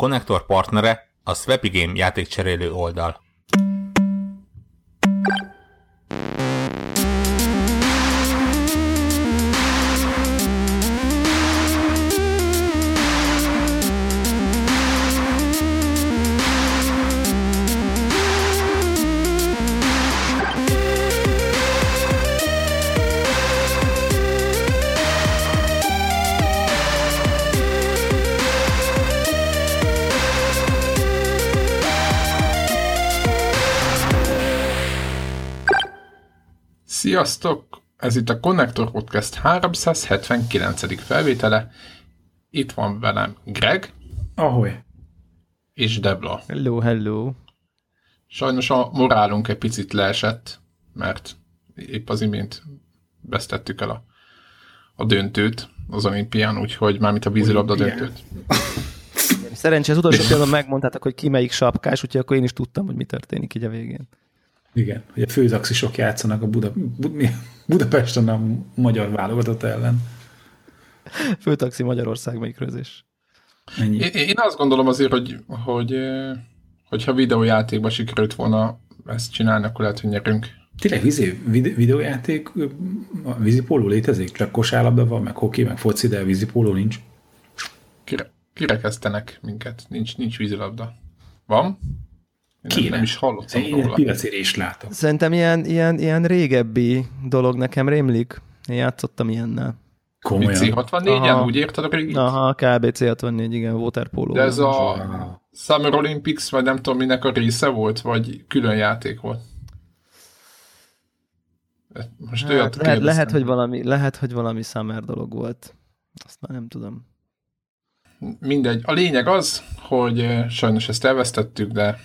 Konnektor partnere a Swapigame játékcserélő oldal. Sziasztok! Ez itt a Connector Podcast 379. felvétele. Itt van velem Greg. Ahoy. És Debla. Hello, hello. Sajnos a morálunk egy picit leesett, mert épp az imént vesztettük el a, a döntőt az olimpián, úgyhogy mármint a vízilabda döntőt. Szerencsé az utolsó pillanatban megmondtátok, hogy ki melyik sapkás, úgyhogy akkor én is tudtam, hogy mi történik így a végén. Igen, hogy a főzaxisok játszanak a Buda, Bud, Budapesten a magyar válogatott ellen. Főtaxi Magyarország melyik rözés. Ennyi. Én, azt gondolom azért, hogy, hogy hogyha videójátékban sikerült volna ezt csinálni, akkor lehet, hogy nyerünk. Tényleg vízi, videójáték, vízipóló létezik? Csak kosárlabda van, meg hoki, meg foci, de vízipóló nincs. Kire, kirekesztenek minket, nincs, nincs vízilabda. Van? Kéne. Nem is hallottam Én róla. piacére is látom. Szerintem ilyen, ilyen, ilyen régebbi dolog nekem rémlik. Én játszottam ilyennel. Komolyan. C64-en, úgy érted a régit? Aha, KB C64, igen, waterpolo. De ez a Summer Olympics, vagy nem tudom minek a része volt, vagy külön játék volt? Most hát, olyat lehet, lehet, hogy valami, lehet, hogy valami Summer dolog volt. Azt már nem tudom. Mindegy. A lényeg az, hogy sajnos ezt elvesztettük, de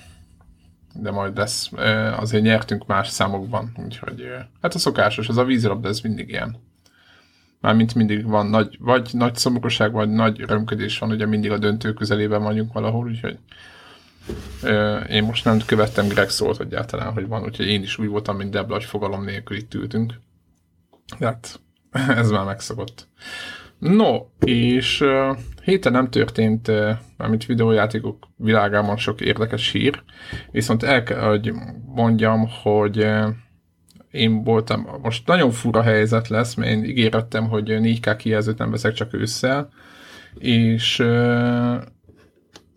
de majd lesz. Azért nyertünk más számokban, úgyhogy hát a szokásos, az a vízilabda, ez mindig ilyen. Mármint mindig van nagy, vagy nagy szomorúság, vagy nagy örömködés van, ugye mindig a döntő közelében vagyunk valahol, úgyhogy én most nem követtem Greg szólt egyáltalán, hogy van, úgyhogy én is úgy voltam, mint Debla, hogy fogalom nélkül itt ültünk. Hát ez már megszokott. No, és héten nem történt, mármint videójátékok világában sok érdekes hír, viszont el kell, hogy mondjam, hogy én voltam, most nagyon fura helyzet lesz, mert én ígérettem, hogy 4K kijelzőt nem veszek csak ősszel, és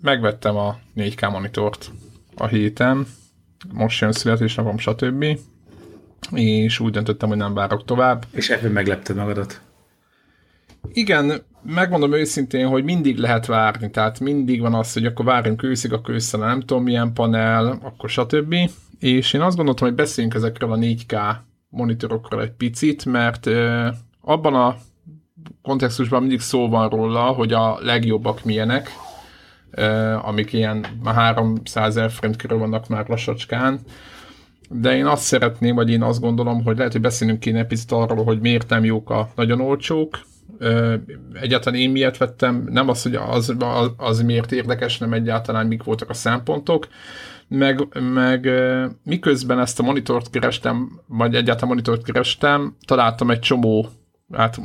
megvettem a 4K monitort a héten, most jön születésnapom, stb. És úgy döntöttem, hogy nem várok tovább. És ebben meglepted magadat. Igen, megmondom őszintén, hogy mindig lehet várni, tehát mindig van az, hogy akkor várjunk őszig, akkor ősszel nem tudom milyen panel, akkor stb. És én azt gondoltam, hogy beszéljünk ezekről a 4K monitorokról egy picit, mert ö, abban a kontextusban mindig szó van róla, hogy a legjobbak milyenek, ö, amik ilyen 300 ezer forint körül vannak már lassacskán, de én azt szeretném, vagy én azt gondolom, hogy lehet, hogy beszélnünk kéne picit arról, hogy miért nem jók a nagyon olcsók, egyáltalán én miért vettem, nem az, hogy az, az, miért érdekes, nem egyáltalán mik voltak a szempontok, meg, meg miközben ezt a monitort kerestem, vagy egyáltalán monitort kerestem, találtam egy csomó, hát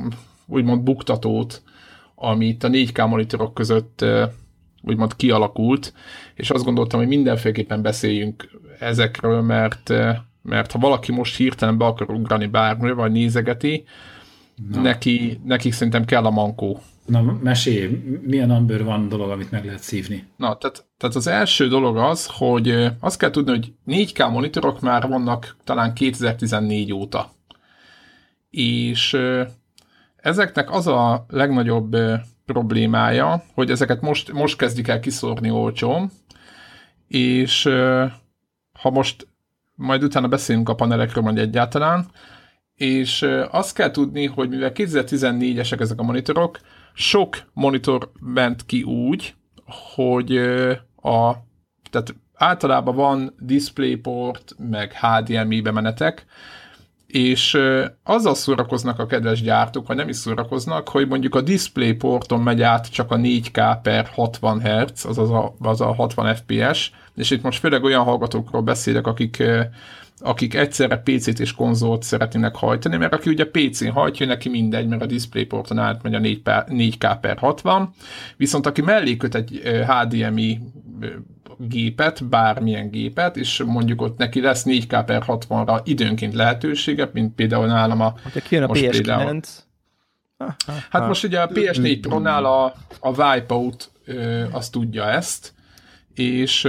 úgymond buktatót, amit a 4K monitorok között úgymond kialakult, és azt gondoltam, hogy mindenféleképpen beszéljünk ezekről, mert, mert ha valaki most hirtelen be akar ugrani bármi, vagy nézegeti, neki, nekik szerintem kell a mankó. Na, mesélj, milyen number van dolog, amit meg lehet szívni? Na, tehát, tehát az első dolog az, hogy azt kell tudni, hogy 4K monitorok már vannak talán 2014 óta. És ezeknek az a legnagyobb problémája, hogy ezeket most, most kezdik el kiszórni olcsón, és ha most majd utána beszélünk a panelekről majd egyáltalán, és azt kell tudni, hogy mivel 2014-esek ezek a monitorok, sok monitor ment ki úgy, hogy a, tehát általában van DisplayPort, meg HDMI bemenetek, és azzal szórakoznak a kedves gyártók, vagy nem is szórakoznak, hogy mondjuk a DisplayPorton megy át csak a 4K per 60 Hz, azaz a, az a 60 FPS, és itt most főleg olyan hallgatókról beszélek, akik akik egyszerre PC-t és konzolt szeretnének hajtani, mert aki ugye PC-n hajtja, neki mindegy, mert a DisplayPorton átmegy a 4 per, 4K per 60, viszont aki mellé köt egy HDMI gépet, bármilyen gépet, és mondjuk ott neki lesz 4K per 60-ra időnként lehetősége, mint például nálam a... Hogyha kijön a PS9, Hát most ugye a PS4 Pro-nál a, a Wipeout azt tudja ezt, és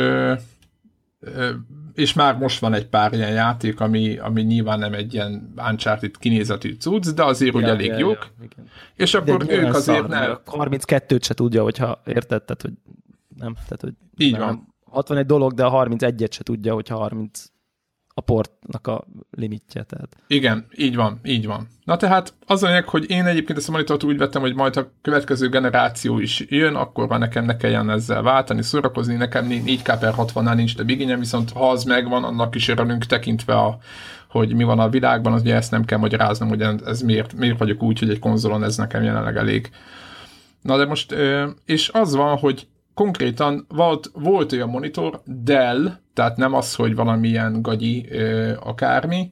és már most van egy pár ilyen játék, ami, ami nyilván nem egy ilyen Uncharted kinézetű cucc, de azért ja, elég ja, jók. Ja, és akkor de ők azért nem... 32-t se tudja, hogyha érted, tehát, hogy nem, tehát, hogy Így nem, van. 61 dolog, de a 31-et se tudja, hogyha 30 a portnak a limitje. Tehát. Igen, így van, így van. Na tehát az a lényeg, hogy én egyébként ezt a monitort úgy vettem, hogy majd a következő generáció is jön, akkor van nekem ne kelljen ezzel váltani, szórakozni, nekem 4K per 60-nál nincs de igényem, viszont ha az megvan, annak is örülünk tekintve a, hogy mi van a világban, az ugye ezt nem kell magyaráznom, hogy ez miért, miért vagyok úgy, hogy egy konzolon ez nekem jelenleg elég. Na de most, és az van, hogy konkrétan volt, volt olyan monitor, Dell, tehát nem az, hogy valamilyen gagyi ö, akármi,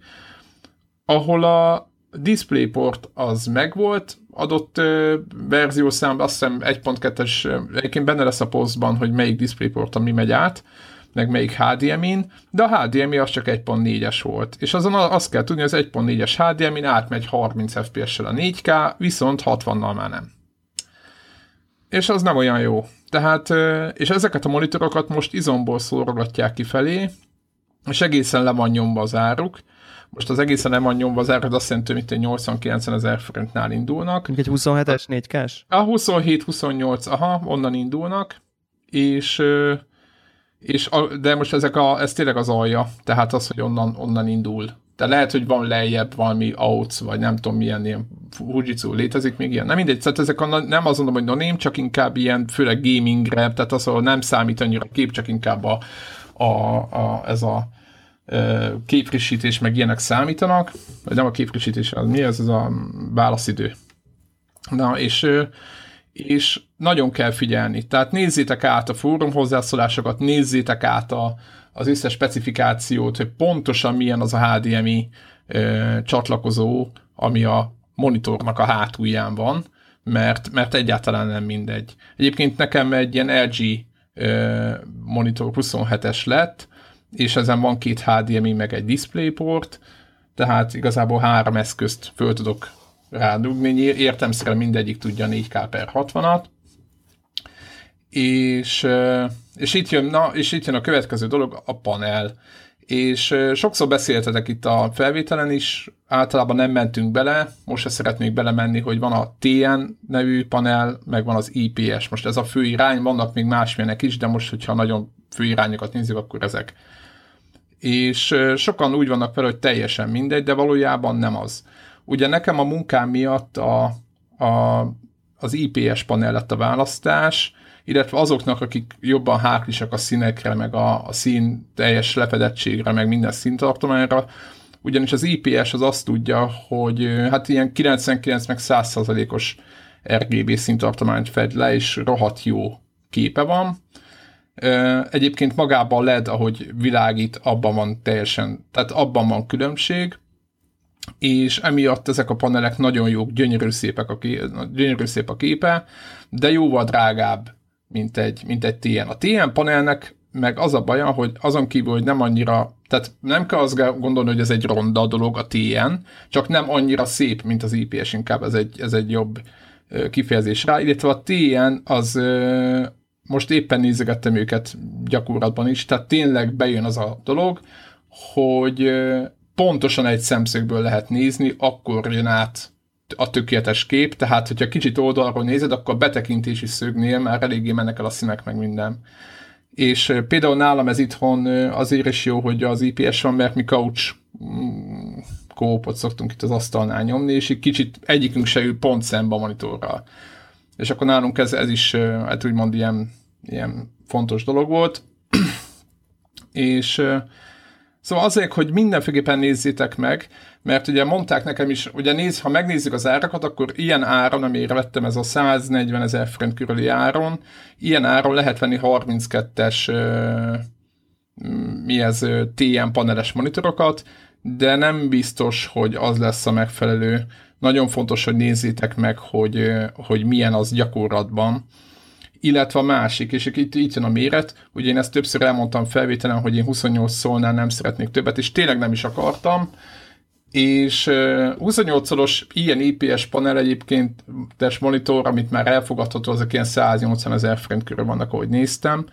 ahol a DisplayPort az megvolt, adott ö, verziószám, azt hiszem 1.2-es, egyébként benne lesz a posztban, hogy melyik DisplayPort, ami megy át, meg melyik HDMI-n, de a HDMI az csak 1.4-es volt. És azon azt kell tudni, hogy az 1.4-es HDMI-n átmegy 30 FPS-sel a 4K, viszont 60-nal már nem. És az nem olyan jó. Tehát, és ezeket a monitorokat most izomból szórogatják kifelé, és egészen le van nyomva az áruk. Most az egészen nem van nyomva az áruk, azt jelenti, hogy 80 ezer forintnál indulnak. Egy 27-es 4K-s? A 27-28, aha, onnan indulnak, és, és de most ezek a, ez tényleg az alja, tehát az, hogy onnan, onnan indul de lehet, hogy van lejjebb valami AUX, vagy nem tudom milyen ilyen Fujitsu létezik még ilyen. Nem mindegy, tehát ezek a, nem azt mondom, hogy no name, csak inkább ilyen, főleg gamingre, tehát az, ahol nem számít annyira a kép, csak inkább a, a, a ez a e, képfrissítés meg ilyenek számítanak, vagy nem a képfrissítés, az mi ez, ez a válaszidő. Na, és és nagyon kell figyelni. Tehát nézzétek át a fórum hozzászólásokat, nézzétek át a, az összes specifikációt, hogy pontosan milyen az a HDMI ö, csatlakozó, ami a monitornak a hátulján van, mert, mert egyáltalán nem mindegy. Egyébként nekem egy ilyen LG ö, monitor 27-es lett, és ezen van két HDMI, meg egy DisplayPort, tehát igazából három eszközt föl tudok rádugni, értemszerűen mindegyik tudja 4K per 60-at, és, és, itt jön, na, és itt jön a következő dolog, a panel. És sokszor beszéltetek itt a felvételen is, általában nem mentünk bele, most se szeretnék belemenni, hogy van a TN nevű panel, meg van az IPS. Most ez a fő irány, vannak még másmilyenek is, de most, hogyha nagyon fő irányokat nézzük, akkor ezek. És sokan úgy vannak fel, hogy teljesen mindegy, de valójában nem az. Ugye nekem a munkám miatt a, a, az IPS panel lett a választás, illetve azoknak, akik jobban háklisak a színekre, meg a, a szín teljes lefedettségre, meg minden színtartományra, ugyanis az IPS az azt tudja, hogy hát ilyen 99 meg 100 os RGB színtartományt fed le, és rohadt jó képe van. Egyébként magában a LED, ahogy világít, abban van teljesen, tehát abban van különbség, és emiatt ezek a panelek nagyon jók, gyönyörű, szépek a ké, gyönyörű szép a képe, de jóval drágább, mint egy, mint egy TN. A TN panelnek meg az a baja, hogy azon kívül, hogy nem annyira, tehát nem kell azt gondolni, hogy ez egy ronda dolog a TN, csak nem annyira szép, mint az IPS, inkább ez egy, ez egy jobb kifejezés rá, illetve a TN az most éppen nézegettem őket gyakorlatban is, tehát tényleg bejön az a dolog, hogy pontosan egy szemszögből lehet nézni, akkor jön át a tökéletes kép, tehát hogyha kicsit oldalról nézed, akkor betekintési szögnél már eléggé mennek el a színek meg minden. És például nálam ez itthon azért is jó, hogy az IPS van, mert mi couch mm, kópot szoktunk itt az asztalnál nyomni, és egy kicsit egyikünk se ül pont szembe a monitorral. És akkor nálunk ez, ez is, hát úgymond ilyen, ilyen fontos dolog volt. és Szóval azért, hogy mindenféleképpen nézzétek meg, mert ugye mondták nekem is, ugye néz, ha megnézzük az árakat, akkor ilyen áron, amire vettem ez a 140 ezer forint körüli áron, ilyen áron lehet venni 32-es mi ez, TN paneles monitorokat, de nem biztos, hogy az lesz a megfelelő. Nagyon fontos, hogy nézzétek meg, hogy, hogy milyen az gyakorlatban. Illetve a másik, és itt, itt jön a méret, ugye én ezt többször elmondtam felvételen, hogy én 28 szólnál nem szeretnék többet, és tényleg nem is akartam, és 28-szoros ilyen IPS panel egyébként test monitor, amit már elfogadható, azok ilyen 180 ezer forint körül vannak, ahogy néztem.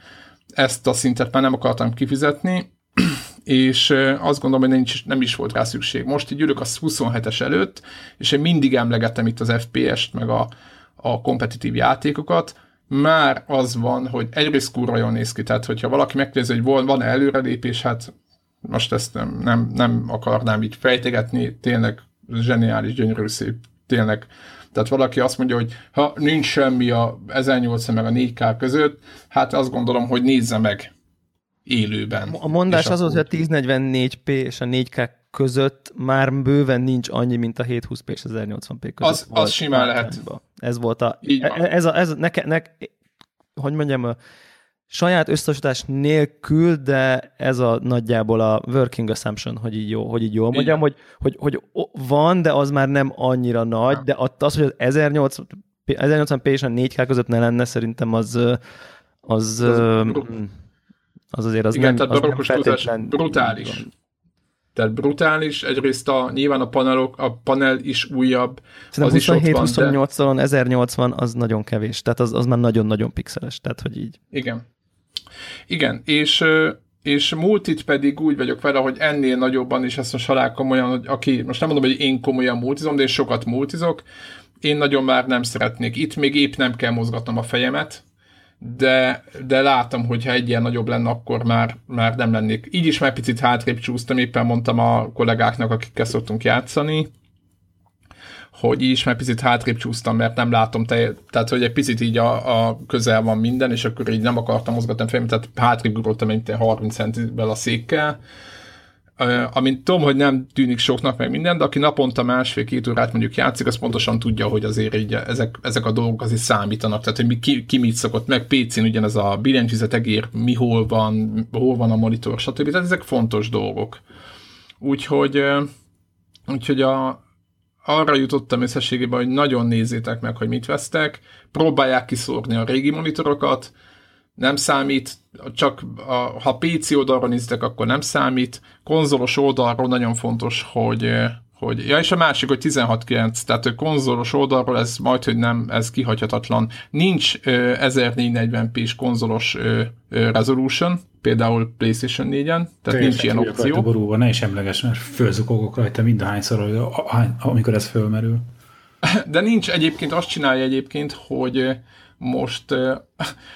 Ezt a szintet már nem akartam kifizetni, és azt gondolom, hogy nincs, nem is volt rá szükség. Most így ülök a 27-es előtt, és én mindig emlegetem itt az FPS-t, meg a, a kompetitív játékokat, már az van, hogy egyrészt kurva jól néz ki, tehát hogyha valaki megkérdezi, hogy van, van-e előrelépés, hát most ezt nem, nem, nem akarnám így fejtegetni, tényleg zseniális, gyönyörű szép, tényleg. Tehát valaki azt mondja, hogy ha nincs semmi a 1080 meg a 4K között, hát azt gondolom, hogy nézze meg élőben. A mondás az, hogy a 1044p és a 4K között már bőven nincs annyi, mint a 720p és az 1080p között. Az, az simán lehet. Ez volt a... Ez, a, ez neke, neke, hogy mondjam, saját összehasonlítás nélkül, de ez a nagyjából a working assumption, hogy így jó, hogy így jól mondjam, hogy, hogy, hogy van, de az már nem annyira nagy, de az, hogy az 1080, 1080p és a 4K között ne lenne, szerintem az az, az, az azért az igen, nem, tehát az nem feltétlen... brutális. Tehát brutális, egyrészt a, nyilván a panelok, a panel is újabb. Szerintem 27-28-on de... 1080 az nagyon kevés, tehát az, az már nagyon-nagyon pixeles, tehát hogy így. Igen. Igen, és és multit pedig úgy vagyok vele, hogy ennél nagyobban is ezt most halál komolyan, hogy aki, most nem mondom, hogy én komolyan multizom, de én sokat multizok, én nagyon már nem szeretnék. Itt még épp nem kell mozgatnom a fejemet, de, de látom, hogy ha egy ilyen nagyobb lenne, akkor már, már nem lennék. Így is már picit hátrébb csúsztam, éppen mondtam a kollégáknak, akikkel szoktunk játszani, hogy így is már picit hátrébb csúsztam, mert nem látom, te, tehát hogy egy picit így a, a közel van minden, és akkor így nem akartam mozgatni a fejem, tehát hátrébb ugrottam, mint 30 centivel a székkel, amint tudom, hogy nem tűnik soknak meg minden, de aki naponta másfél-két órát mondjuk játszik, az pontosan tudja, hogy azért így ezek, ezek a dolgok azért számítanak, tehát hogy mi, ki, ki mit szokott meg, PC-n ugyanez a billentyűzet egér, mi hol van, hol van a monitor, stb. Tehát ezek fontos dolgok. Úgyhogy, úgyhogy a, arra jutottam összességében, hogy nagyon nézzétek meg, hogy mit vesztek, próbálják kiszórni a régi monitorokat, nem számít, csak a, ha PC oldalról nézitek, akkor nem számít. Konzolos oldalról nagyon fontos, hogy, hogy ja, és a másik, hogy 16.9, tehát a konzolos oldalról ez majd, hogy nem, ez kihagyhatatlan. Nincs 1440p-s konzolos resolution, például PlayStation 4-en, tehát nincs ilyen opció. Borúva, ne is emleges, mert fölzukogok rajta mindahányszor, amikor ez fölmerül. De nincs egyébként, azt csinálja egyébként, hogy most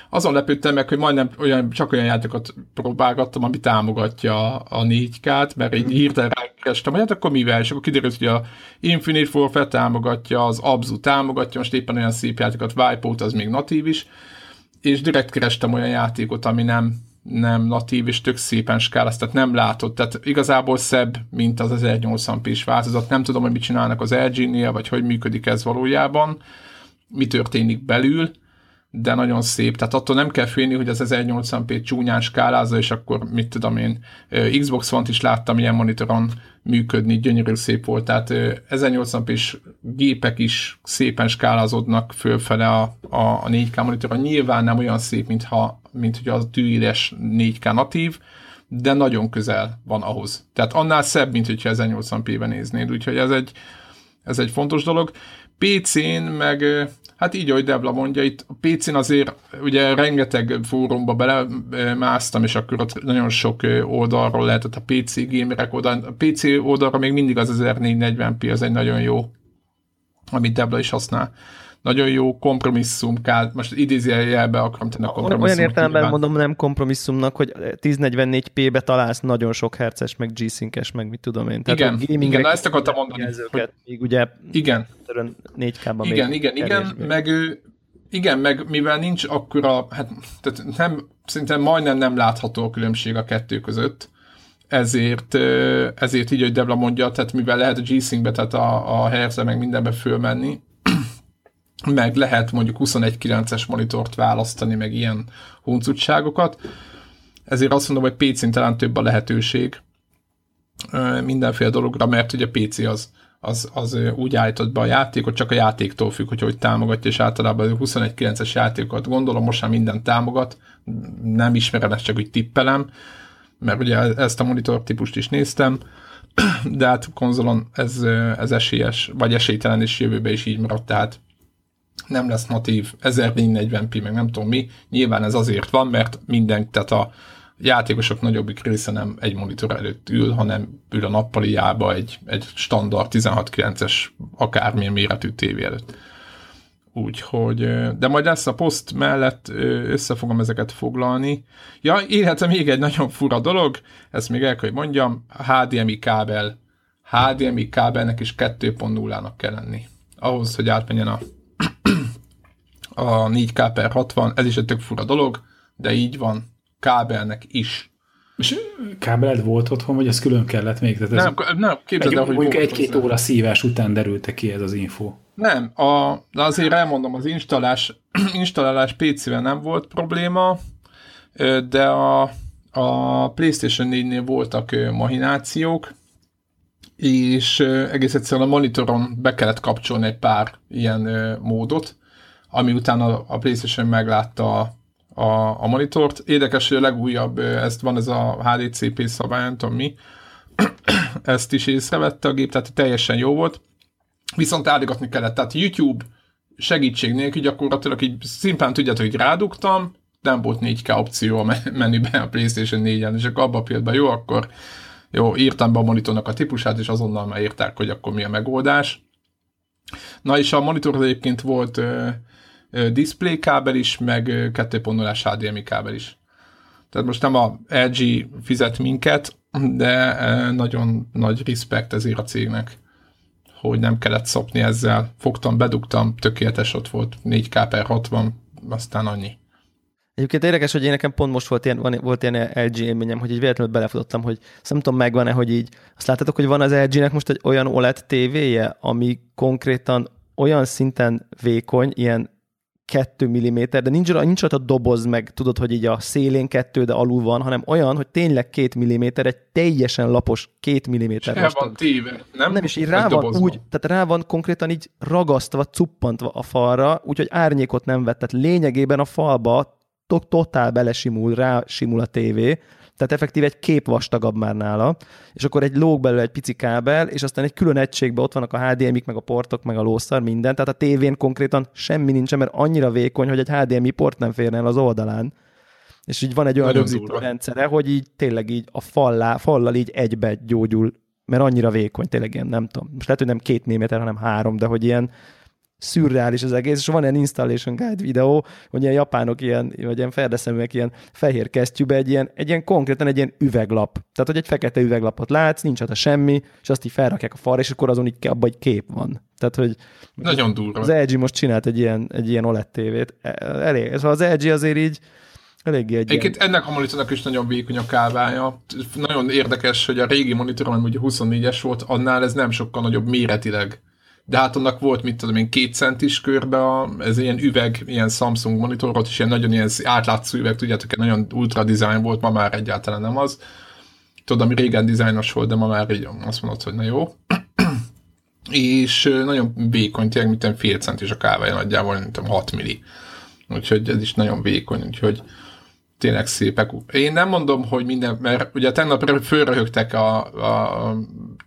azon lepődtem meg, hogy majdnem olyan, csak olyan játékokat próbálgattam, ami támogatja a 4K-t, mert így hirtelen rákerestem, hogy hát akkor mivel, és akkor kiderült, hogy a Infinite Warfare támogatja, az Abzu támogatja, most éppen olyan szép játékot, Wipeout az még natív is, és direkt kerestem olyan játékot, ami nem, nem natív, és tök szépen skáláz, tehát nem látod, tehát igazából szebb, mint az 1080p-s változat. Nem tudom, hogy mit csinálnak az LG-nél, vagy hogy működik ez valójában, mi történik belül, de nagyon szép. Tehát attól nem kell félni, hogy az 1080p csúnyán skálázza, és akkor mit tudom én, Xbox One-t is láttam ilyen monitoron működni, gyönyörű szép volt. Tehát 1080p-s gépek is szépen skálázódnak fölfele a, a, a 4K monitoron. Nyilván nem olyan szép, mint, ha, mint hogy az tűéles 4K natív, de nagyon közel van ahhoz. Tehát annál szebb, mint hogyha 1080p-ben néznéd, úgyhogy ez egy, ez egy fontos dolog. PC-n meg Hát így, ahogy Debla mondja, itt a PC-n azért ugye rengeteg fórumba belemásztam, és akkor ott nagyon sok oldalról lehetett a PC gamerek oldal. A PC oldalra még mindig az 1440p, az egy nagyon jó, amit Debla is használ nagyon jó kompromisszum kell, most idézőjelbe akarom tenni a kompromisszum. Olyan értelemben nyilván. mondom nem kompromisszumnak, hogy 1044p-be találsz nagyon sok herces, meg G-Sync-es, meg mit tudom én. Tehát igen, igen, igen ezt akartam mondani. Hogy... Még ugye igen. 4K-ban igen, igen, igen, meg ő, igen, meg mivel nincs akkora, hát tehát nem, szerintem majdnem nem látható a különbség a kettő között, ezért, ezért így, hogy Debla mondja, tehát mivel lehet a G-Syncbe, tehát a, a herze meg mindenbe fölmenni, meg lehet mondjuk 21.9-es monitort választani, meg ilyen huncutságokat. ezért azt mondom, hogy PC-n talán több a lehetőség mindenféle dologra, mert ugye PC az, az, az úgy állított be a játékot, csak a játéktól függ, hogy hogy támogatja, és általában 21.9-es játékokat gondolom, most már minden támogat, nem ismerem, ezt csak úgy tippelem, mert ugye ezt a monitor típust is néztem, de hát konzolon ez, ez esélyes, vagy esélytelen is jövőben is így maradt, tehát nem lesz natív 1440p, meg nem tudom mi. Nyilván ez azért van, mert minden, tehát a játékosok nagyobbik része nem egy monitor előtt ül, hanem ül a nappaliába egy, egy standard 16.9-es akármilyen méretű tévé előtt. Úgyhogy, de majd lesz a poszt mellett össze fogom ezeket foglalni. Ja, illetve még egy nagyon fura dolog, ezt még el kell, hogy mondjam, HDMI kábel. HDMI kábelnek is 2.0-nak kell lenni. Ahhoz, hogy átmenjen a, a 4K per 60, ez is egy tök fura dolog, de így van, kábelnek is. És kábeled volt otthon, vagy ez külön kellett még? Tehát ez nem, nem képzeld el, hogy Mondjuk egy-két óra szívás után derült ki ez az info. Nem, a, de azért elmondom, az installás, installálás PC-vel nem volt probléma, de a, a PlayStation 4-nél voltak mahinációk, és egész egyszerűen a monitoron be kellett kapcsolni egy pár ilyen módot, ami után a, PlayStation meglátta a, a, a monitort. Érdekes, hogy a legújabb, ezt van ez a HDCP szabály, nem tudom mi, ezt is észrevette a gép, tehát teljesen jó volt. Viszont áldogatni kellett, tehát YouTube segítség nélkül gyakorlatilag így szimplán tudjátok, hogy rádugtam, nem volt 4K opció a menüben a PlayStation 4-en, és akkor abban pillanatban jó, akkor jó, írtam be a monitornak a típusát, és azonnal már írták, hogy akkor mi a megoldás. Na és a monitor egyébként volt display kábel is, meg 2.0-as HDMI kábel is. Tehát most nem a LG fizet minket, de nagyon nagy respekt ezért a cégnek, hogy nem kellett szopni ezzel. Fogtam, bedugtam, tökéletes ott volt, 4K per 60, aztán annyi. Egyébként érdekes, hogy én nekem pont most volt ilyen, volt ilyen LG élményem, hogy így véletlenül belefutottam, hogy nem tudom, megvan-e, hogy így, azt láttátok, hogy van az LG-nek most egy olyan OLED tévéje, ami konkrétan olyan szinten vékony, ilyen 2 mm, de nincs, nincs ott a doboz, meg tudod, hogy így a szélén 2, de alul van, hanem olyan, hogy tényleg 2 mm, egy teljesen lapos 2 mm vastag. van téve, nem? Nem, és így rá van úgy, tehát rá van konkrétan így ragasztva, cuppantva a falra, úgyhogy árnyékot nem vett, tehát lényegében a falba totál belesimul, rá simul a tévé, tehát effektív egy kép vastagabb már nála, és akkor egy lóg belőle egy pici kábel, és aztán egy külön egységben ott vannak a HDMI-k, meg a portok, meg a lószar, minden, tehát a tévén konkrétan semmi nincsen, mert annyira vékony, hogy egy HDMI port nem férne el az oldalán. És így van egy olyan rendszere, hogy így tényleg így a fallá, fallal így egybe gyógyul, mert annyira vékony, tényleg ilyen, nem tudom, most lehet, hogy nem két méter, hanem három, de hogy ilyen szürreális az egész, és van ilyen installation guide videó, hogy ilyen japánok ilyen, vagy ilyen ferdeszeműek ilyen fehér kesztyűbe egy ilyen, egy ilyen konkrétan egy ilyen üveglap. Tehát, hogy egy fekete üveglapot látsz, nincs ott semmi, és azt így felrakják a falra, és akkor azon így abban egy kép van. Tehát, hogy nagyon durva. Az LG most csinált egy ilyen, egy ilyen OLED tévét. E, elég. Szóval az LG azért így eléggé egy Egyébként ilyen... ennek a monitornak is nagyon vékony a kávája. Nagyon érdekes, hogy a régi monitorom, ami ugye 24-es volt, annál ez nem sokkal nagyobb méretileg de hát annak volt, mit tudom én, két centis körbe, a, ez ilyen üveg, ilyen Samsung monitor és ilyen nagyon ilyen átlátszó üveg, tudjátok, nagyon ultra design volt, ma már egyáltalán nem az. Tudod, ami régen dizájnos volt, de ma már így azt mondod, hogy na jó. és nagyon vékony, tényleg mint fél centis a kávája nagyjából, mint 6 milli. Úgyhogy ez is nagyon vékony, úgyhogy tényleg szépek. Én nem mondom, hogy minden, mert ugye tegnap fölröhögtek a, a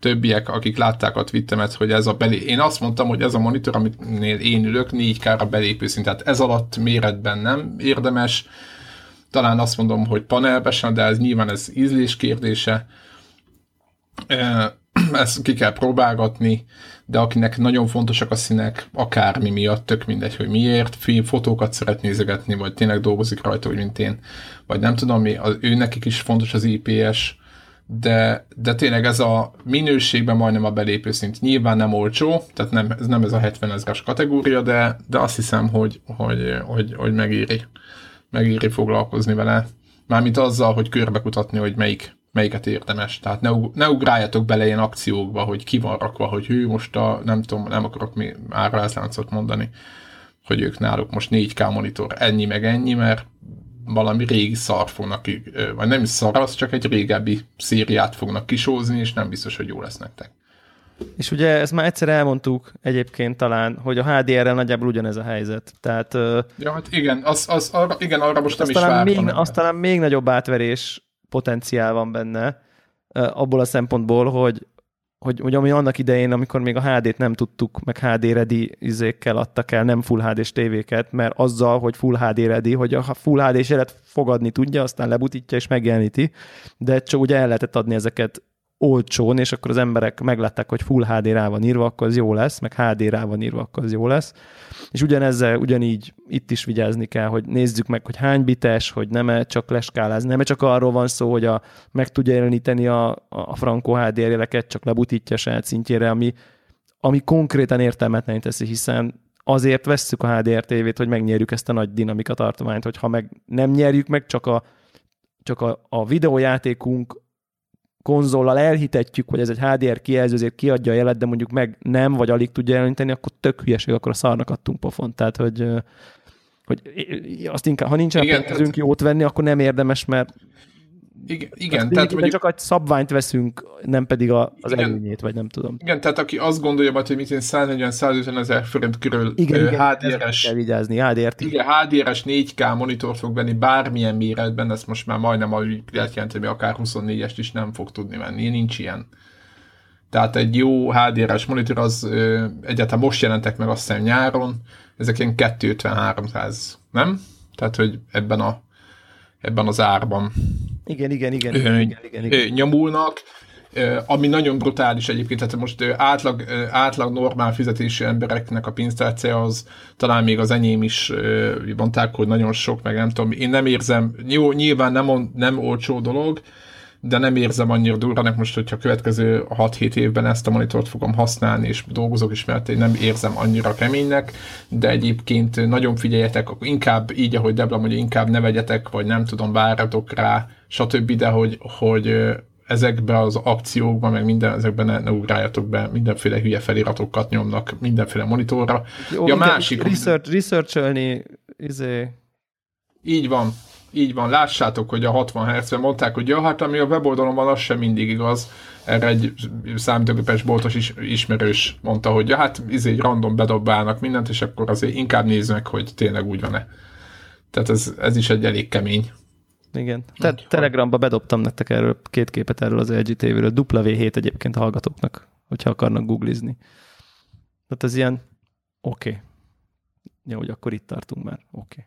többiek, akik látták a twittemet, hogy ez a belé... Én azt mondtam, hogy ez a monitor, amit én ülök, 4K-ra belépő szint, tehát ez alatt méretben nem érdemes. Talán azt mondom, hogy panelbesen, de ez nyilván ez ízlés kérdése. Ezt ki kell próbálgatni, de akinek nagyon fontosak a színek, akármi miatt, tök mindegy, hogy miért, film, fotókat szeret nézegetni, vagy tényleg dolgozik rajta, úgy mint én, vagy nem tudom mi, az, ő nekik is fontos az IPS, de, de tényleg ez a minőségben majdnem a belépőszint. Nyilván nem olcsó, tehát nem, ez nem ez a 70 ezeres kategória, de, de azt hiszem, hogy, hogy, hogy, hogy megéri, megéri foglalkozni vele. Mármint azzal, hogy körbekutatni, hogy melyik, melyiket érdemes. Tehát ne, ne ugráljatok bele ilyen akciókba, hogy ki van rakva, hogy hű, most a, nem tudom, nem akarok mi árlázláncot mondani, hogy ők náluk most 4K monitor ennyi meg ennyi, mert valami régi szar fognak, vagy nem is szar, az csak egy régebbi szériát fognak kisózni, és nem biztos, hogy jó lesz nektek. És ugye ezt már egyszer elmondtuk egyébként talán, hogy a HDR-rel nagyjából ugyanez a helyzet. Tehát, ja, hát igen, az, az, arra, igen, arra most nem is talán még, talán még nagyobb átverés potenciál van benne, abból a szempontból, hogy, hogy, hogy ami annak idején, amikor még a HD-t nem tudtuk, meg HD ready izékkel adtak el, nem Full HD-s tévéket, mert azzal, hogy Full HD ready, hogy a Full HD-s fogadni tudja, aztán lebutítja és megjeleníti, de csak ugye el lehetett adni ezeket olcsón, és akkor az emberek meglátták, hogy Full HD rá van írva, akkor az jó lesz, meg HD rá van írva, akkor az jó lesz. És ugyanezzel, ugyanígy itt is vigyázni kell, hogy nézzük meg, hogy hány bites, hogy nem -e csak leskálázni, nem -e csak arról van szó, hogy a, meg tudja jeleníteni a, a Franco HDR jeleket, csak lebutítja saját szintjére, ami, ami konkrétan értelmetlen teszi, hiszen azért vesszük a HDR tévét, hogy megnyerjük ezt a nagy dinamika tartományt, hogyha meg nem nyerjük meg, csak a, csak a, a videójátékunk konzollal elhitetjük, hogy ez egy HDR kijelző, ezért kiadja a jelet, de mondjuk meg nem, vagy alig tudja jeleníteni, akkor tök hülyeség, akkor a szarnak adtunk pofont. Tehát, hogy, hogy azt inkább, ha nincsen pénzünk jót venni, akkor nem érdemes, mert igen, igen tehát mondjuk... csak egy szabványt veszünk, nem pedig a, az igen, előnyét, vagy nem tudom. Igen, tehát aki azt gondolja, hogy mit 140-150 ezer forint körül igen, HDR-es... kell vigyázni, HDR-t Igen, HDR-es 4K monitor fog venni bármilyen méretben, ezt most már majdnem alig lehet jelenteni, hogy akár 24-est is nem fog tudni venni, nincs ilyen. Tehát egy jó HDR-es monitor az ö, egyáltalán most jelentek meg azt hiszem nyáron, ezek ilyen 250-300, nem? Tehát, hogy ebben a ebben az árban. Igen, igen, igen. igen, igen, igen, igen. Nyomulnak, ami nagyon brutális egyébként, tehát most átlag, átlag normál fizetésű embereknek a pénztárcája az talán még az enyém is mondták, hogy nagyon sok, meg nem tudom, én nem érzem, jó, nyilván nem, nem olcsó dolog, de nem érzem annyira durvának most, hogyha a következő 6-7 évben ezt a monitort fogom használni, és dolgozok is, mert én nem érzem annyira keménynek, de egyébként nagyon figyeljetek, inkább így, ahogy Debla mondja, inkább ne vegyetek, vagy nem tudom, várjatok rá, stb., de hogy, hogy ezekbe az akciókban, meg minden ezekben ne, ne ugráljatok be, mindenféle hülye feliratokat nyomnak mindenféle monitorra. Jó, ja, másik... Research, researcholni, izé... Így van, így van, lássátok, hogy a 60 Hz-ben mondták, hogy ja, hát ami a weboldalon van, az sem mindig igaz. Erre egy számítógépes boltos is, ismerős mondta, hogy ja, hát izé egy random bedobálnak mindent, és akkor azért inkább nézd meg, hogy tényleg úgy van-e. Tehát ez, ez is egy elég kemény. Igen. Te- Telegramban bedobtam nektek erről két képet erről az LG TV-ről. W7 egyébként hallgatóknak, hogyha akarnak googlizni. Tehát ez ilyen oké. Okay. Ja, hogy akkor itt tartunk már. Oké.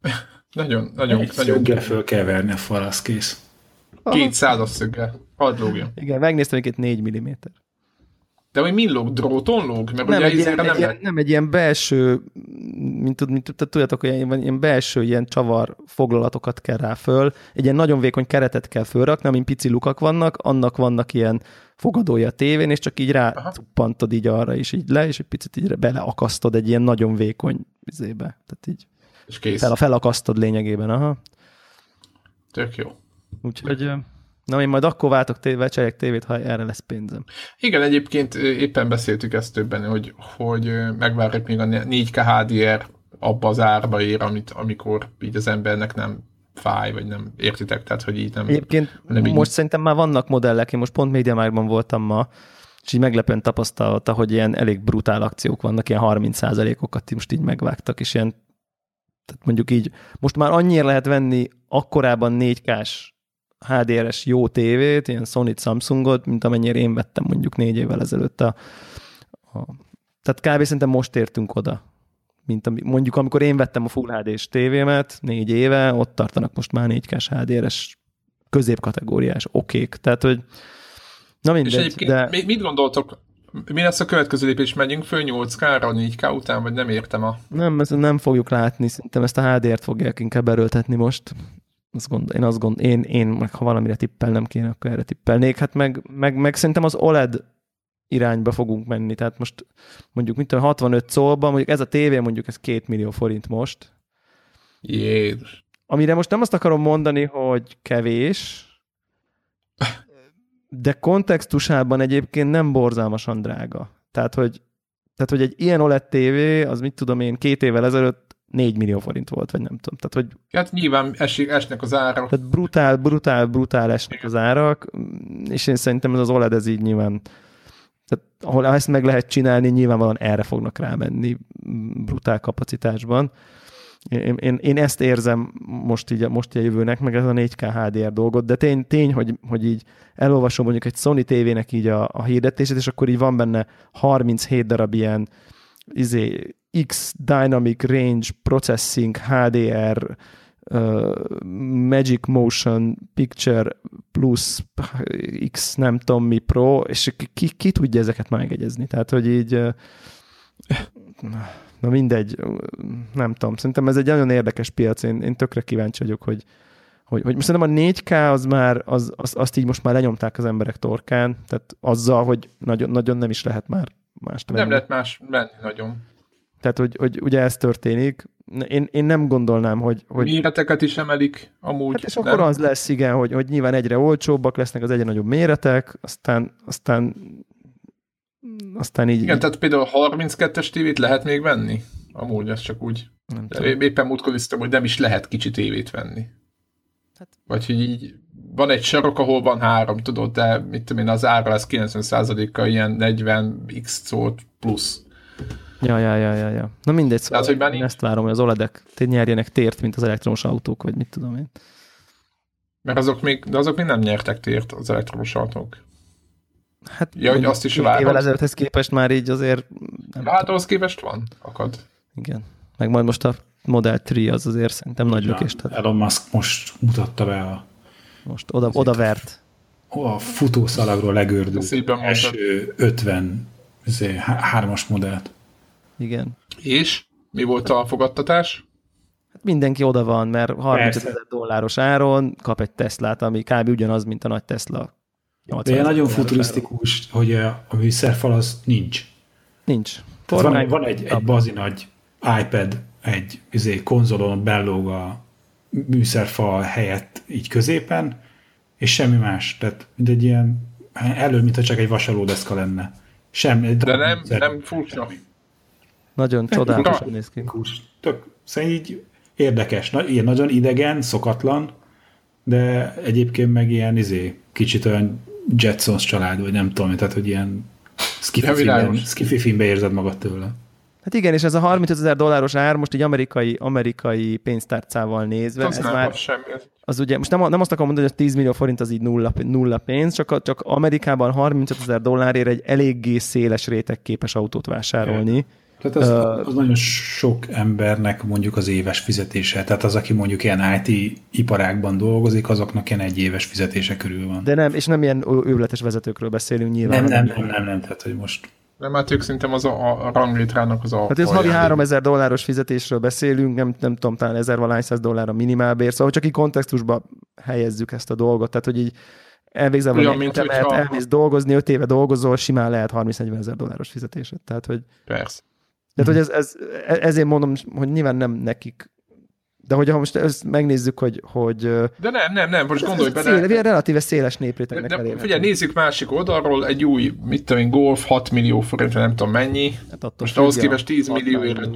Okay. Nagyon, nagyon, Egy nagyon. Szöggel föl kell verni a fal, az kész. Két százas szöggel. Hadd lógjon. Igen, megnéztem egy 4 mm. De hogy mi lóg? Dróton lóg? Mert nem, egy ilyen, nem, egy ilyen, nem egy ilyen belső, mint, mint tudjátok, hogy ilyen, ilyen belső ilyen csavar foglalatokat kell rá föl, egy ilyen nagyon vékony keretet kell fölrakni, amin pici lukak vannak, annak vannak ilyen fogadója a tévén, és csak így rá cuppantod így arra, és így le, és egy picit így beleakasztod egy ilyen nagyon vékony vizébe. Tehát így és kész. Fel, felakasztod lényegében, aha. Tök jó. Úgyhogy, na én majd akkor váltok tévé, cserék tévét, ha erre lesz pénzem. Igen, egyébként éppen beszéltük ezt többen, hogy, hogy megvárjuk még a 4K HDR abba az árba ér, amit, amikor így az embernek nem fáj, vagy nem értitek, tehát hogy így nem... Egyébként nem így... most szerintem már vannak modellek, én most pont MediaMarktban voltam ma, és így meglepően tapasztalta, hogy ilyen elég brutál akciók vannak, ilyen 30%-okat most így megvágtak, és ilyen tehát mondjuk így, most már annyira lehet venni akkorában 4K-s HDR-es jó tévét, ilyen Sony Samsungot, mint amennyire én vettem mondjuk négy évvel ezelőtt a, a tehát kb. szerintem most értünk oda, mint ami, mondjuk amikor én vettem a Full HD-s tévémet négy éve, ott tartanak most már 4K-s HDR-es középkategóriás okék. Tehát, hogy na mindegy, És egyébként de... mit gondoltok, mi lesz a következő lépés? Megyünk föl 8K-ra 4K után, vagy nem értem a... Nem, ezt nem fogjuk látni, szerintem ezt a HDR-t fogják inkább erőltetni most. Azt gond, én azt gond, én, én meg ha valamire tippelnem kéne, akkor erre tippelnék. Hát meg, meg, meg szerintem az OLED irányba fogunk menni. Tehát most mondjuk mint a 65 szólban, mondjuk ez a tévé mondjuk ez 2 millió forint most. Jézus. Amire most nem azt akarom mondani, hogy kevés, de kontextusában egyébként nem borzalmasan drága. Tehát, hogy, tehát, hogy egy ilyen OLED TV, az mit tudom én, két évvel ezelőtt 4 millió forint volt, vagy nem tudom. Tehát, hogy hát nyilván esik, esnek az árak. Tehát brutál, brutál, brutál esnek az árak, és én szerintem ez az OLED ez így nyilván tehát ahol ezt meg lehet csinálni, nyilvánvalóan erre fognak rámenni brutál kapacitásban. Én, én, én ezt érzem most így, most így jövőnek, meg ez a 4K HDR dolgot, de tény, tény hogy, hogy így elolvasom mondjuk egy Sony TV-nek így a, a hirdetését, és akkor így van benne 37 darab ilyen izé, X Dynamic Range Processing HDR uh, Magic Motion Picture Plus X nem tudom mi Pro, és ki, ki tudja ezeket megegyezni? Tehát, hogy így uh, na mindegy, nem tudom, szerintem ez egy nagyon érdekes piac, én, én tökre kíváncsi vagyok, hogy, hogy, hogy szerintem a 4K az már, az, az, azt így most már lenyomták az emberek torkán, tehát azzal, hogy nagyon, nagyon nem is lehet már más Nem lehet más menni nagyon. Tehát, hogy, hogy ugye ez történik. Én, én nem gondolnám, hogy... hogy... Méreteket is emelik amúgy. Hát és nem? akkor az lesz, igen, hogy, hogy nyilván egyre olcsóbbak lesznek az egyre nagyobb méretek, aztán, aztán aztán így... Igen, tehát például 32-es tévét lehet még venni? Amúgy, ez csak úgy. Nem tudom. Éppen múltkor hogy nem is lehet kicsi tévét venni. Hát... Vagy hogy így van egy sarok, ahol van három, tudod, de mit tudom én, az ára lesz 90%-a ilyen 40x szót plusz. Ja, ja, ja, ja, ja. Na mindegy, szóval Tehát, hogy én ezt várom, hogy az OLED-ek nyerjenek tért, mint az elektromos autók, vagy mit tudom én. Mert azok még, de azok még nem nyertek tért, az elektromos autók. Hát, ja, hogy azt is várod. Évvel ezelőtthez képest már így azért... Nem hát ahhoz képest van, akad. Igen. Meg majd most a Model 3 az azért szerintem nagy lökést ad. Elon Musk most mutatta be a... Most oda, oda vert. A futószalagról legördült első 50 hármas modellt. Igen. És? Mi volt a fogadtatás? Hát mindenki oda van, mert 30 ezer dolláros áron kap egy Teslát, ami kb. ugyanaz, mint a nagy Tesla. De nagyon futurisztikus, hogy a műszerfal az nincs. Nincs. van, van egy, egy bazi nagy iPad, egy izé, konzolon bellóg a műszerfal helyett így középen, és semmi más. Tehát mint egy ilyen, elő, mintha csak egy vasalódeszka lenne. Semmi. De nem, nem furcsa. Nagyon csodálatosan néz ki. Tök, szóval így érdekes, na, ilyen nagyon idegen, szokatlan, de egyébként meg ilyen izé, kicsit olyan Jetsons család, vagy nem tudom, tehát hogy ilyen skifi filmbe érzed magad tőle. Hát igen, és ez a 35 ezer dolláros ár most egy amerikai, amerikai pénztárcával nézve, az ez már, semmi. az ugye, most nem, nem azt akarom mondani, hogy a 10 millió forint az így nulla, nulla pénz, csak, csak Amerikában 35 ezer dollárért egy eléggé széles réteg képes autót vásárolni. Yeah tehát az, uh, az nagyon sok embernek mondjuk az éves fizetése. Tehát az, aki mondjuk ilyen IT iparágban dolgozik, azoknak ilyen egy éves fizetése körül van. De nem, és nem ilyen őrületes vezetőkről beszélünk nyilván. Nem, nem, nem, nem, nem, tehát hogy most... Nem, hát ők szerintem az a, a ranglétrának az a... Hát ez havi 3000 dolláros fizetésről beszélünk, nem, nem tudom, talán 1000 valány száz dollár a minimálbér, szóval csak így kontextusba helyezzük ezt a dolgot, tehát hogy így elvégzel valami mint hogyha... elmész dolgozni, 5 éve dolgozol, simán lehet 30-40 ezer dolláros fizetésed. Tehát, hogy... Persze. Tehát, hogy ez, ez, ezért mondom, hogy nyilván nem nekik de hogyha most ezt megnézzük, hogy... hogy de nem, nem, nem, most gondolj bele. Széle, relatíve széles néprétegnek de, de, Figyelj, nézzük másik oldalról, egy új, mit tudom én, Golf 6 millió forint, nem tudom mennyi. Hát most ahhoz képest 10 millió ér.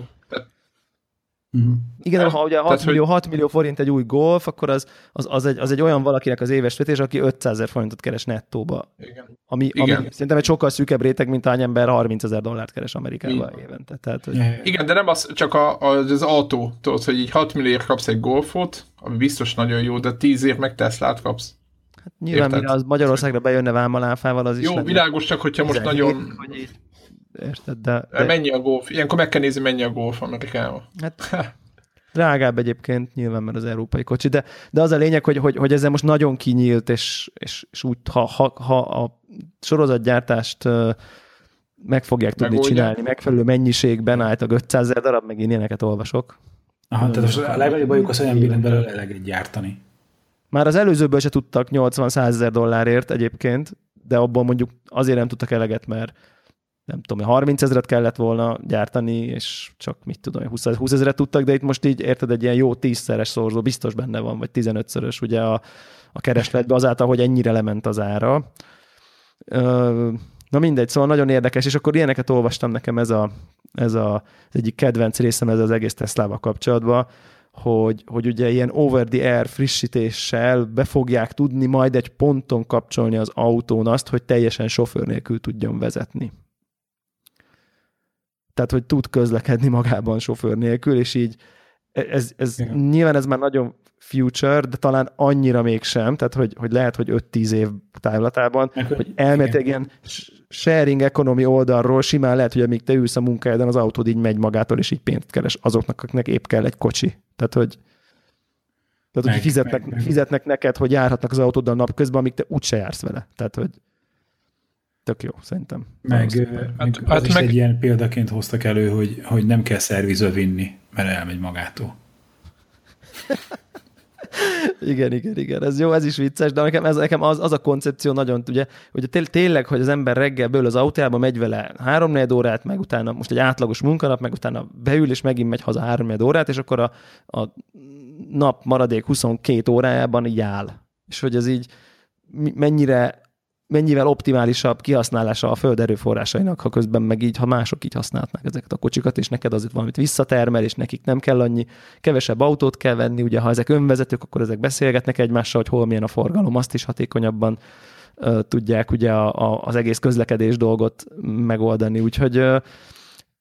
Uh-huh. Igen, de ha ugye 6, Tehát, millió, hogy... 6 millió forint egy új golf, akkor az, az, az, egy, az egy olyan valakinek az éves vetés, aki 500 ezer forintot keres nettóba. Igen. Ami, Igen. ami szerintem egy sokkal szűkebb réteg, mint hány ember 30 ezer dollárt keres Amerikában Igen. évente. Tehát, hogy... Igen, de nem az, csak a, az, az autó, tudod, hogy így 6 millióért kapsz egy golfot, ami biztos nagyon jó, de 10 ér meg Teslát kapsz. Hát nyilván, mire az Magyarországra bejönne vámaláfával, az is Jó, világos, csak hogyha most nagyon... Hogy Érted, de, de... Mennyi a golf? Ilyenkor meg kell nézni, mennyi a golf Amerikában. Hát drágább egyébként, nyilván, mert az európai kocsi, de, de az a lényeg, hogy, hogy, hogy ezzel most nagyon kinyílt, és, és, és úgy, ha, ha, ha a sorozatgyártást meg fogják tudni Megoldja. csinálni, megfelelő mennyiségben álltak 500 ezer darab, meg én ilyeneket olvasok. Aha, tehát most a legnagyobb bajuk az, hogy nem bírnak belőle eleget gyártani. Már az előzőből se tudtak 80-100 ezer dollárért egyébként, de abból mondjuk azért nem tudtak eleget, mert nem tudom, 30 ezeret kellett volna gyártani, és csak mit tudom, 20, 20 ezeret tudtak, de itt most így érted, egy ilyen jó tízszeres szorzó biztos benne van, vagy 15-szörös ugye a, a keresletbe azáltal, hogy ennyire lement az ára. Na mindegy, szóval nagyon érdekes, és akkor ilyeneket olvastam nekem ez, a, ez a, az egyik kedvenc részem ez az egész Tesla-val kapcsolatban, hogy, hogy ugye ilyen over-the-air frissítéssel be fogják tudni majd egy ponton kapcsolni az autón azt, hogy teljesen sofőr nélkül tudjon vezetni. Tehát, hogy tud közlekedni magában sofőr nélkül, és így ez, ez nyilván ez már nagyon future, de talán annyira mégsem, tehát hogy, hogy lehet, hogy 5-10 év távlatában, Meg, hogy elméletileg ilyen sharing economy oldalról simán lehet, hogy amíg te ülsz a munkájában, az autód így megy magától, és így pénzt keres azoknak, akiknek épp kell egy kocsi. Tehát, hogy tehát, hogy fizetnek, meg, meg. fizetnek neked, hogy járhatnak az autóddal napközben, amíg te úgyse jársz vele. Tehát, hogy tök jó, szerintem. Meg, hát, az hát is meg... egy ilyen példaként hoztak elő, hogy, hogy nem kell szerviző vinni, mert elmegy magától. igen, igen, igen, ez jó, ez is vicces, de nekem, ez, nekem az, az a koncepció nagyon, ugye, hogy té- tényleg, hogy az ember reggel ből az autójába megy vele három órát, meg utána most egy átlagos munkanap, meg utána beül, és megint megy haza három órát, és akkor a, a nap maradék 22 órájában így áll. És hogy ez így mennyire mennyivel optimálisabb kihasználása a föld erőforrásainak, ha közben meg így, ha mások így használhatnak ezeket a kocsikat, és neked azért valamit visszatermel, és nekik nem kell annyi, kevesebb autót kell venni, ugye ha ezek önvezetők, akkor ezek beszélgetnek egymással, hogy hol milyen a forgalom, azt is hatékonyabban uh, tudják ugye a, a, az egész közlekedés dolgot megoldani, úgyhogy uh,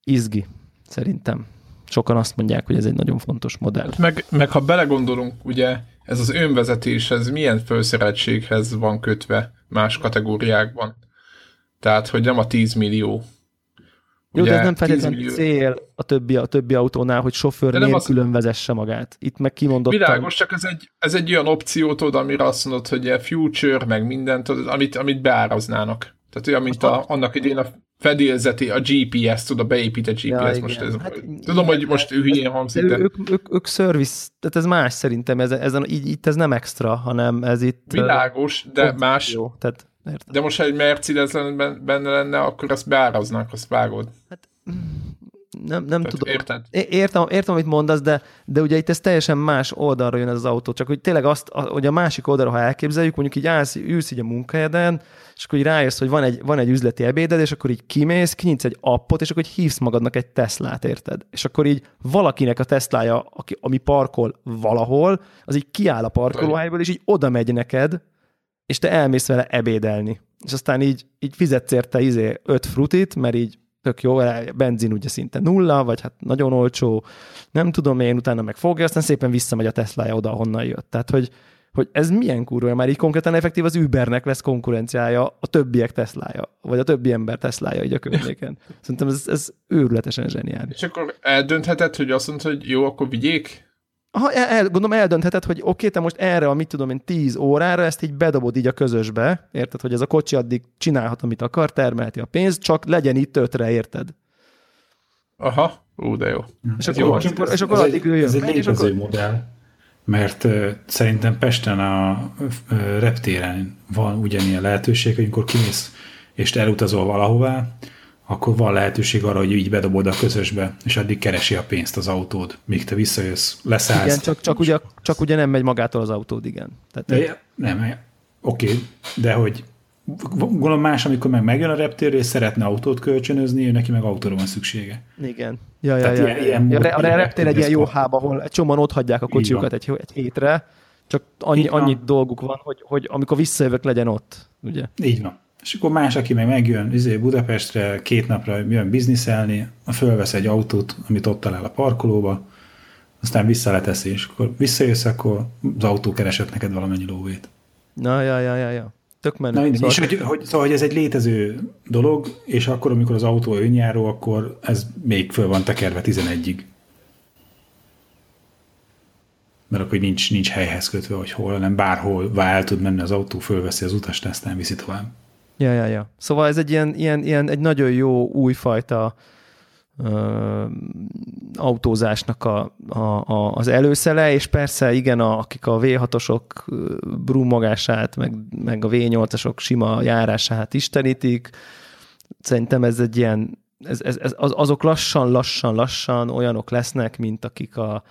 izgi, szerintem. Sokan azt mondják, hogy ez egy nagyon fontos modell. Meg, meg ha belegondolunk, ugye ez az önvezetés, ez milyen felszereltséghez van kötve más kategóriákban? Tehát, hogy nem a 10 millió. Jó, Ugye, de ez nem feltétlenül cél a többi, a többi autónál, hogy sofőr de nélkül az... vezesse magát. Itt meg kimondottan... Világos, csak ez egy, ez egy olyan opció, tudod, amire azt mondod, hogy a future, meg mindent, tudod, amit, amit beáraznának. Tehát olyan, mint a, annak idén a fedélzeti, a GPS, tudod, beépített GPS, ja, most ez, hát, tudom, hogy most ő hülyén hangzik, de... Ők, ők, ők service, tehát ez más szerintem, ez, ez, így, itt ez nem extra, hanem ez itt... Világos, de más... Jó, tehát érted. De most, ha egy Mercedes benne lenne, akkor ezt beáraznak, azt vágod. Hát, nem, nem Tehát tudom. Érted? Értem, értem, amit mondasz, de, de ugye itt ez teljesen más oldalra jön ez az autó. Csak hogy tényleg azt, hogy a másik oldalra, ha elképzeljük, mondjuk így állsz, ülsz így a munkahelyeden, és akkor így rájössz, hogy van egy, van egy üzleti ebéded, és akkor így kimész, kinyitsz egy appot, és akkor így hívsz magadnak egy Teslát, érted? És akkor így valakinek a Teslája, aki, ami parkol valahol, az így kiáll a parkolóhelyból, és így oda megy neked, és te elmész vele ebédelni. És aztán így, így fizetsz érte izé öt frutit, mert így tök jó, benzin ugye szinte nulla, vagy hát nagyon olcsó, nem tudom én, utána meg fogja, aztán szépen visszamegy a Teslája oda, honnan jött. Tehát, hogy, hogy ez milyen kurva, már így konkrétan effektív az Ubernek lesz konkurenciája a többiek Teslája, vagy a többi ember Teslája így a környéken. Szerintem ez, ez őrületesen zseniális. És akkor eldöntheted, hogy azt mondod, hogy jó, akkor vigyék? Ha el, el, gondolom eldöntheted, hogy oké, okay, te most erre a mit tudom én 10 órára ezt így bedobod így a közösbe, érted, hogy ez a kocsi addig csinálhat, amit akar, termelheti a pénzt, csak legyen itt ötre, érted? Aha, ú, de jó. És akkor, jó, és akkor, és akkor ez addig egy, Ez egy létező akkor... modell, mert uh, szerintem Pesten a uh, reptéren van ugyanilyen lehetőség, hogy amikor kimész és te elutazol valahová, akkor van lehetőség arra, hogy így bedobod a közösbe, és addig keresi a pénzt az autód, míg te visszajössz, leszállsz. Igen, csak, csak, ugye, csak ugye nem megy magától az autód, igen. Tehát de, nem, oké, okay, de hogy gondolom más, amikor meg megjön a reptérre, és szeretne autót kölcsönözni, ő neki meg autóra van szüksége. Igen. Ja, ja, ja, ilyen, ilyen ja, a reptér egy ilyen jó hába, ahol egy csomóan ott hagyják a kocsiukat egy, egy hétre, csak annyi, annyi dolguk van, hogy, hogy amikor visszajövök, legyen ott. Ugye? Így van. És akkor más, aki meg megjön izé Budapestre, két napra jön bizniszelni, fölvesz egy autót, amit ott talál a parkolóba, aztán vissza leteszi, és akkor visszajössz, akkor az autó keresett neked valamennyi lóvét. Na, ja, ja, ja, ja. Tök menő. Na, mindegy, szóval... és hogy, hogy, szóval, hogy ez egy létező dolog, és akkor, amikor az autó önjáró, akkor ez még föl van tekerve 11-ig. Mert akkor nincs, nincs helyhez kötve, hogy hol, hanem bárhol el tud menni az autó, fölveszi az utast, aztán viszi tovább. Ja, ja, ja. Szóval ez egy ilyen, ilyen, ilyen egy nagyon jó újfajta ö, autózásnak a, a, a, az előszele, és persze igen, a, akik a V6-osok brummogását, meg, meg a V8-asok sima járását istenítik, szerintem ez egy ilyen, ez, ez, ez, azok lassan, lassan, lassan olyanok lesznek, mint akik a,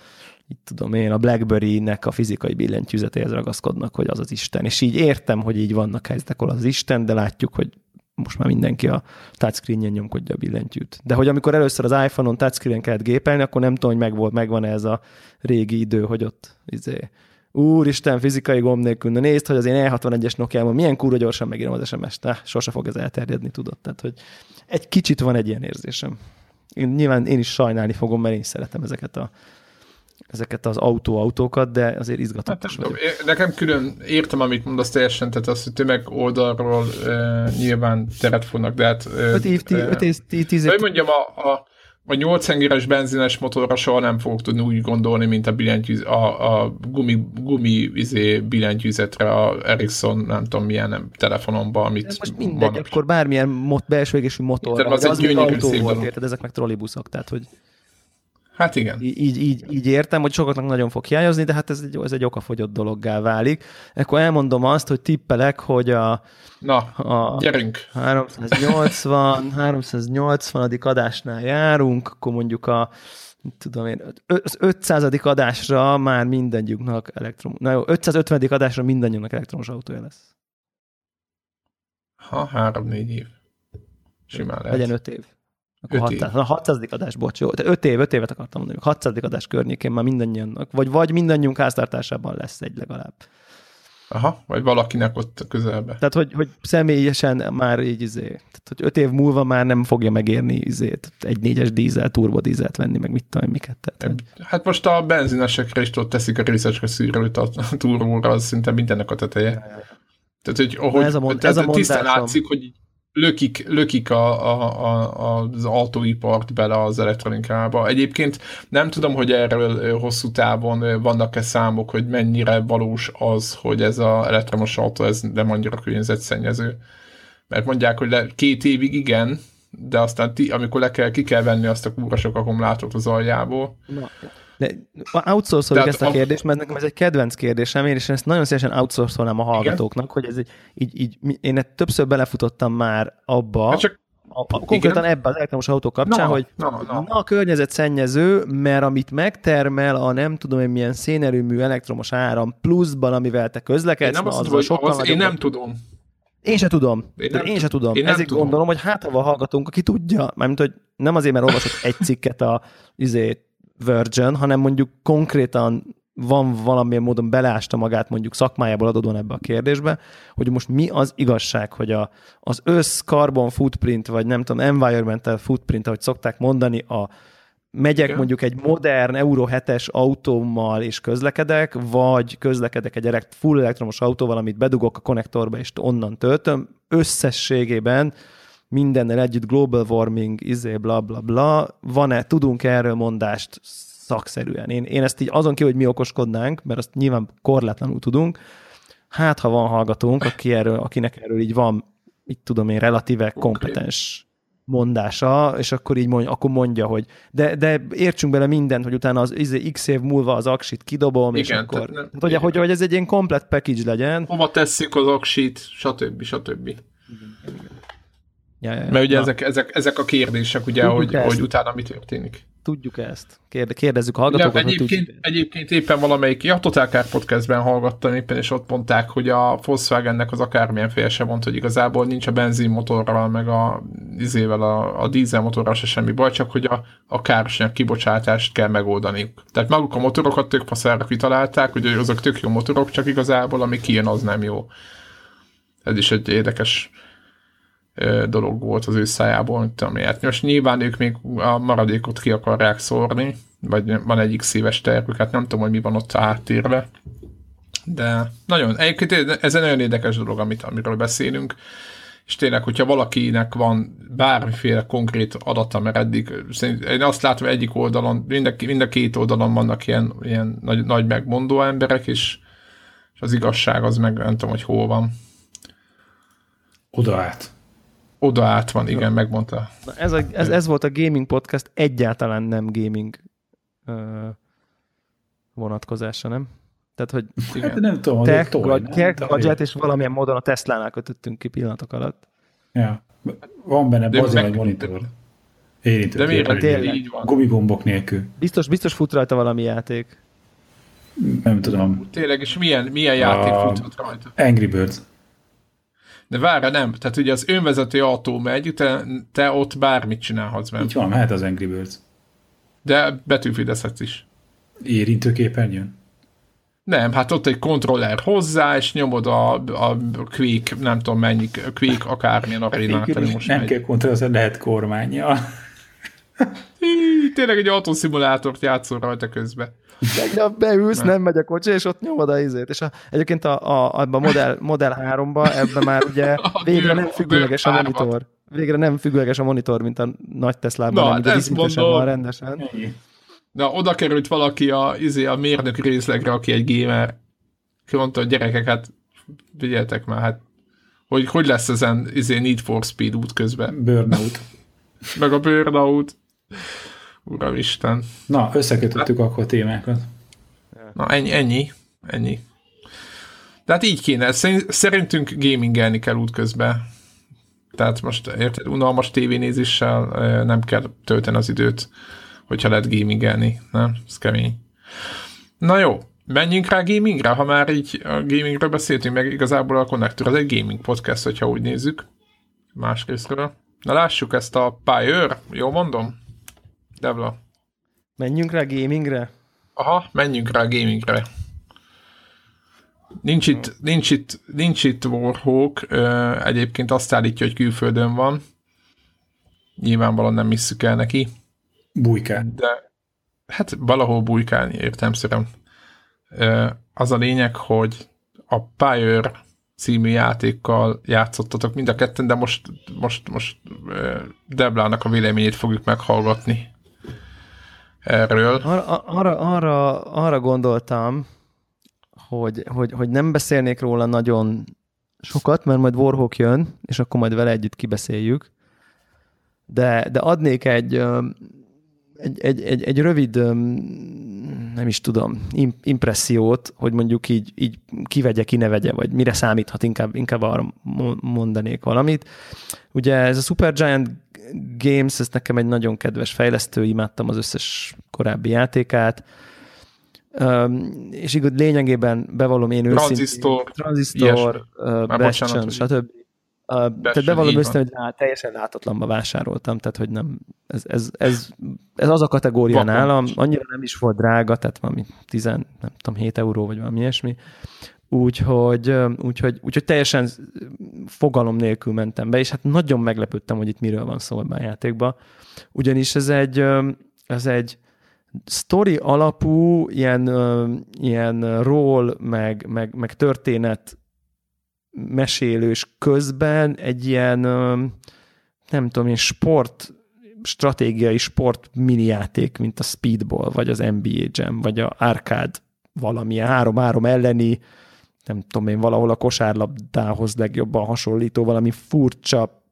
itt tudom én, a BlackBerry-nek a fizikai billentyűzetéhez ragaszkodnak, hogy az az Isten. És így értem, hogy így vannak helyzetek, ahol az Isten, de látjuk, hogy most már mindenki a touchscreen-en nyomkodja a billentyűt. De hogy amikor először az iPhone-on touchscreen kellett gépelni, akkor nem tudom, hogy meg volt, megvan ez a régi idő, hogy ott izé, úristen, fizikai gomb nélkül, na nézd, hogy az én E61-es nokia milyen kurva gyorsan megírom az SMS-t, sose fog ez elterjedni, tudod. Tehát, hogy egy kicsit van egy ilyen érzésem. Én, nyilván én is sajnálni fogom, mert én szeretem ezeket a ezeket az autó-autókat, de azért izgatott hát, Nekem külön értem, amit mondasz teljesen, tehát az, hogy tömeg oldalról e, nyilván teret fognak, de hát... 5 év, 5 év, 10 év... Hogy mondjam, a, a, a 8 hengeres benzines motorra soha nem fogok tudni úgy gondolni, mint a, billentyűz, a, a gumi, gumi izé, billentyűzetre a Ericsson, nem tudom milyen nem, telefonomban, amit de most mindegy, akkor bármilyen mot, belső égésű motor, az, az még autó volt, érted, ezek meg trollibuszok, tehát hogy... Hát igen. Így, így, így értem, hogy sokaknak nagyon fog hiányozni, de hát ez egy, ez egy okafogyott dologgá válik. Ekkor elmondom azt, hogy tippelek, hogy a, Na, a gyerünk. 380, 380. adásnál járunk, akkor mondjuk a tudom én, az 500. adásra már mindannyiunknak elektrom, na jó, 550. adásra mindannyiunknak elektromos autója lesz. Ha, három-négy év. Simán lehet. Legyen öt év. Akkor 600, a 600. adás, bocs, jó. 5 év, 5 évet akartam mondani. 600. adás környékén már mindannyiunknak, vagy, vagy mindannyiunk háztartásában lesz egy legalább. Aha, vagy valakinek ott közelbe. Tehát, hogy, hogy személyesen már így izé, tehát, hogy öt év múlva már nem fogja megérni izét, egy négyes dízel, turbodízelt venni, meg mit tudom, miket. Tehát, hát most a benzinesekre is ott teszik a részecske szűrőt a turbóra, az szinte mindennek a teteje. Tehát, hogy ahogy, ez a, mond, ez a tisztán látszik, hogy lökik, lökik a, a, a, az autóipart bele az elektronikába. Egyébként nem tudom, hogy erről hosszú távon vannak-e számok, hogy mennyire valós az, hogy ez az elektromos autó ez nem annyira környezetszennyező. Mert mondják, hogy le, két évig igen, de aztán ti, amikor le kell, ki kell venni azt a kúra sok akkumulátort az aljából. Na de outsourcoljuk ezt a, a kérdést, mert nekem ez egy kedvenc kérdésem, én és ezt nagyon szívesen outsourcolnám a hallgatóknak, Igen? hogy ez egy, így, így, én többször belefutottam már abba, hát csak a, a, konkrétan ebbe az elektromos autó kapcsán, na, hogy na, na. na a környezet szennyező, mert amit megtermel a nem tudom én milyen szénerőmű elektromos áram pluszban, amivel te közlekedsz, én nem, az, az sokkal az, én nem tudom. Én se tudom. Én, nem én se tudom. Én Ezért tudom. gondolom, hogy hát ha hallgatunk, aki tudja, mármint, hogy nem azért, mert olvasott egy cikket a izé, Virgin, hanem mondjuk konkrétan van valamilyen módon beleásta magát mondjuk szakmájából adódóan ebbe a kérdésbe, hogy most mi az igazság, hogy a, az össz carbon footprint, vagy nem tudom, environmental footprint, ahogy szokták mondani, a megyek Igen. mondjuk egy modern Euro 7-es autómmal és közlekedek, vagy közlekedek egy full elektromos autóval, amit bedugok a konnektorba és onnan töltöm, összességében mindennel együtt global warming, izé, bla, bla, bla, van-e, tudunk -e erről mondást szakszerűen? Én, én ezt így azon ki, hogy mi okoskodnánk, mert azt nyilván korlátlanul tudunk, hát ha van hallgatónk, aki erről, akinek erről így van, így tudom én, relatíve kompetens mondása, és akkor így mondja, akkor mondja, hogy de, de értsünk bele mindent, hogy utána az izé, x év múlva az aksit kidobom, igen, és akkor, tehát, nem, tehát, hogy, hogy, hogy ez egy ilyen komplet package legyen. Hova tesszük az aksit, stb. stb. Igen, igen. Ja, ja, ja. Mert ugye ezek, ezek, ezek a kérdések, ugye, hogy, hogy utána mi történik. Tudjuk ezt. Kérdezzük a hallgatókat. Egyébként, egyébként éppen valamelyik, ja, Total Car podcastben hallgattam éppen, és ott mondták, hogy a Volkswagennek az akármilyen fél sem mond, hogy igazából nincs a benzinmotorral, meg a izével, a, a dízelmotorral se semmi baj, csak hogy a, a károsanyag kibocsátást kell megoldaniuk. Tehát maguk a motorokat tök faszára kitalálták, hogy azok tök jó motorok, csak igazából ami kijön, az nem jó. Ez is egy érdekes dolog volt az ő szájából, amiért. Most nyilván ők még a maradékot ki akarják szórni, vagy van egy x éves tervük, hát nem tudom, hogy mi van ott áttérve, de nagyon, egyébként ez egy nagyon érdekes dolog, amit, amiről beszélünk, és tényleg, hogyha valakinek van bármiféle konkrét adata, mert eddig én azt látom, egyik oldalon, mind a, mind a két oldalon vannak ilyen, ilyen nagy, nagy megmondó emberek, és, és az igazság az meg nem tudom, hogy hol van. Oda át. Oda át van, igen, Na. megmondta. Na ez, a, ez, ez volt a gaming podcast, egyáltalán nem gaming ö, vonatkozása, nem? Tehát, hogy hát igen. Hát nem tudom, tech, toy, tech gadget, és valamilyen módon a Tesla-nál kötöttünk ki pillanatok alatt. Ja. Van benne bazi nagy monitor. Érintett. De miért? Tényleg. Így van. Gumigombok nélkül. Biztos, biztos fut rajta valami játék. Nem tudom. Tényleg, és milyen, milyen játék a... futhat rajta? Angry Birds. De várj, nem. Tehát ugye az önvezető autó megy, te, te ott bármit csinálhatsz benne. Így van, mehet az Angry Birds. De betűfideszhetsz is. Érintőképernyőn? Nem, hát ott egy kontroller hozzá, és nyomod a, a Quake, nem tudom mennyi, Quake akármilyen arénát. most nem megy. kell kontroller, lehet kormánya. Tényleg egy autószimulátort játszol rajta közben. Tegnap beülsz, nem. nem megy a kocsi, és ott nyomod a izét. És a, egyébként a, a, a Model, Model 3-ba ebben már ugye végre nem függőleges a monitor. Végre nem függőleges a monitor, mint a nagy Teslában, Na, ezt mondom. van rendesen. Na, oda került valaki a, izé, a mérnök részlegre, aki egy gamer. Ki mondta, hogy gyerekek, hát figyeltek már, hát hogy, hogy lesz ezen izé Need for Speed út közben. Burnout. Meg a Burnout. Uramisten. Na, összekötöttük hát, akkor témákat. Na, ennyi, ennyi. ennyi. De hát így kéne. Szerintünk gamingelni kell útközben. Tehát most érted, unalmas tévénézéssel nem kell tölteni az időt, hogyha lehet gamingelni. Nem? Ez kemény. Na jó, menjünk rá gamingre, ha már így a gamingről beszéltünk, meg igazából a Connector az egy gaming podcast, hogyha úgy nézzük. Másrésztről. Na lássuk ezt a Pyre, jó mondom? Devla. Menjünk rá gamingre? Aha, menjünk rá gamingre. Nincs itt, nincs itt, nincs itt Warhawk, egyébként azt állítja, hogy külföldön van. Nyilvánvalóan nem hisszük el neki. Bújkál. De hát valahol bújkálni, értemszerűen. Az a lényeg, hogy a Pyre című játékkal játszottatok mind a ketten, de most, most, most Deblának a véleményét fogjuk meghallgatni erről. Arra, arra, arra, arra gondoltam, hogy, hogy, hogy nem beszélnék róla nagyon sokat, mert majd Warhawk jön, és akkor majd vele együtt kibeszéljük. De, de adnék egy, egy, egy, egy, egy rövid, nem is tudom, impressziót, hogy mondjuk így, így kivegye, ki ne vegye, vagy mire számíthat, inkább, inkább arra mondanék valamit. Ugye ez a Supergiant Games, ez nekem egy nagyon kedves fejlesztő, imádtam az összes korábbi játékát, Um, és igaz, lényegében bevallom én őszintén. Transistor. Transistor, uh, Bastion, stb. Uh, tehát bevallom őszintén, hogy hát, teljesen látatlanba vásároltam, tehát hogy nem, ez, ez, ez, ez az a kategória Vakon. nálam, annyira nem is volt drága, tehát valami 10, nem tudom, 7 euró, vagy valami ilyesmi, úgyhogy, úgyhogy, úgyhogy teljesen fogalom nélkül mentem be, és hát nagyon meglepődtem, hogy itt miről van szó ebben a játékban, ugyanis ez egy, ez egy story alapú, ilyen, ilyen ról, meg, meg, meg történet mesélős közben egy ilyen, nem tudom, ilyen sport, stratégiai sport minijáték, mint a Speedball, vagy az NBA Jam, vagy a Arcade valamilyen három-három elleni, nem tudom én, valahol a kosárlabdához legjobban hasonlító, valami furcsa,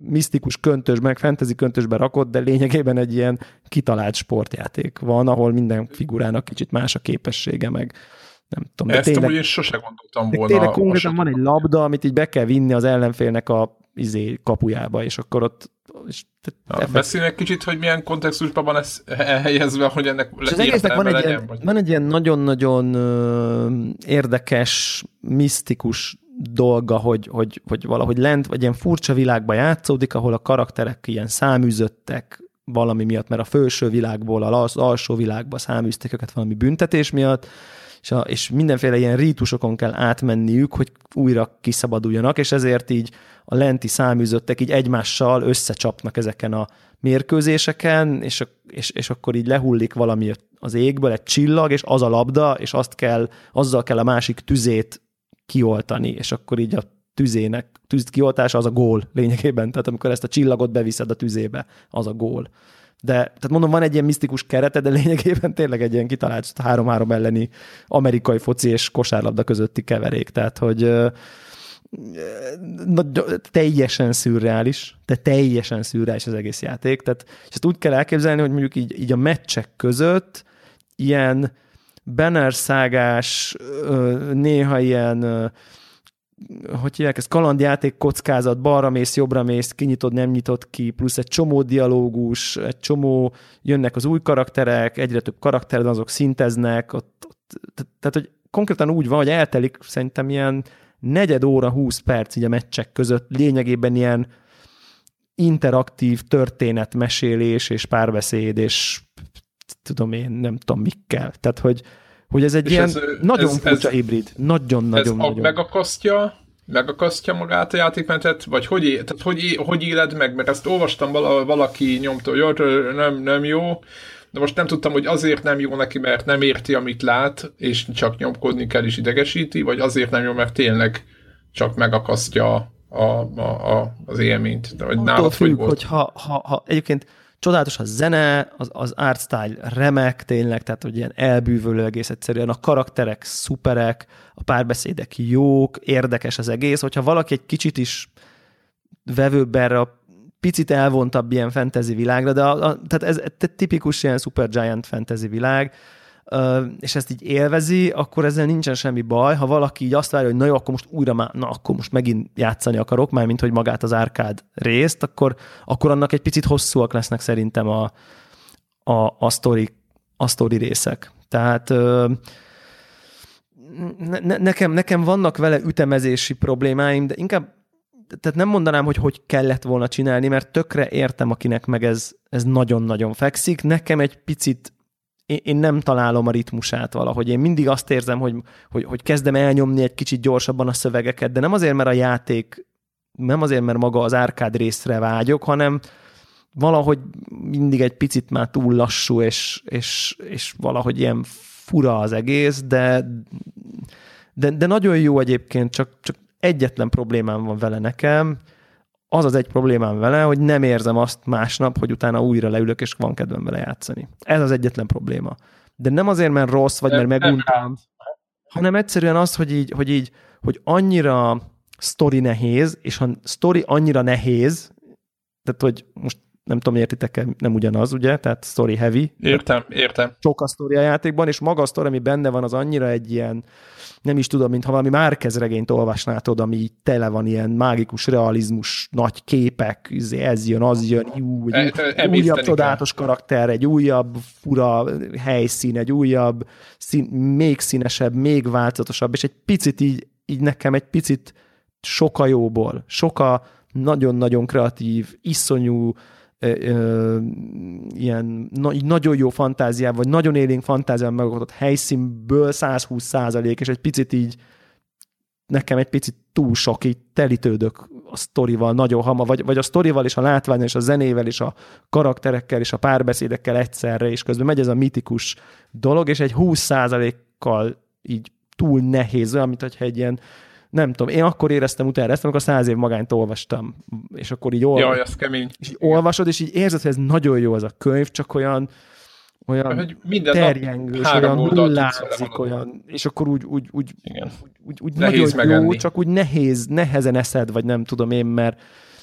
misztikus köntös, meg fantasy köntösbe rakott, de lényegében egy ilyen kitalált sportjáték van, ahol minden figurának kicsit más a képessége, meg nem tudom. Ezt tényleg, én sose gondoltam volna. Tényleg konkrétan van egy labda, amit így be kell vinni az ellenfélnek a izé, kapujába, és akkor ott és Na, beszélnek kicsit, hogy milyen kontextusban van ez helyezve, hogy ennek és az egésznek van egy, legyen, ilyen, vagy? van egy ilyen nagyon-nagyon érdekes, misztikus dolga, hogy, hogy, hogy valahogy lent, vagy ilyen furcsa világba játszódik, ahol a karakterek ilyen száműzöttek valami miatt, mert a felső világból az alsó világba száműztek őket valami büntetés miatt, és, a, és mindenféle ilyen rítusokon kell átmenniük, hogy újra kiszabaduljanak, és ezért így a lenti száműzöttek így egymással összecsapnak ezeken a mérkőzéseken, és, és, és akkor így lehullik valami az égből, egy csillag, és az a labda, és azt kell, azzal kell a másik tüzét kioltani, és akkor így a tüzének, tűz kioltása az a gól lényegében, tehát amikor ezt a csillagot beviszed a tüzébe, az a gól. De, tehát mondom, van egy ilyen misztikus kerete, de lényegében tényleg egy ilyen kitalált 3-3 elleni amerikai foci és kosárlabda közötti keverék. Tehát, hogy na, teljesen szürreális, de teljesen szürreális az egész játék. Tehát, és ezt úgy kell elképzelni, hogy mondjuk így, így a meccsek között ilyen banner néha ilyen hogy hívják, ez kalandjáték kockázat, balra mész, jobbra mész, kinyitod, nem nyitod ki, plusz egy csomó dialógus, egy csomó, jönnek az új karakterek, egyre több karaktered, azok szinteznek, ott, ott, tehát, hogy konkrétan úgy van, hogy eltelik szerintem ilyen negyed óra, 20 perc így a meccsek között lényegében ilyen interaktív történetmesélés és párbeszéd, és tudom én, nem tudom mikkel. Tehát, hogy, hogy ez egy és ilyen ez, nagyon ez, furcsa ez, hibrid. Nagyon-nagyon. Ez nagyon. megakasztja, megakasztja magát a játékmenetet, vagy hogy, tehát hogy, hogy éled meg, mert ezt olvastam, valaki nyomta, hogy nem, nem jó, de most nem tudtam, hogy azért nem jó neki, mert nem érti, amit lát, és csak nyomkodni kell és idegesíti, vagy azért nem jó, mert tényleg csak megakasztja a, a, a, az élményt. De, vagy nálad, függ, hogy, volt? hogy ha, ha, ha egyébként csodálatos a zene, az, az art style remek tényleg, tehát hogy ilyen elbűvölő egész egyszerűen, a karakterek szuperek, a párbeszédek jók, érdekes az egész, hogyha valaki egy kicsit is vevőbb erre a picit elvontabb ilyen fantasy világra, de a, a, tehát ez tipikus ilyen super giant fantasy világ, és ezt így élvezi, akkor ezzel nincsen semmi baj. Ha valaki így azt várja, hogy na jó, akkor most újra már, na akkor most megint játszani akarok, már mint hogy magát az árkád részt, akkor, akkor annak egy picit hosszúak lesznek szerintem a, a, a, story, a story részek. Tehát ne, nekem, nekem vannak vele ütemezési problémáim, de inkább tehát nem mondanám, hogy hogy kellett volna csinálni, mert tökre értem, akinek meg ez, ez nagyon-nagyon fekszik. Nekem egy picit én, nem találom a ritmusát valahogy. Én mindig azt érzem, hogy, hogy, hogy kezdem elnyomni egy kicsit gyorsabban a szövegeket, de nem azért, mert a játék, nem azért, mert maga az árkád részre vágyok, hanem valahogy mindig egy picit már túl lassú, és, és, és valahogy ilyen fura az egész, de, de, de nagyon jó egyébként, csak, csak egyetlen problémám van vele nekem, az az egy problémám vele, hogy nem érzem azt másnap, hogy utána újra leülök, és van kedvem vele játszani. Ez az egyetlen probléma. De nem azért, mert rossz, vagy mert meguntam, hanem egyszerűen az, hogy így, hogy így, hogy annyira story nehéz, és ha story annyira nehéz, tehát hogy most nem tudom, értitek-e, nem ugyanaz, ugye? Tehát story heavy. Értem, értem. Sok a story a játékban, és maga a story, ami benne van, az annyira egy ilyen, nem is tudom, mintha valami Márkez regényt olvasnál, tudod, ami tele van ilyen mágikus realizmus, nagy képek, izé, ez jön, az jön, ú, egy e, e, újabb csodálatos karakter, egy újabb fura helyszín, egy újabb, szín, még színesebb, még változatosabb, és egy picit így, így nekem egy picit soka jóból, soka nagyon-nagyon kreatív, iszonyú, ilyen na, nagyon jó fantáziával, vagy nagyon élénk fantáziával megalkotott helyszínből 120 százalék, és egy picit így nekem egy picit túl sok, így telítődök a sztorival nagyon hamar, vagy, vagy a sztorival és a látványon és a zenével és a karakterekkel és a párbeszédekkel egyszerre, és közben megy ez a mitikus dolog, és egy 20 százalékkal így túl nehéz, olyan, mint hogyha egy ilyen nem tudom, én akkor éreztem utána ezt, amikor száz év magányt olvastam, és akkor így olvasod. Jaj, ez kemény. És így olvasod, és így érzed, hogy ez nagyon jó az a könyv, csak olyan, olyan hogy minden terjengős, olyan nullázik, olyan, és akkor úgy, úgy, úgy, Igen. úgy, úgy nehéz nagyon megenni. jó, csak úgy nehéz, nehezen eszed, vagy nem tudom én, mert,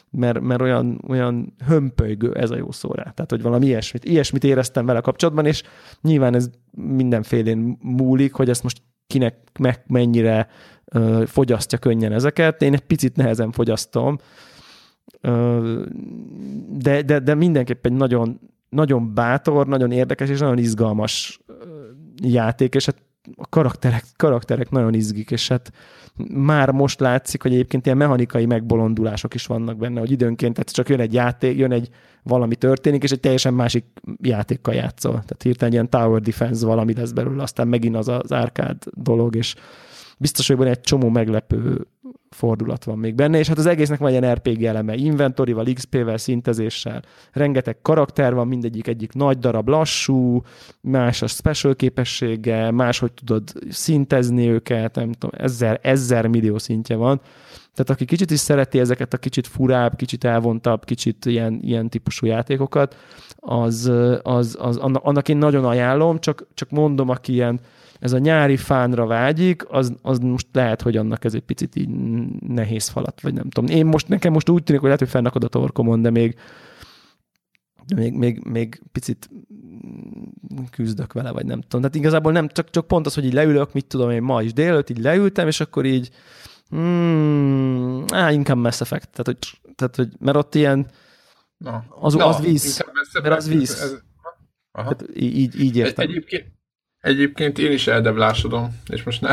mert, mert olyan, olyan hömpölygő ez a jó szó rá. Tehát, hogy valami ilyesmit, ilyesmit éreztem vele kapcsolatban, és nyilván ez mindenfélén múlik, hogy ezt most kinek meg mennyire fogyasztja könnyen ezeket. Én egy picit nehezen fogyasztom, de, de, de mindenképp egy nagyon, nagyon bátor, nagyon érdekes és nagyon izgalmas játék, és hát a karakterek, karakterek nagyon izgik, és hát már most látszik, hogy egyébként ilyen mechanikai megbolondulások is vannak benne, hogy időnként tehát csak jön egy játék, jön egy valami történik, és egy teljesen másik játékkal játszol. Tehát hirtelen ilyen tower defense valami lesz belőle, aztán megint az az árkád dolog, és biztos, hogy van egy csomó meglepő fordulat van még benne, és hát az egésznek van ilyen RPG eleme, inventorival, XP-vel, szintezéssel, rengeteg karakter van, mindegyik egyik nagy darab lassú, más a special képessége, máshogy tudod szintezni őket, nem tudom, ezer, ezer millió szintje van. Tehát aki kicsit is szereti ezeket a kicsit furább, kicsit elvontabb, kicsit ilyen, ilyen típusú játékokat, az, az, az, annak én nagyon ajánlom, csak, csak mondom, aki ilyen ez a nyári fánra vágyik, az, az most lehet, hogy annak ez egy picit így nehéz falat, vagy nem tudom. Én most, nekem most úgy tűnik, hogy lehet, hogy fennakad a torkomon, de még, még, még, még picit küzdök vele, vagy nem tudom. Tehát igazából nem, csak, csak pont az, hogy így leülök, mit tudom én ma is délőtt, így leültem, és akkor így hmm, á, inkább Mass Effect. Tehát, hogy, tehát, hogy mert ott ilyen az, az víz. Mert az víz. Ez, ez, aha. Tehát így, így értem. Egyébként, Egyébként én is eldeblásodom, és most ne,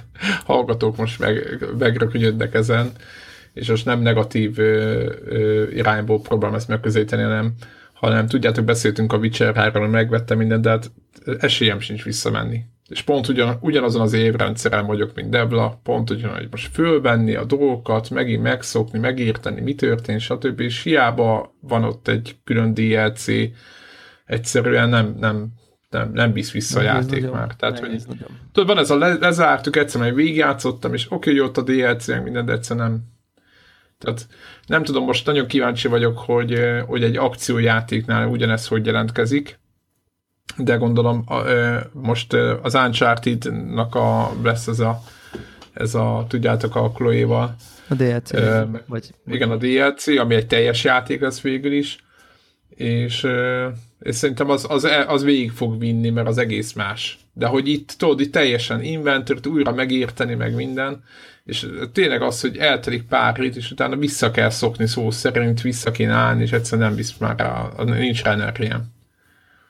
hallgatók most meg, megrökönyödnek ezen, és most nem negatív ö, ö, irányból próbálom ezt megközelíteni, hanem, hanem tudjátok, beszéltünk a Witcher 3 megvettem mindent, de hát esélyem sincs visszamenni. És pont ugyan, ugyanazon az évrendszeren vagyok, mint Debla, pont ugyan, hogy most fölvenni a dolgokat, megint megszokni, megírteni, mi történt, stb. És hiába van ott egy külön DLC, egyszerűen nem, nem, nem, nem visz vissza a játék nagyon, már. Tehát, hogy, tudod, van ez a le, lezártuk, egyszerűen végigjátszottam, és oké, hogy ott a DLC, minden, de egyszerűen nem. Tehát nem tudom, most nagyon kíváncsi vagyok, hogy, hogy egy akciójátéknál ugyanez hogy jelentkezik, de gondolom most az Uncharted-nak a, lesz ez a, ez a, tudjátok, a Chloe-val. A DLC. Ö, vagy, igen, a DLC, ami egy teljes játék lesz végül is, és, és szerintem az, az, az végig fog vinni, mert az egész más. De hogy itt, tudod, itt teljesen inventort újra megérteni, meg minden, és tényleg az, hogy eltelik pár hét, és utána vissza kell szokni szó szerint, vissza kéne állni, és egyszerűen nem visz már rá, nincs rá energiám.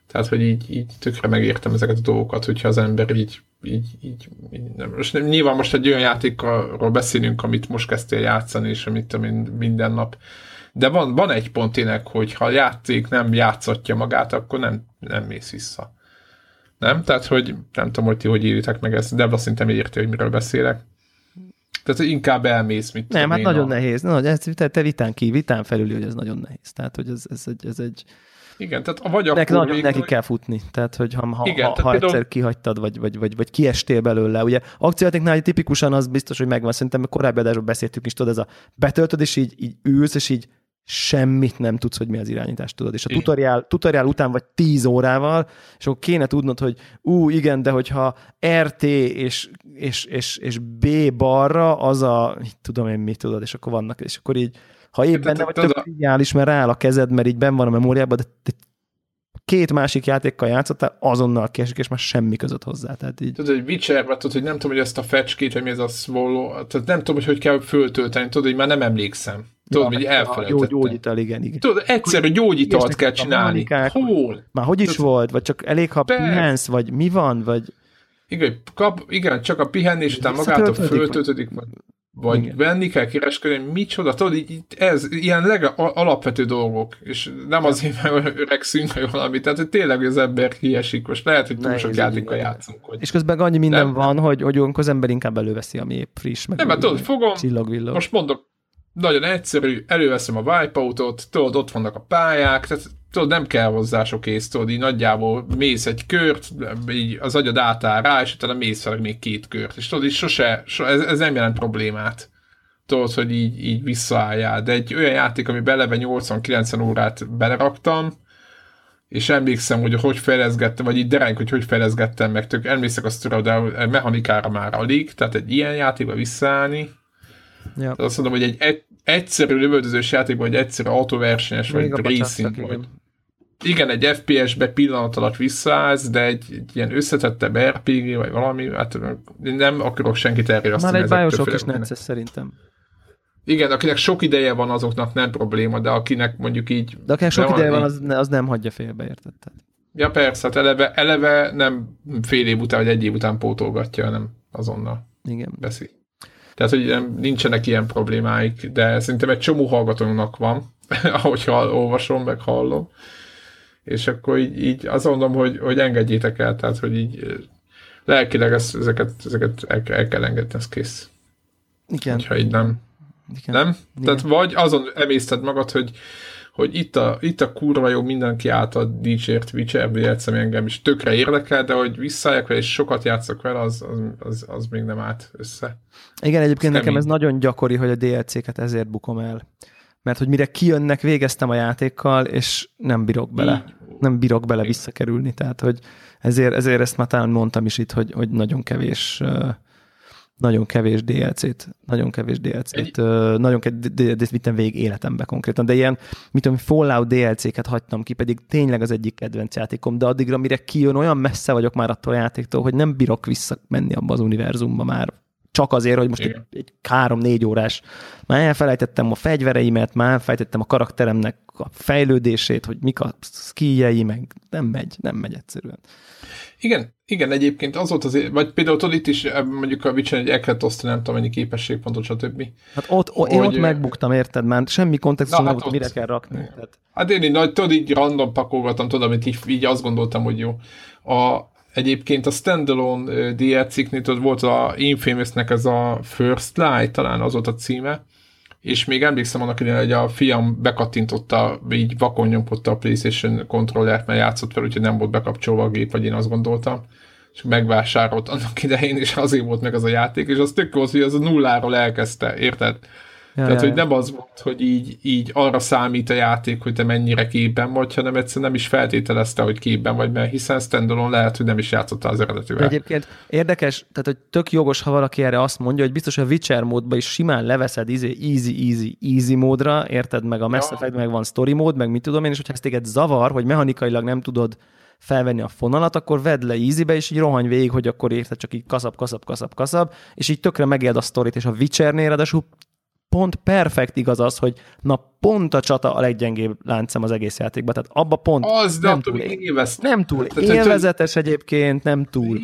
Tehát, hogy így, így tökre megértem ezeket a dolgokat, hogyha az ember így, így, így, így nem. Most nem, nyilván most egy olyan játékról beszélünk, amit most kezdtél játszani, és amit minden nap. De van, van egy pont tényleg, hogy ha a játék nem játszatja magát, akkor nem, nem mész vissza. Nem? Tehát, hogy nem tudom, hogy ti hogy írjátok meg ezt, de azt szerintem érti, hogy miről beszélek. Tehát, hogy inkább elmész, mit Nem, hát nagyon a... nehéz. No, ez, te, te vitán ki, vitán felüli, hogy ez nagyon nehéz. Tehát, hogy ez, ez, egy, ez egy igen, tehát vagy akkor neki, nagyon neki kell futni, tehát hogy ha, ha, Igen, ha, tehát ha például... egyszer kihagytad, vagy, vagy, vagy, vagy kiestél belőle, ugye akciójátéknál tipikusan az biztos, hogy megvan, szerintem korábbi adásban beszéltük is, tudod, ez a betöltöd, és így, így ülsz, és így semmit nem tudsz, hogy mi az irányítás, tudod. És a tutoriál, tutoriál után vagy 10 órával, és akkor kéne tudnod, hogy ú, igen, de hogyha RT és, és, és, és B balra, az a, tudom én mit tudod, és akkor vannak, és akkor így ha épp benne vagy tök ideális, mert rááll a kezed, mert így ben van a memóriában, de két másik játékkal játszottál, azonnal kiesik, és már semmi között hozzá. Tehát így... Tudod, hogy witcher tudod, hogy nem tudom, hogy ezt a fecskét, vagy mi ez a swallow, tehát nem tudom, hogy hogy kell föltölteni, tudod, hogy már nem emlékszem. Tudod, hogy elfelejtettem. Gyógyítal, igen, igen. Tudod, egyszerű gyógyitalt kell csinálni. Hol? Már hogy is tudod, volt? Vagy csak elég, ha pihensz, vagy mi van? Vagy... Igen, kap, igen, csak a pihenés után magától föltöltődik. Vagy vagy Igen. venni kell kereskedni, micsoda, tudod, így, ez ilyen leg alapvető dolgok, és nem azért, mert öregszünk, vagy valami, tehát hogy tényleg az ember kiesik, most lehet, hogy túl sok játékkal játszunk. Hogy... És közben annyi minden nem, van, hogy, hogy az ember inkább előveszi, ami épp friss, meg nem, mert tudod, fogom, most mondok, nagyon egyszerű, előveszem a Wipeoutot, tudod, ott vannak a pályák, tehát tudod, nem kell hozzá sok ész, tudod, így nagyjából mész egy kört, így az agyad átáll rá, és utána mész fel még két kört, és tudod, így sose, so, ez, ez nem jelent problémát. Tudod, hogy így, így visszaálljál, de egy olyan játék, ami beleve 80-90 órát beleraktam, és emlékszem, hogy hogy fejleszgettem, vagy így dereng, hogy hogy fejleszgettem meg, tök emlékszek azt tudod, de mechanikára már alig, tehát egy ilyen játékba visszaállni, Ja. Azt mondom, hogy egy, egy egyszerű lövöldözős játékban, vagy egyszerű autóversenyes, vagy racing, vagy, igen, egy FPS-be pillanat alatt visszaállsz, de egy, egy ilyen összetettebb RPG, vagy valami, hát nem akarok senkit erre azt Már egy Bioshock is necces szerintem. Igen, akinek sok ideje van, azoknak nem probléma, de akinek mondjuk így... De akinek sok ideje van, az, az nem hagyja félbe, érted? Ja persze, hát eleve, eleve nem fél év után, vagy egy év után pótolgatja, hanem azonnal Igen. veszi. Tehát, hogy nincsenek ilyen problémáik, de szerintem egy csomó hallgatónak van, ahogy olvasom, meg hallom és akkor így, így azt mondom, hogy, hogy engedjétek el, tehát hogy így lelkileg ezt, ezeket, ezeket el, el kell engedni, ez kész. Igen. Hogyha így nem. Igen. Nem? Igen. Tehát vagy azon emészted magad, hogy, hogy itt a, itt a kurva jó mindenki által dicsért Witcher játszom engem is. Tökre érdekel, de hogy visszaálljak vele és sokat játszok vele, az, az, az, az még nem állt össze. Igen, egyébként nekem ez nagyon gyakori, hogy a DLC-ket ezért bukom el. Mert hogy mire kijönnek, végeztem a játékkal, és nem bírok bele. Nem bírok bele visszakerülni, tehát hogy ezért, ezért ezt már talán mondtam is itt, hogy, hogy nagyon kevés nagyon kevés DLC-t, nagyon kevés DLC-t, nagyon kevés vittem végig életembe konkrétan, de ilyen, mit tudom, Fallout DLC-ket hagytam ki, pedig tényleg az egyik kedvenc játékom, de addigra, mire kijön, olyan messze vagyok már attól a játéktól, hogy nem bírok visszamenni abba az univerzumba már csak azért, hogy most Igen. egy, egy három-négy órás, már elfelejtettem a fegyvereimet, már elfelejtettem a karakteremnek a fejlődését, hogy mik a skijei, meg nem megy, nem megy egyszerűen. Igen, igen, egyébként az volt azért, vagy például tudod itt is mondjuk a Witcher egy ekret osztani, nem tudom mennyi képességpontot, stb. Hát ott, hogy, én ott megbuktam, érted? Már semmi kontextus nem hát volt, mire kell rakni. Tehát. Hát én így, nagy, tudod, így random pakolgatom, tudod, amit így, így azt gondoltam, hogy jó. A, egyébként a standalone DLC-knél volt a Infamousnek ez a First Light, talán az volt a címe, és még emlékszem annak idején, hogy a fiam bekattintotta, így vakon nyomkodta a PlayStation kontrollert, mert játszott fel, úgyhogy nem volt bekapcsolva a gép, vagy én azt gondoltam és megvásárolt annak idején, és azért volt meg az a játék, és az tök volt, hogy az a nulláról elkezdte, érted? Ja, Tehát, ja, hogy nem az volt, hogy így, így arra számít a játék, hogy te mennyire képben vagy, hanem egyszerűen nem is feltételezte, hogy képben vagy, mert hiszen standalone lehet, hogy nem is játszottál az eredetűvel. Egyébként érdekes, tehát hogy tök jogos, ha valaki erre azt mondja, hogy biztos a Witcher módban is simán leveszed izé, easy, easy, easy módra, érted meg a Mass ja. Effect, meg van story mód, meg mit tudom én, és hogyha ez téged zavar, hogy mechanikailag nem tudod felvenni a fonalat, akkor vedd le easybe, és így rohanj végig, hogy akkor érted csak így kaszap, kaszap, kaszap, kaszap, és így tökre megéld a sztorit, és a Witchernél ráadásul pont perfekt igaz az, hogy na pont a csata a leggyengébb láncem az egész játékban. Tehát abba pont az nem, nem túl, élveztem. Nem túl tehát, élvezetes egyébként, nem túl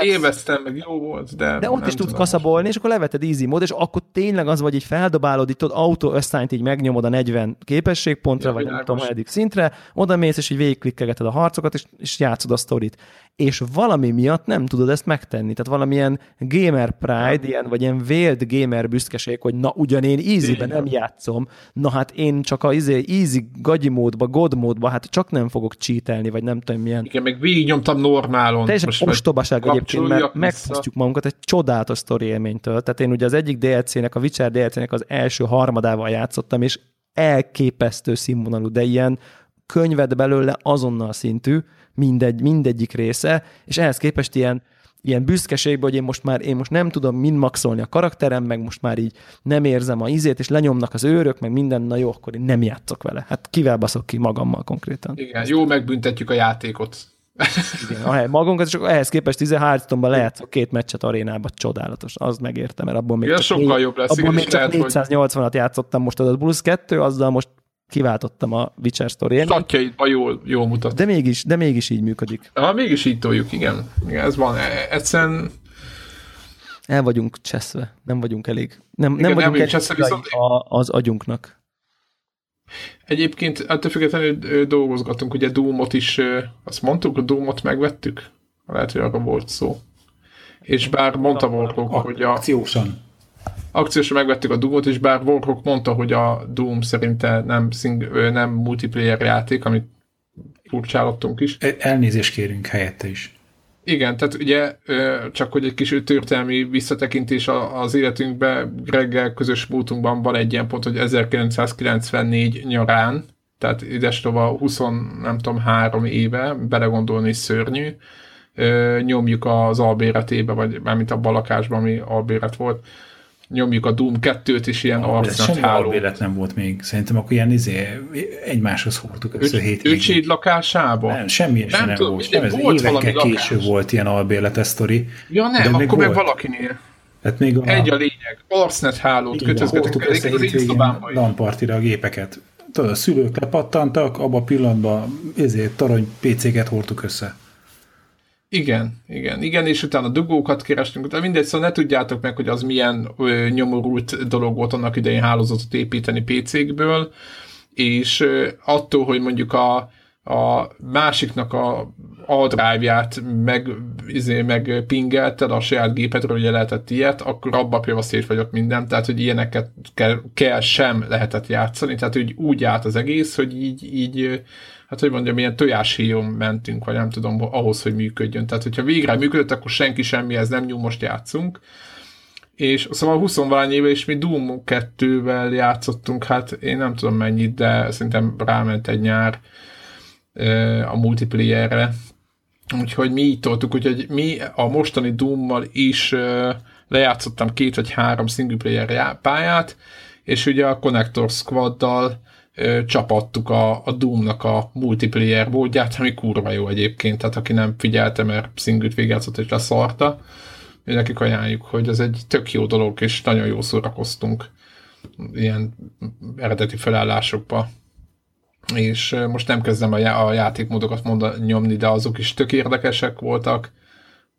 élveztem, meg jó volt, de De ott is tudsz kaszabolni, és akkor leveted easy mód, és akkor tényleg az vagy, így feldobálod, itt auto assign így megnyomod a 40 képességpontra, ja, vagy nem tudom, szintre, oda mész, és így végigklikkelgeted a harcokat, és, és játszod a sztorit. És valami miatt nem tudod ezt megtenni. Tehát valamilyen gamer pride, ilyen, vagy ilyen vélt gamer büszkeség, hogy na ugyan én easy-ben nem játszom, na hát én csak a izé, easy gagyi módba, god módba, hát csak nem fogok cheatelni, vagy nem tudom milyen. Igen, meg végignyomtam normálon. Teljesen ostobaság egyébként, mert megfosztjuk magunkat egy csodálatos sztori élménytől. Tehát én ugye az egyik DLC-nek, a Witcher DLC-nek az első harmadával játszottam, és elképesztő színvonalú, de ilyen könyved belőle azonnal szintű, mindegy, mindegyik része, és ehhez képest ilyen ilyen büszkeségbe, hogy én most már én most nem tudom mind maxolni a karakterem, meg most már így nem érzem a izét, és lenyomnak az őrök, meg minden, na jó, akkor én nem játszok vele. Hát kivel baszok ki magammal konkrétan. Igen, jó megbüntetjük a játékot. Igen, ahely, magunkat, csak ehhez képest 13 lejátszok két meccset arénába, csodálatos, az megértem, mert abból még Igen, csak, sokkal jobb lesz. Abból még csak 480-at játszottam most az plusz kettő, azzal most kiváltottam a Witcher story Statjaidban jól, jól mutat. De mégis, de mégis így működik. Ha, mégis így toljuk, igen. igen ez van. E, egyszerűen el vagyunk cseszve, nem vagyunk elég. Nem, igen, nem vagyunk elég cseszve, viszont... a, az agyunknak. Egyébként ettől függetlenül dolgozgatunk, ugye Doomot is, azt mondtuk, a Doomot megvettük? Lehet, hogy arra volt szó. És bár mondta Warhawk, hogy a... Akciósan akciósan megvettük a Doom-ot, és bár Warhawk mondta, hogy a Doom szerinte nem, szing, nem multiplayer játék, amit furcsálottunk is. E, elnézést kérünk helyette is. Igen, tehát ugye csak hogy egy kis történelmi visszatekintés az életünkbe, reggel közös múltunkban van egy ilyen pont, hogy 1994 nyarán, tehát idestova 20, nem tudom, három éve, belegondolni szörnyű, nyomjuk az albéretébe, vagy mármint a balakásban, ami albéret volt, nyomjuk a Doom 2-t is ilyen arcnak háló. Semmi nem volt még. Szerintem akkor ilyen izé, egymáshoz hordtuk össze hét Öcséd lakásában? Nem, semmi nem, nem, tudom, volt. Nem, ez volt évekkel később volt ilyen albérletes sztori. Ja nem, akkor meg valakinél. Hát még a... Egy a lényeg. Arcnet hálót kötözgetek. össze hétvégén lampartira a gépeket. Tudod, a szülők lepattantak, abban a pillanatban ezért tarony PC-ket hordtuk össze. Igen, igen, igen, és utána dugókat kerestünk, de mindegy, szóval ne tudjátok meg, hogy az milyen ö, nyomorult dolog volt annak idején hálózatot építeni PC-kből, és ö, attól, hogy mondjuk a, a másiknak a a drive-ját meg, izé, meg pingelted a saját gépedről, ugye lehetett ilyet, akkor abba például szét vagyok minden, tehát hogy ilyeneket kell, kell sem lehetett játszani, tehát hogy úgy állt az egész, hogy így, így hát hogy mondjam, ilyen tojáshíjon mentünk, vagy nem tudom, ahhoz, hogy működjön. Tehát, hogyha végre működött, akkor senki semmihez nem nyúl, most játszunk. És szóval 20 valány éve, és mi Doom 2-vel játszottunk, hát én nem tudom mennyit, de szerintem ráment egy nyár a multiplayerre. Úgyhogy mi így toltuk, úgyhogy mi a mostani Doom-mal is lejátszottam két vagy három single player pályát, és ugye a Connector Squad-dal csapattuk a, a Doom-nak a multiplayer módját, ami kurva jó egyébként, tehát aki nem figyelte, mert szingült végjátszott és leszarta, nekik ajánljuk, hogy ez egy tök jó dolog, és nagyon jó szórakoztunk ilyen eredeti felállásokba. És most nem kezdem a, já- a játékmódokat mondani, nyomni, de azok is tök érdekesek voltak,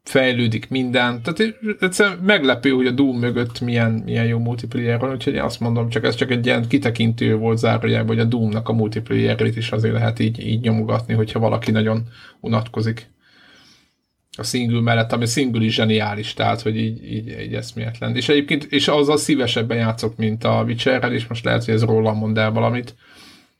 fejlődik minden. Tehát egyszerűen meglepő, hogy a Doom mögött milyen, milyen jó multiplayer van, úgyhogy én azt mondom, csak ez csak egy ilyen kitekintő volt zárójában, hogy a Doomnak a multiplayerét is azért lehet így, így nyomogatni, hogyha valaki nagyon unatkozik a single mellett, ami single is zseniális, tehát, hogy így, így, így eszméletlen. És egyébként, és azzal szívesebben játszok, mint a Witcherrel, és most lehet, hogy ez rólam mond el valamit.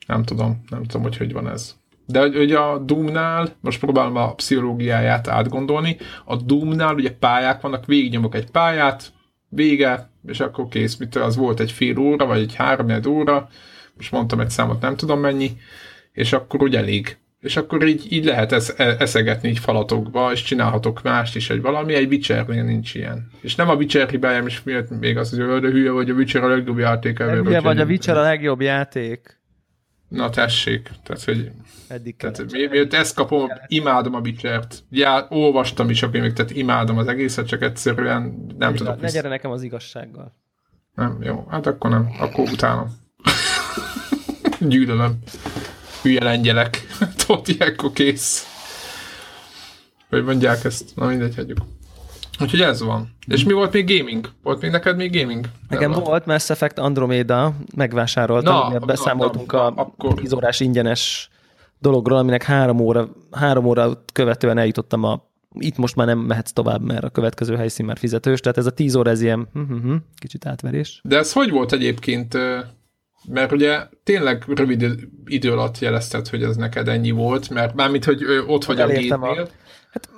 Nem tudom, nem tudom, hogy hogy van ez. De hogy a Doomnál, most próbálom a pszichológiáját átgondolni, a Doomnál ugye pályák vannak, végignyomok egy pályát, vége, és akkor kész, mitől az volt egy fél óra, vagy egy három óra, most mondtam egy számot, nem tudom mennyi, és akkor úgy elég. És akkor így, így lehet esz, e, eszegetni így falatokba, és csinálhatok mást is, egy valami, egy Witchernél nincs ilyen. És nem a Witcher hibájám is miatt még az, hogy hülye vagy, a Witcher a legjobb játék. Hülye vagy, a Witcher a legjobb játék. Na tessék, tehát hogy Eddig tehát mi, miért ezt kapom, imádom a Witcher-t. Já, olvastam is a könyvek, tehát imádom az egészet, csak egyszerűen nem ne, tudok. Ne gyere nekem az igazsággal. Nem, jó, hát akkor nem, akkor utána. Gyűlölöm. Hülye lengyelek. Tudod, ilyenkor kész. Hogy mondják ezt? Na mindegy, hagyjuk. Úgyhogy ez van. És mi volt még gaming? Volt még neked még gaming? Nekem nem volt Mass Effect Andromeda, megvásároltam, na, beszámoltunk na, na, a akkor... 10 órás ingyenes dologról, aminek három óra, három óra követően eljutottam a itt most már nem mehetsz tovább, mert a következő helyszín már fizetős, tehát ez a tíz óra, ez ilyen hm, hm, hm, kicsit átverés. De ez hogy volt egyébként, mert ugye tényleg rövid idő alatt jelezted, hogy ez neked ennyi volt, mert mármint, hogy ott vagy Elértem a gétnél. A, hát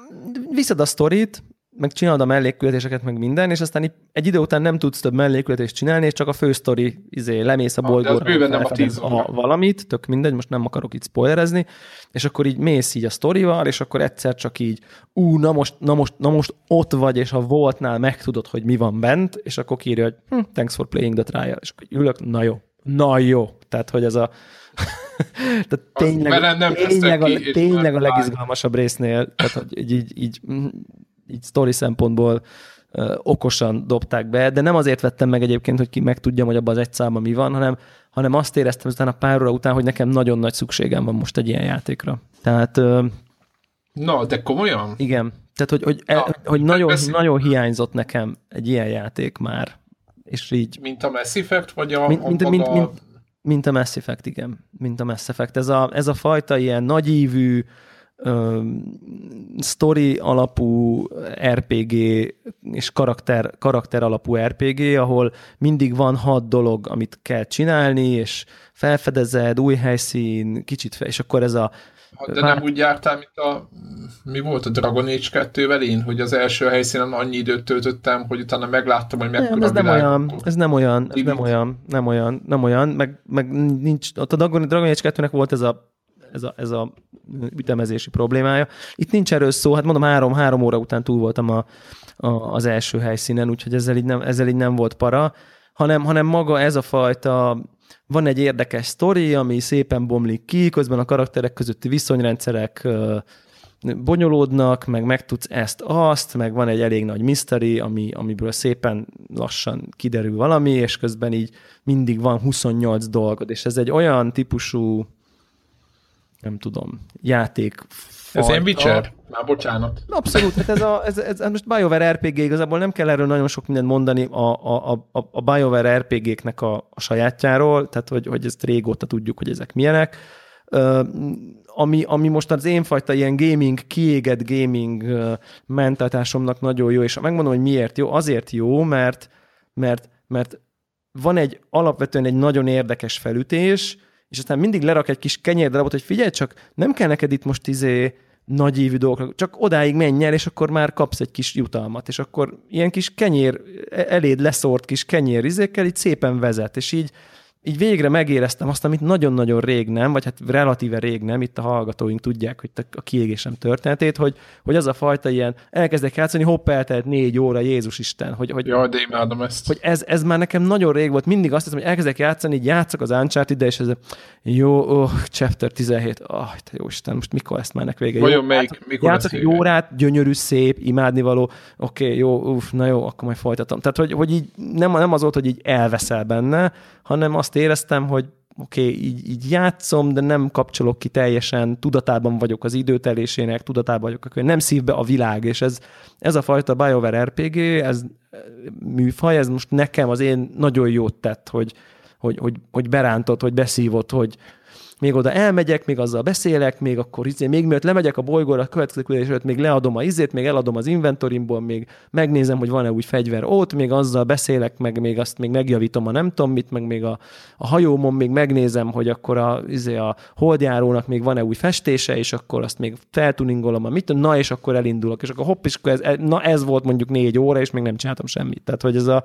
viszed a sztorit, meg csinálod a mellékkületéseket, meg minden, és aztán egy idő után nem tudsz több mellékkületést csinálni, és csak a fősztori izé, lemész a bolygóra, a, a valamit, tök mindegy, most nem akarok itt spoilerezni, és akkor így mész így a sztorival, és akkor egyszer csak így, ú, na most, na most, na most ott vagy, és a voltnál megtudod, hogy mi van bent, és akkor írja, hogy hm, thanks for playing the trial, és akkor ülök, na jó, na jó. Tehát, hogy ez a tehát tényleg, nem tényleg, a, tényleg a legizgalmasabb résznél, tehát hogy így, így, így így story szempontból okosan dobták be, de nem azért vettem meg egyébként, hogy ki megtudjam, hogy abban az egy számban mi van, hanem, hanem azt éreztem utána pár óra után, hogy nekem nagyon nagy szükségem van most egy ilyen játékra. Tehát... Na, de komolyan? Igen. Tehát, hogy, hogy, Na, e, hogy nagyon, beszél... nagyon hiányzott nekem egy ilyen játék már. És így... Mint a Mass Effect, vagy a... Mint, mint, mint, mint, mint a Mass Effect, igen. Mint a Mass Effect. Ez a, ez a fajta ilyen nagyívű, story alapú RPG és karakter, karakter alapú RPG, ahol mindig van hat dolog, amit kell csinálni, és felfedezed, új helyszín, kicsit fel, és akkor ez a de nem úgy jártál, mint a, mi volt a Dragon Age 2-vel én, hogy az első helyszínen annyi időt töltöttem, hogy utána megláttam, hogy mekkora nem, ez nem olyan, ez nem olyan, ez nem olyan, nem olyan, nem olyan, meg, meg nincs, ott a Dragon, Dragon Age 2-nek volt ez a ez a, ez a ütemezési problémája. Itt nincs erről szó, hát mondom, három, három óra után túl voltam a, a, az első helyszínen, úgyhogy ezzel így nem, ezzel így nem volt para, hanem, hanem maga ez a fajta van egy érdekes sztori, ami szépen bomlik ki, közben a karakterek közötti viszonyrendszerek bonyolódnak, meg megtudsz ezt-azt, meg van egy elég nagy mystery, ami, amiből szépen lassan kiderül valami, és közben így mindig van 28 dolgod, és ez egy olyan típusú nem tudom, játék Ez ilyen Witcher? Már bocsánat. Abszolút, hát ez, a, ez, ez, ez most BioWare RPG, igazából nem kell erről nagyon sok mindent mondani a, a, a, a BioWare RPG-knek a, a sajátjáról, tehát hogy, hogy ezt régóta tudjuk, hogy ezek milyenek. Uh, ami, ami most az én fajta ilyen gaming, kiégett gaming uh, mentalitásomnak nagyon jó, és megmondom, hogy miért jó. Azért jó, mert, mert, mert van egy alapvetően egy nagyon érdekes felütés, és aztán mindig lerak egy kis kenyérdarabot, hogy figyelj csak, nem kell neked itt most izé ívű dolgokra, csak odáig menj el, és akkor már kapsz egy kis jutalmat, és akkor ilyen kis kenyér, e- eléd leszórt kis kenyér izékkel így szépen vezet, és így így végre megéreztem azt, amit nagyon-nagyon rég nem, vagy hát relatíve rég nem, itt a hallgatóink tudják, hogy a kiégésem történetét, hogy, hogy az a fajta ilyen, elkezdek játszani, hopp, eltelt négy óra, Jézus Isten. Hogy, hogy, Jaj, de imádom ezt. Hogy ez, ez már nekem nagyon rég volt, mindig azt hiszem, hogy elkezdek játszani, így játszok az uncharted és ez jó, oh, chapter 17, oh, te jó Isten, most mikor ezt már vége? Vajon melyik, játszok, mikor játszok egy órát, gyönyörű, szép, imádnivaló, oké, okay, jó, uff, na jó, akkor majd folytatom. Tehát, hogy, hogy így nem, nem az volt, hogy így elveszel benne, hanem azt éreztem, hogy oké, okay, így, így játszom, de nem kapcsolok ki teljesen, tudatában vagyok az időtelésének, tudatában vagyok, hogy nem szívbe a világ, és ez, ez a fajta BioWare RPG, ez műfaj, ez most nekem az én nagyon jót tett, hogy, hogy, hogy, hogy berántott, hogy beszívott, hogy, még oda elmegyek, még azzal beszélek, még akkor izé, még mielőtt lemegyek a bolygóra, a következő küldés előtt még leadom a izét, még eladom az inventorimból, még megnézem, hogy van-e új fegyver ott, még azzal beszélek, meg még azt még megjavítom a nem tudom mit, meg még a, a hajómon még megnézem, hogy akkor a, izé, a holdjárónak még van-e új festése, és akkor azt még feltuningolom a mit, na és akkor elindulok, és akkor hopp, és akkor ez, na ez volt mondjuk négy óra, és még nem csináltam semmit. Tehát, hogy ez a,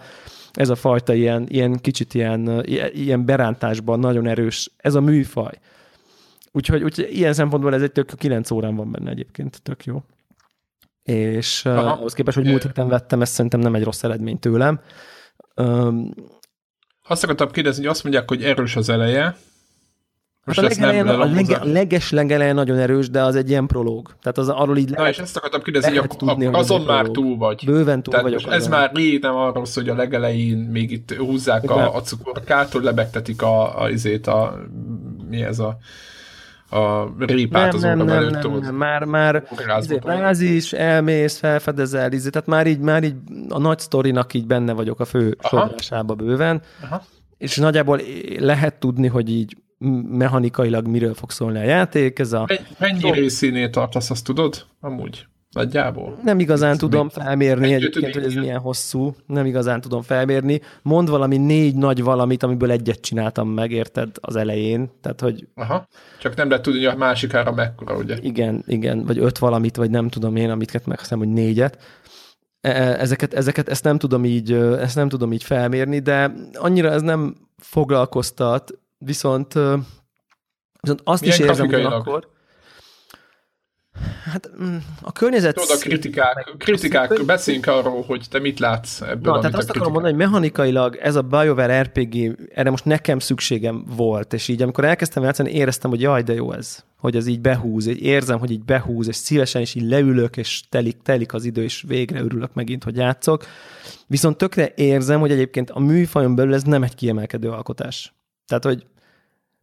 ez a fajta ilyen, ilyen kicsit ilyen, ilyen berántásban nagyon erős, ez a műfaj. Úgyhogy, úgyhogy ilyen szempontból ez egy tök 9 órán van benne egyébként, tök jó. És uh, ahhoz képest, hogy múlt héten vettem, ez szerintem nem egy rossz eredmény tőlem. Um, azt akartam kérdezni, hogy azt mondják, hogy erős az eleje, most hát a, legelején, a lege, leges legeleje nagyon erős, de az egy ilyen prológ. Tehát az arról így Na, és ezt akartam kérdezni, hogy tudni, azon hogy már túl vagy. Bőven túl Tehát vagyok. Ez azon. már rég nem arról szól, hogy a legelején még itt húzzák a, a cukorkát, hogy lebegtetik a, a, izét, a, mi ez a a répát nem, az nem, nem, nem, nem, már, már bázis, elmész, felfedezel, izé, tehát már így, már így a nagy sztorinak így benne vagyok a fő sodrásába bőven, Aha. és nagyjából lehet tudni, hogy így mechanikailag miről fog szólni a játék. Ez a... Mennyi részénél tartasz, azt tudod? Amúgy. Nagyjából. Nem igazán tudom felmérni egyébként, hogy ez milyen hosszú. Nem igazán tudom felmérni. Mond valami négy nagy valamit, amiből egyet csináltam meg, érted, az elején. Tehát, hogy... Aha. Csak nem lehet tudni, hogy a másikára mekkora, ugye? Igen, igen. Vagy öt valamit, vagy nem tudom én, amit meg hiszem, hogy négyet. E, e, ezeket, ezeket, ezt nem tudom így, ezt nem tudom így felmérni, de annyira ez nem foglalkoztat, viszont, viszont azt Milyen is érzem ugyanakkor, Hát mm, a környezet... Tudod, a kritikák, kritikák beszéljünk arról, hogy te mit látsz ebből, Na, tehát azt akarom mondani, hogy mechanikailag ez a BioWare RPG, erre most nekem szükségem volt, és így amikor elkezdtem játszani, éreztem, hogy jaj, de jó ez, hogy ez így behúz, így érzem, hogy így behúz, és szívesen is így leülök, és telik, telik az idő, és végre örülök megint, hogy játszok. Viszont tökre érzem, hogy egyébként a műfajon belül ez nem egy kiemelkedő alkotás. Tehát, hogy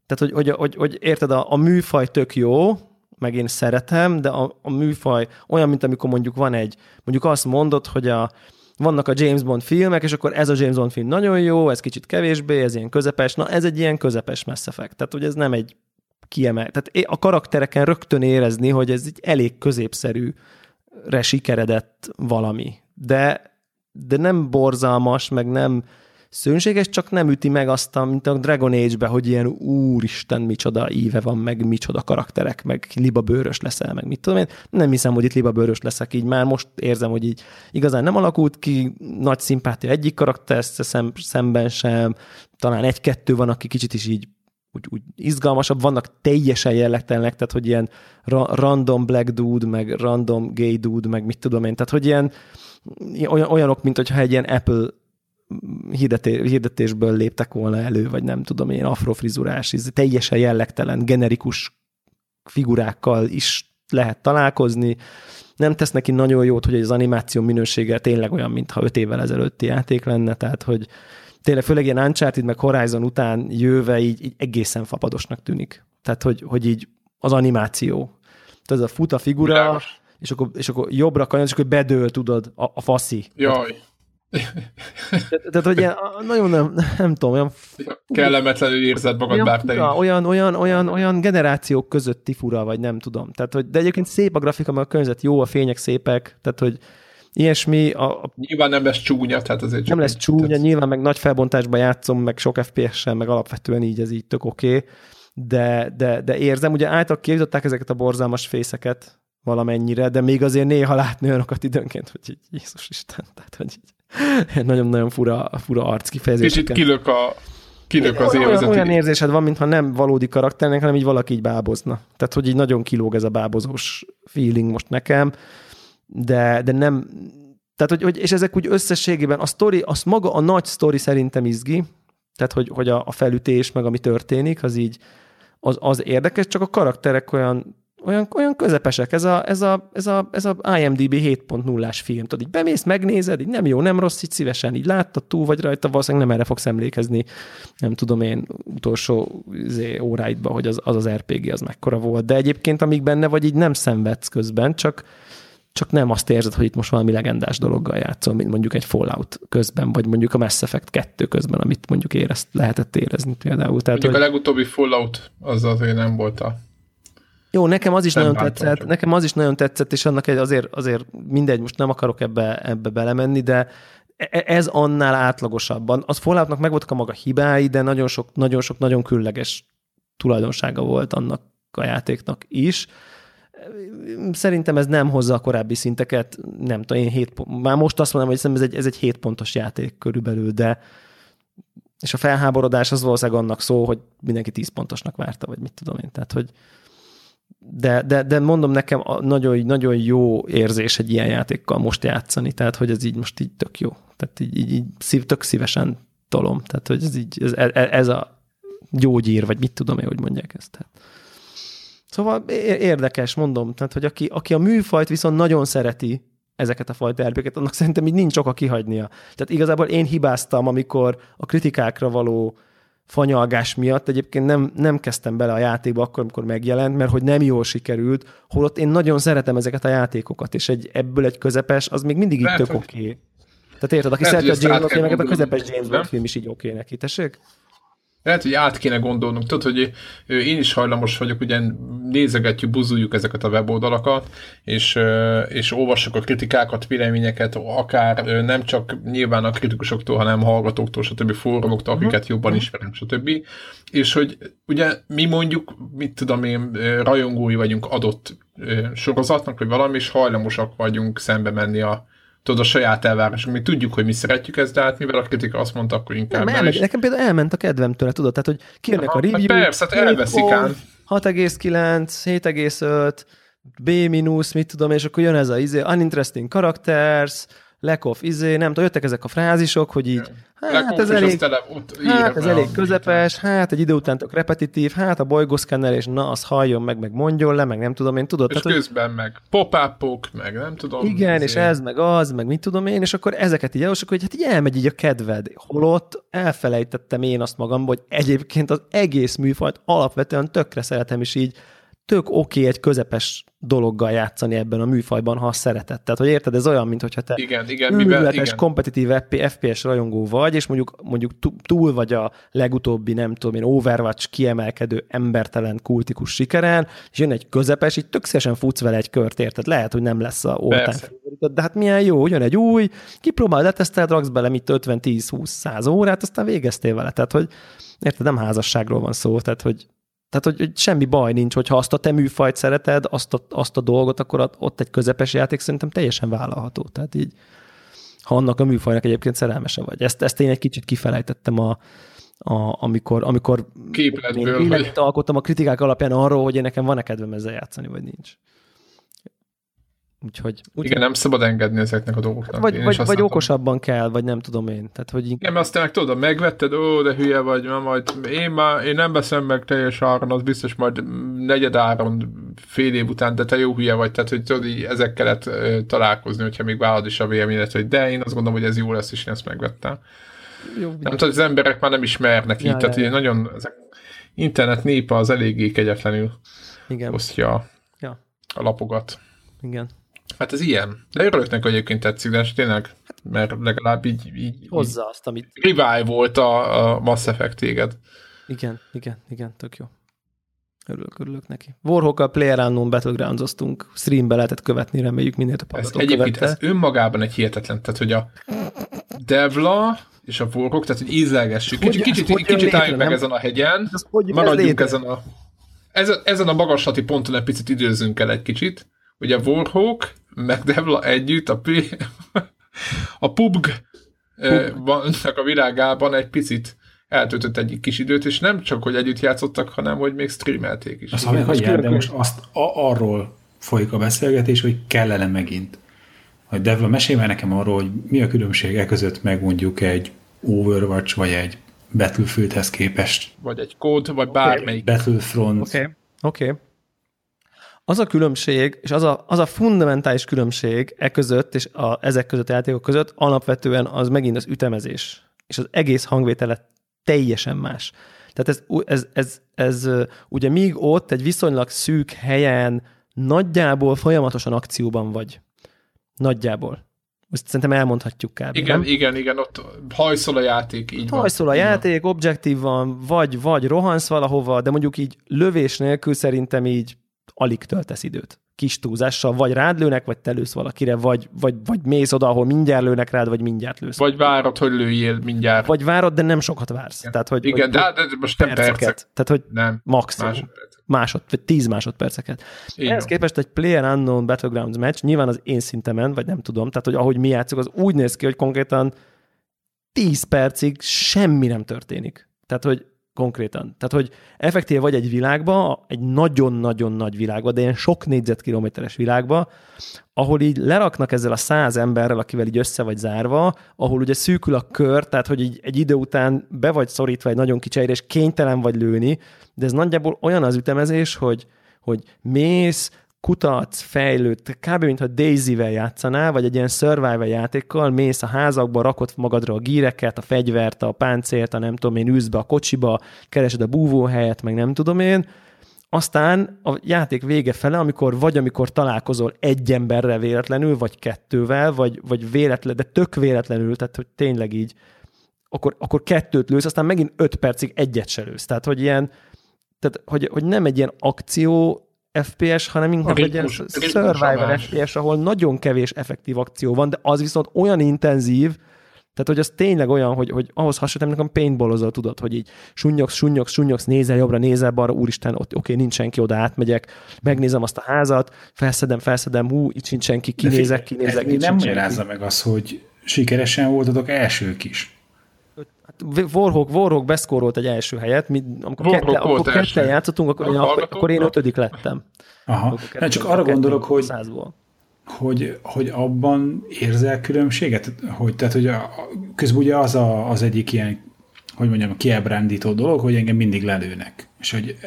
tehát, hogy, hogy, hogy, hogy érted, a, a műfaj tök jó, meg én szeretem, de a, a műfaj olyan, mint amikor mondjuk van egy, mondjuk azt mondod, hogy a, vannak a James Bond filmek, és akkor ez a James Bond film nagyon jó, ez kicsit kevésbé, ez ilyen közepes, na ez egy ilyen közepes Mass Effect. Tehát, hogy ez nem egy kiemel. Tehát a karaktereken rögtön érezni, hogy ez egy elég középszerűre sikeredett valami. De, de nem borzalmas, meg nem szőnséges, csak nem üti meg azt, a, mint a Dragon Age-be, hogy ilyen úristen, micsoda íve van, meg micsoda karakterek, meg libabőrös leszel, meg mit tudom én. Nem hiszem, hogy itt libabőrös leszek, így már most érzem, hogy így igazán nem alakult ki, nagy szimpátia egyik karakter szem, szemben sem, talán egy-kettő van, aki kicsit is így úgy, úgy izgalmasabb, vannak teljesen jellegtelenek, tehát hogy ilyen ra- random black dude, meg random gay dude, meg mit tudom én, tehát hogy ilyen olyan, olyanok, mint hogyha egy ilyen Apple hirdetésből léptek volna elő, vagy nem tudom én, afrofrizurás, teljesen jellegtelen, generikus figurákkal is lehet találkozni. Nem tesz neki nagyon jót, hogy az animáció minősége tényleg olyan, mintha öt évvel ezelőtti játék lenne, tehát hogy tényleg főleg ilyen Uncharted meg Horizon után jöve így, így egészen fapadosnak tűnik. Tehát, hogy, hogy így az animáció. Tehát ez a fut a figura, és akkor, és akkor jobbra kanyarodsz, és akkor bedől, tudod, a, a faszi. Jaj. Tehát, hogy ilyen, nagyon nem, nem tudom, olyan... Kellemetlenül érzed magad olyan bár fura, olyan, olyan, olyan, olyan generációk közötti fura, vagy nem tudom. Tehát, hogy, de egyébként szép a grafika, mert a környezet jó, a fények szépek, tehát, hogy ilyesmi. A, a... Nyilván nem lesz csúnya, tehát azért Nem lesz csúnya, tehát... nyilván meg nagy felbontásban játszom, meg sok FPS-sel, meg alapvetően így ez így tök oké, okay. de, de, de érzem, ugye által képzották ezeket a borzalmas fészeket valamennyire, de még azért néha látni olyanokat időnként, hogy így Jézus Isten, tehát hogy így nagyon-nagyon fura, fura arc kifejezéseken. Kicsit kilök a, kilök az olyan, olyan érzésed van, mintha nem valódi karakternek, hanem így valaki így bábozna. Tehát, hogy így nagyon kilóg ez a bábozós feeling most nekem, de, de nem, tehát, hogy, hogy, és ezek úgy összességében, a story, az maga a nagy story szerintem izgi, tehát, hogy, hogy a, a felütés, meg ami történik, az így, az, az érdekes, csak a karakterek olyan olyan, olyan közepesek, ez a, ez a, ez a, ez a IMDB 7.0-ás film, tudod, így bemész, megnézed, így nem jó, nem rossz, így szívesen így láttad, túl vagy rajta, valószínűleg nem erre fogsz emlékezni, nem tudom én, utolsó izé, óráidban, hogy az, az az RPG az mekkora volt, de egyébként amíg benne vagy, így nem szenvedsz közben, csak, csak nem azt érzed, hogy itt most valami legendás dologgal játszol, mint mondjuk egy Fallout közben, vagy mondjuk a Mass Effect 2 közben, amit mondjuk érezt, lehetett érezni például. Tehát, mondjuk hogy... a legutóbbi Fallout az azért nem volt a jó, nekem az is nem nagyon tetszett, csak. nekem az is nagyon tetszett, és annak egy azért, azért mindegy, most nem akarok ebbe, ebbe belemenni, de e, ez annál átlagosabban. Az Falloutnak megvoltak a maga hibái, de nagyon sok, nagyon sok, nagyon különleges tulajdonsága volt annak a játéknak is. Szerintem ez nem hozza a korábbi szinteket, nem tudom, én 7 pont, már most azt mondom, hogy ez egy, ez egy 7 pontos játék körülbelül, de és a felháborodás az valószínűleg annak szó, hogy mindenki 10 pontosnak várta, vagy mit tudom én. Tehát, hogy, de, de, de mondom nekem, nagyon, nagyon jó érzés egy ilyen játékkal most játszani, tehát hogy ez így most így tök jó. Tehát így, így, így szív, tök szívesen tolom. Tehát, hogy ez így, ez, e, ez a gyógyír, vagy mit tudom én, hogy mondják ezt. Tehát. Szóval érdekes, mondom, tehát, hogy aki, aki a műfajt viszont nagyon szereti, ezeket a fajta rpg annak szerintem így nincs oka kihagynia. Tehát igazából én hibáztam, amikor a kritikákra való fanyalgás miatt egyébként nem, nem kezdtem bele a játékba akkor, amikor megjelent, mert hogy nem jól sikerült, holott én nagyon szeretem ezeket a játékokat, és egy, ebből egy közepes, az még mindig így tök oké. Okay. Tehát érted, aki szereti a James Bond a közepes James Bond film is így oké okay neki, tessék? Lehet, hogy át kéne gondolnunk. Tudod, hogy én is hajlamos vagyok, ugye nézegetjük, buzuljuk ezeket a weboldalakat, és, és olvassuk a kritikákat, véleményeket, akár nem csak nyilván a kritikusoktól, hanem hallgatóktól, stb. fórumoktól, mhm. akiket jobban mhm. ismerem, stb. És hogy ugye mi mondjuk, mit tudom én, rajongói vagyunk adott sorozatnak, vagy valami, és hajlamosak vagyunk szembe menni a, tudod, a saját elvárásunk. Mi tudjuk, hogy mi szeretjük ezt, de hát mivel a kritika azt mondta, akkor inkább nem, elmegy, is. Nekem például elment a kedvem tőle, tudod, tehát, hogy kijönnek a review. Hát persze, hát elveszik ám. 6,9, 7,5, B-, mit tudom, és akkor jön ez a izé, uninteresting characters, lack of izé, nem tudom, jöttek ezek a frázisok, hogy így, hát ez elég, tele, hát ez elég közepes, hát egy idő után tök repetitív, hát a bolygószkenner, és na, az halljon meg, meg mondjon le, meg nem tudom én, tudod. És tehát, közben hogy... meg pop meg nem tudom. Igen, ezért. és ez, meg az, meg mit tudom én, és akkor ezeket így elolvasok, hogy hát így elmegy így a kedved. Holott elfelejtettem én azt magam, hogy egyébként az egész műfajt alapvetően tökre szeretem, és így tök oké okay egy közepes dologgal játszani ebben a műfajban, ha szereted. Tehát, hogy érted, ez olyan, mint hogyha te igen, igen, mivel, igen. kompetitív FPS rajongó vagy, és mondjuk, mondjuk túl vagy a legutóbbi, nem tudom én, Overwatch kiemelkedő embertelen kultikus sikeren, és jön egy közepes, így tök szívesen futsz vele egy kört, érted? Lehet, hogy nem lesz a all de hát milyen jó, jön egy új, kipróbál, leteszteled, raksz bele mit 50-10-20-100 órát, aztán végeztél vele. Tehát, hogy érted, nem házasságról van szó, tehát, hogy tehát, hogy, hogy semmi baj nincs, hogyha azt a te műfajt szereted, azt a, azt a dolgot, akkor ott egy közepes játék szerintem teljesen vállalható. Tehát így, ha annak a műfajnak egyébként szerelmese vagy. Ezt, ezt én egy kicsit kifelejtettem a, a, amikor, amikor Képletből, én alkottam a kritikák alapján arról, hogy én nekem van-e kedvem ezzel játszani, vagy nincs. Úgyhogy, úgy, Igen, nem szabad engedni ezeknek a dolgoknak. Vagy, vagy, vagy okosabban kell, vagy nem tudom én. Tehát, hogy... Igen, mert aztán meg tudod, megvetted, ó, de hülye vagy, mert majd én már, én nem veszem meg teljes áron, az biztos majd negyed áron fél év után, de te jó hülye vagy, tehát hogy tudod, így ezek kellett uh, találkozni, hogyha még vállalod is a véleményet, hogy de én azt gondolom, hogy ez jó lesz, és én ezt megvettem. Jó, nem tudod, az emberek már nem ismernek ja, így, tehát ja. nagyon, ezek, internet népe az eléggé kegyetlenül Igen. osztja ja. a lapogat. Igen. Hát ez ilyen. De örülök neki, hogy egyébként tetszik, de tényleg, mert legalább így, így hozza azt, amit... Revive volt a, a Mass Effect téged. Igen, igen, igen, tök jó. Örülök, örülök neki. Warhawk-kal Player Unknown Battlegrounds-oztunk, streambe lehetett követni, reméljük minél több ez Egyébként követte. ez önmagában egy hihetetlen, tehát hogy a Devla és a Warhawk, tehát hogy ízlelgessük. Kicsit, kicsit, kicsit, kicsit álljunk meg ezen a hegyen, maradjunk ezen a, ezen, ezen a magaslati ponton egy picit időzünk el egy kicsit. Ugye Warhawk meg Devla együtt a, P a PUBG, Pub. vannak a világában egy picit eltöltött egy kis időt, és nem csak, hogy együtt játszottak, hanem, hogy még streamelték is. Azt Igen, hogy de most azt a, arról folyik a beszélgetés, hogy kellene megint. Hogy Devla, mesélj már nekem arról, hogy mi a különbség e között meg mondjuk egy Overwatch, vagy egy Battlefieldhez képest. Vagy egy kód, vagy bármelyik. Battlefront. Oké, okay. oké. Okay. Az a különbség, és az a, az a fundamentális különbség e között, és a, ezek között a játékok között alapvetően az megint az ütemezés. És az egész hangvétele teljesen más. Tehát ez, ez, ez, ez ugye míg ott egy viszonylag szűk helyen nagyjából folyamatosan akcióban vagy. Nagyjából. Most szerintem elmondhatjuk kb. Igen, nem? igen, igen, ott hajszol a játék, így Hajszol van. a játék, objektív van, vagy, vagy rohansz valahova, de mondjuk így lövés nélkül szerintem így alig töltesz időt. Kis túlzással, vagy rád lőnek, vagy te lősz valakire, vagy, vagy, vagy mész oda, ahol mindjárt lőnek rád, vagy mindjárt lősz. Vagy várod, hogy lőjél mindjárt. Vagy várod, de nem sokat vársz. Igen, Tehát, hogy, Igen hogy, de, de most nem perceket. percek. Tehát, hogy nem. maximum. Másodperc. Másod, vagy tíz másodperceket. Igen. Ehhez képest egy Player Unknown Battlegrounds match, nyilván az én szintemen, vagy nem tudom, tehát, hogy ahogy mi játszunk, az úgy néz ki, hogy konkrétan 10 percig semmi nem történik. Tehát, hogy konkrétan. Tehát, hogy effektíve vagy egy világba, egy nagyon-nagyon nagy világba, de ilyen sok négyzetkilométeres világba, ahol így leraknak ezzel a száz emberrel, akivel így össze vagy zárva, ahol ugye szűkül a kör, tehát hogy így egy idő után be vagy szorítva egy nagyon kicsi és kénytelen vagy lőni, de ez nagyjából olyan az ütemezés, hogy, hogy mész, kutatsz, fejlőd, kb. mintha Daisy-vel játszanál, vagy egy ilyen survival játékkal, mész a házakba, rakod magadra a gíreket, a fegyvert, a páncélt, a nem tudom én, űzbe a kocsiba, keresed a búvóhelyet, meg nem tudom én, aztán a játék vége fele, amikor vagy amikor találkozol egy emberrel véletlenül, vagy kettővel, vagy, vagy véletlen, de tök véletlenül, tehát hogy tényleg így, akkor, akkor kettőt lősz, aztán megint öt percig egyet se lősz. Tehát, hogy ilyen, tehát, hogy, hogy nem egy ilyen akció FPS, hanem inkább egy ilyen survival FPS, ahol nagyon kevés effektív akció van, de az viszont olyan intenzív, tehát, hogy az tényleg olyan, hogy, hogy ahhoz hasonlít, nekem paintballozol, tudod, hogy így sunnyogsz, sunnyogsz, sunnyogsz, nézel jobbra, nézel balra, úristen, ott oké, okay, nincs senki, oda átmegyek, megnézem azt a házat, felszedem, felszedem, hú, itt sincs senki, kinézek, kinézek, itt nem magyarázza meg az, hogy sikeresen voltatok elsők is. Hát Warhawk, Warhawk beszkórolt egy első helyet, mi, amikor, kette, akkor ketten játszottunk, akkor, én, akkor, én ötödik lettem. Aha, nem csak arra gondolok, hogy, hogy, hogy abban érzel különbséget? Hogy, tehát, hogy a, közben ugye az, a, az egyik ilyen, hogy mondjam, kiábrándító dolog, hogy engem mindig lelőnek. És hogy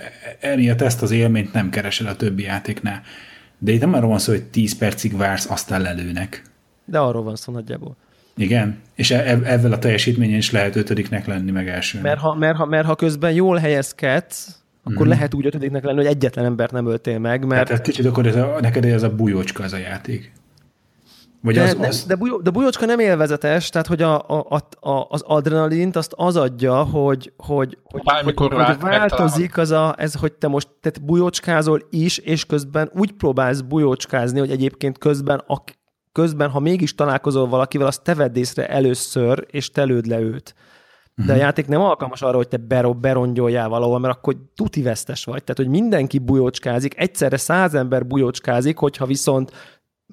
emiatt ezt az élményt nem keresel a többi játéknál. De itt nem arról van szó, hogy 10 percig vársz, aztán lelőnek. De arról van szó nagyjából. Igen, és e- ezzel a teljesítményen is lehet ötödiknek lenni, meg első. Mert ha, mert, ha, mert ha közben jól helyezkedsz, akkor mm. lehet úgy ötödiknek lenni, hogy egyetlen embert nem öltél meg, mert... Hát kicsit akkor ez a, neked ez a bujócska ez a játék. Vagy de, az, az... De, bujó, de bujócska nem élvezetes, tehát hogy a, a, a, az adrenalint azt az adja, hogy, hogy, hogy, hogy, hogy változik az a, ez, hogy te most te bujócskázol is, és közben úgy próbálsz bujócskázni, hogy egyébként közben, a, közben ha mégis találkozol valakivel, azt te vedd észre először, és te lőd le őt. De a mhm. játék nem alkalmas arra, hogy te bero, berongyoljál valahol, mert akkor tuti vesztes vagy. Tehát, hogy mindenki bujócskázik, egyszerre száz ember bujócskázik, hogyha viszont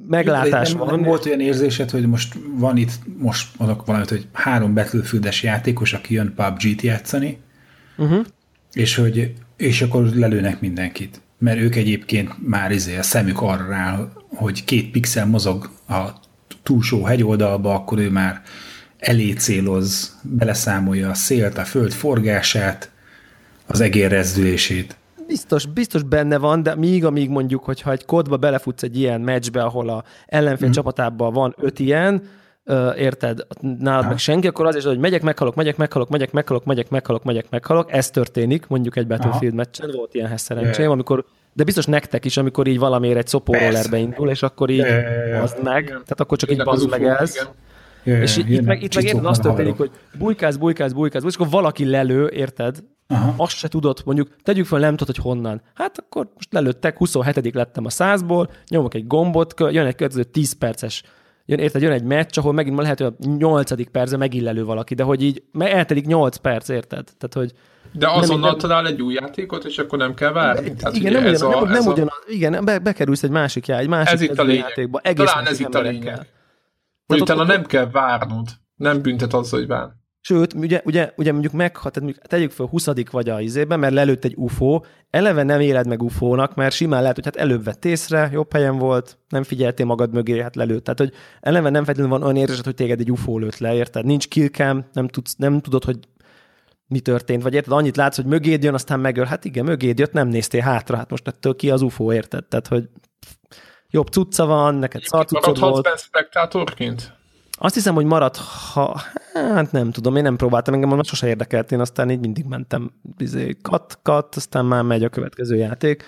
meglátás nem, van. Nem volt olyan érzésed, hogy most van itt, most mondok valamit, hogy három battlefield játékos, aki jön PUBG-t játszani, uh-huh. és, hogy, és akkor lelőnek mindenkit. Mert ők egyébként már izé a szemük arra rá, hogy két pixel mozog a túlsó hegyoldalba, akkor ő már elé céloz, beleszámolja a szélt, a föld forgását, az egér rezdülését. Biztos, biztos benne van, de míg amíg mondjuk, hogyha egy kodba belefutsz egy ilyen meccsbe, ahol a ellenfél mm. csapatában van öt ilyen, érted, nálad ha. meg senki, akkor az is, hogy megyek, meghalok, megyek, meghalok, megyek, meghalok, megyek, meghalok, megyek, meghalok. Ez történik, mondjuk egy Battlefield Aha. meccsen, volt ilyen szerencsém, amikor de biztos nektek is, amikor így valamiért egy szopórollerbe indul, és akkor így az meg, tehát akkor csak így bazd meg ez. Igen Jaj, és itt, itt meg, itt meg érted, azt történik, hogy bujkálsz, bujkálsz, bujkálsz, és akkor valaki lelő, érted? Aha. Azt se tudod, mondjuk tegyük fel, nem tudod, hogy honnan. Hát akkor most lelőttek, 27 lettem a százból, nyomok egy gombot, jön egy következő 10 perces jön, érted, jön egy meccs, ahol megint lehet, hogy a 8. percre megint lelő valaki, de hogy így eltelik 8 perc, érted? Tehát, hogy de azonnal nem, talál egy új játékot, és akkor nem kell várni. Tehát, igen, nem, ugyan, a, nem, nem ugyanaz, igen, be, bekerülsz egy másik, já, egy másik ez itt a lényeg. játékba. Egész Talán ez itt a lényeg. Hogy utána nem kell várnod. Nem büntet az, hogy vár. Sőt, ugye, ugye, ugye mondjuk meg, ha tehát mondjuk tegyük fel 20 vagy a izében, mert lelőtt egy UFO, eleve nem éled meg UFO-nak, mert simán lehet, hogy hát előbb vett észre, jobb helyen volt, nem figyeltél magad mögé, hát lelőtt. Tehát, hogy eleve nem feltétlenül van olyan érzésed, hogy téged egy UFO lőtt le, érted? Nincs killcam, nem, tudsz, nem tudod, hogy mi történt, vagy érted, annyit látsz, hogy mögéd jön, aztán megöl. Hát igen, mögéd jött, nem néztél hátra, hát most ettől ki az UFO, érted? Tehát, hogy jobb cucca van, neked szar cuccod volt. spektátorként? Azt hiszem, hogy maradt, ha, hát nem tudom, én nem próbáltam, engem már sose érdekelt, én aztán így mindig mentem, izé, kat, kat, aztán már megy a következő játék.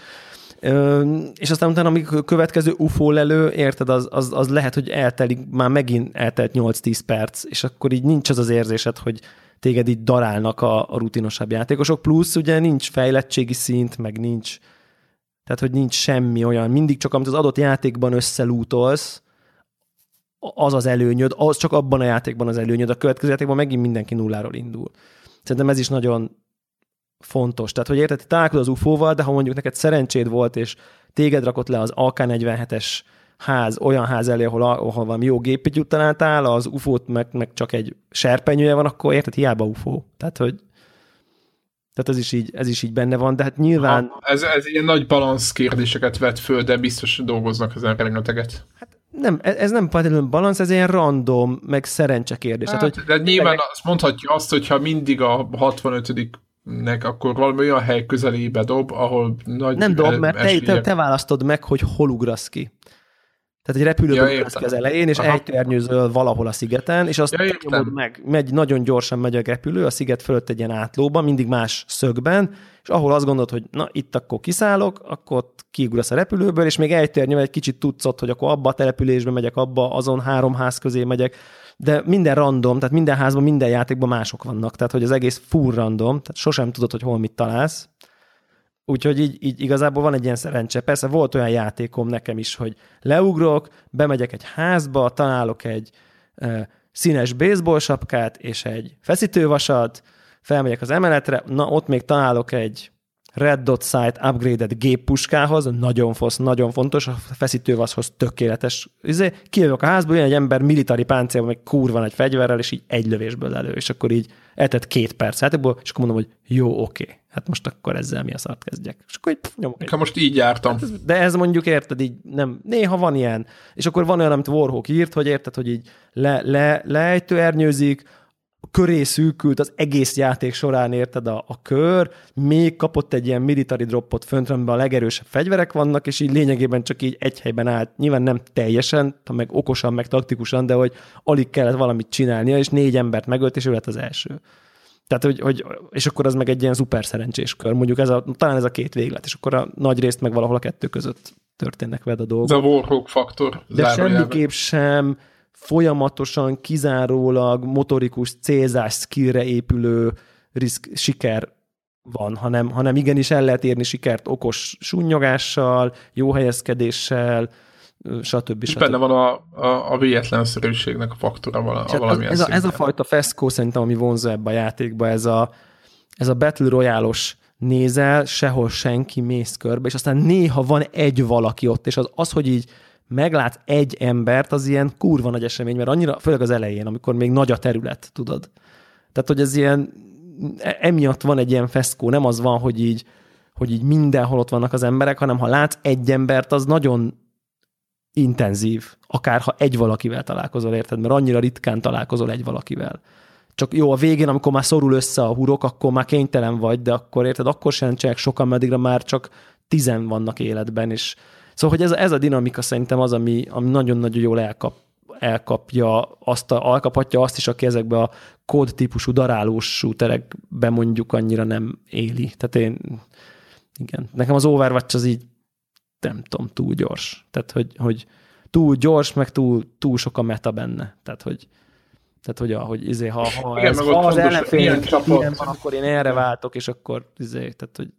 Ö, és aztán utána, amíg a következő UFO lelő, érted, az, az, az lehet, hogy eltelik, már megint eltelt 8-10 perc, és akkor így nincs az az érzésed, hogy téged így darálnak a, a rutinosabb játékosok, plusz ugye nincs fejlettségi szint, meg nincs, tehát hogy nincs semmi olyan, mindig csak amit az adott játékban összelútolsz, az az előnyöd, az csak abban a játékban az előnyöd, a következő játékban megint mindenki nulláról indul. Szerintem ez is nagyon fontos. Tehát, hogy érted, találkozol az UFO-val, de ha mondjuk neked szerencséd volt, és téged rakott le az AK-47-es ház, olyan ház elé, ahol, ahol valami jó gépet találtál, az UFO-t meg, meg csak egy serpenyője van, akkor érted, hiába UFO. Tehát, hogy tehát ez is így, ez is így benne van, de hát nyilván... Ha, ez, ez ilyen nagy balansz kérdéseket vet föl, de biztos dolgoznak ezen rengeteget. Hát nem, e- ez nem feltétlenül balansz, ez ilyen random, meg szerencse kérdés. Hát, hát, hogy de nyilván meg... azt mondhatja azt, hogyha mindig a 65 nek akkor valami olyan hely közelébe dob, ahol nagy Nem dob, mert te, te, te választod meg, hogy hol ugrasz ki. Tehát egy repülőből ja, ki az elején, és ejtőernyőzöl valahol a szigeten, és azt ja, nyomod meg, megy, nagyon gyorsan megy a repülő, a sziget fölött egy ilyen átlóban, mindig más szögben, és ahol azt gondolod, hogy na, itt akkor kiszállok, akkor ott kiugrasz a repülőből, és még ejtőernyővel egy kicsit tudsz ott, hogy akkor abba a településbe megyek, abba, azon három ház közé megyek, de minden random, tehát minden házban, minden játékban mások vannak, tehát hogy az egész full random, tehát sosem tudod, hogy hol mit találsz, Úgyhogy így, így igazából van egy ilyen szerencse. Persze volt olyan játékom nekem is, hogy leugrok, bemegyek egy házba, találok egy e, színes baseball sapkát és egy feszítővasat, felmegyek az emeletre, na ott még találok egy Red Dot Sight upgraded géppuskához, nagyon fosz, nagyon fontos, a feszítővaszhoz tökéletes. Izé, kijövök a házból, jön egy ember militári páncélban, meg kurva nagy fegyverrel, és így egy lövésből elő, és akkor így eltett két perc játékból, és akkor mondom, hogy jó, oké, hát most akkor ezzel mi a szart kezdjek. És akkor így nyomok. Ha most így jártam. Hát de ez mondjuk érted, így nem, néha van ilyen. És akkor van olyan, amit Warhawk írt, hogy érted, hogy így le, le, leejtőernyőzik, köré szűkült az egész játék során, érted, a, a kör, még kapott egy ilyen military droppot fönt, amiben a legerősebb fegyverek vannak, és így lényegében csak így egy helyben állt. Nyilván nem teljesen, meg okosan, meg taktikusan, de hogy alig kellett valamit csinálnia, és négy embert megölt, és ő lett az első. Tehát, hogy, hogy, és akkor az meg egy ilyen szuper szerencsés kör. Mondjuk ez a, talán ez a két véglet, és akkor a nagy részt meg valahol a kettő között történnek veled a dolgok. De a Warhawk faktor. De semmiképp sem folyamatosan kizárólag motorikus célzás skillre épülő risk, siker van, hanem, hanem igenis el lehet érni sikert okos sunnyogással, jó helyezkedéssel, stb. És benne van a, a, a véletlenszerűségnek a faktora vala, a valamilyen ez, a, ez a fajta feszkó szerintem, ami vonzó ebbe a játékba, ez a, ez a Battle Royale-os nézel, sehol senki mész körbe, és aztán néha van egy valaki ott, és az, az hogy így meglátsz egy embert, az ilyen kurva nagy esemény, mert annyira, főleg az elején, amikor még nagy a terület, tudod. Tehát, hogy ez ilyen, e, emiatt van egy ilyen feszkó, nem az van, hogy így, hogy így mindenhol ott vannak az emberek, hanem ha látsz egy embert, az nagyon intenzív, akár ha egy valakivel találkozol, érted? Mert annyira ritkán találkozol egy valakivel. Csak jó, a végén, amikor már szorul össze a hurok, akkor már kénytelen vagy, de akkor érted, akkor sem csinálják sokan, meddigre már csak tizen vannak életben, és Szóval, hogy ez, ez a dinamika szerintem az, ami, ami nagyon-nagyon jól elkap, elkapja azt a, elkaphatja azt is, aki ezekbe a kód típusú darálós shooterekbe mondjuk annyira nem éli. Tehát én, igen, nekem az Overwatch az így nem tudom, túl gyors. Tehát, hogy, hogy túl gyors, meg túl, túl sok a meta benne. Tehát, hogy, tehát, hogy, ahogy izé, ha, ha, Igen, ez, ha az ellenfél van, akkor én erre váltok, és akkor izé, tehát, hogy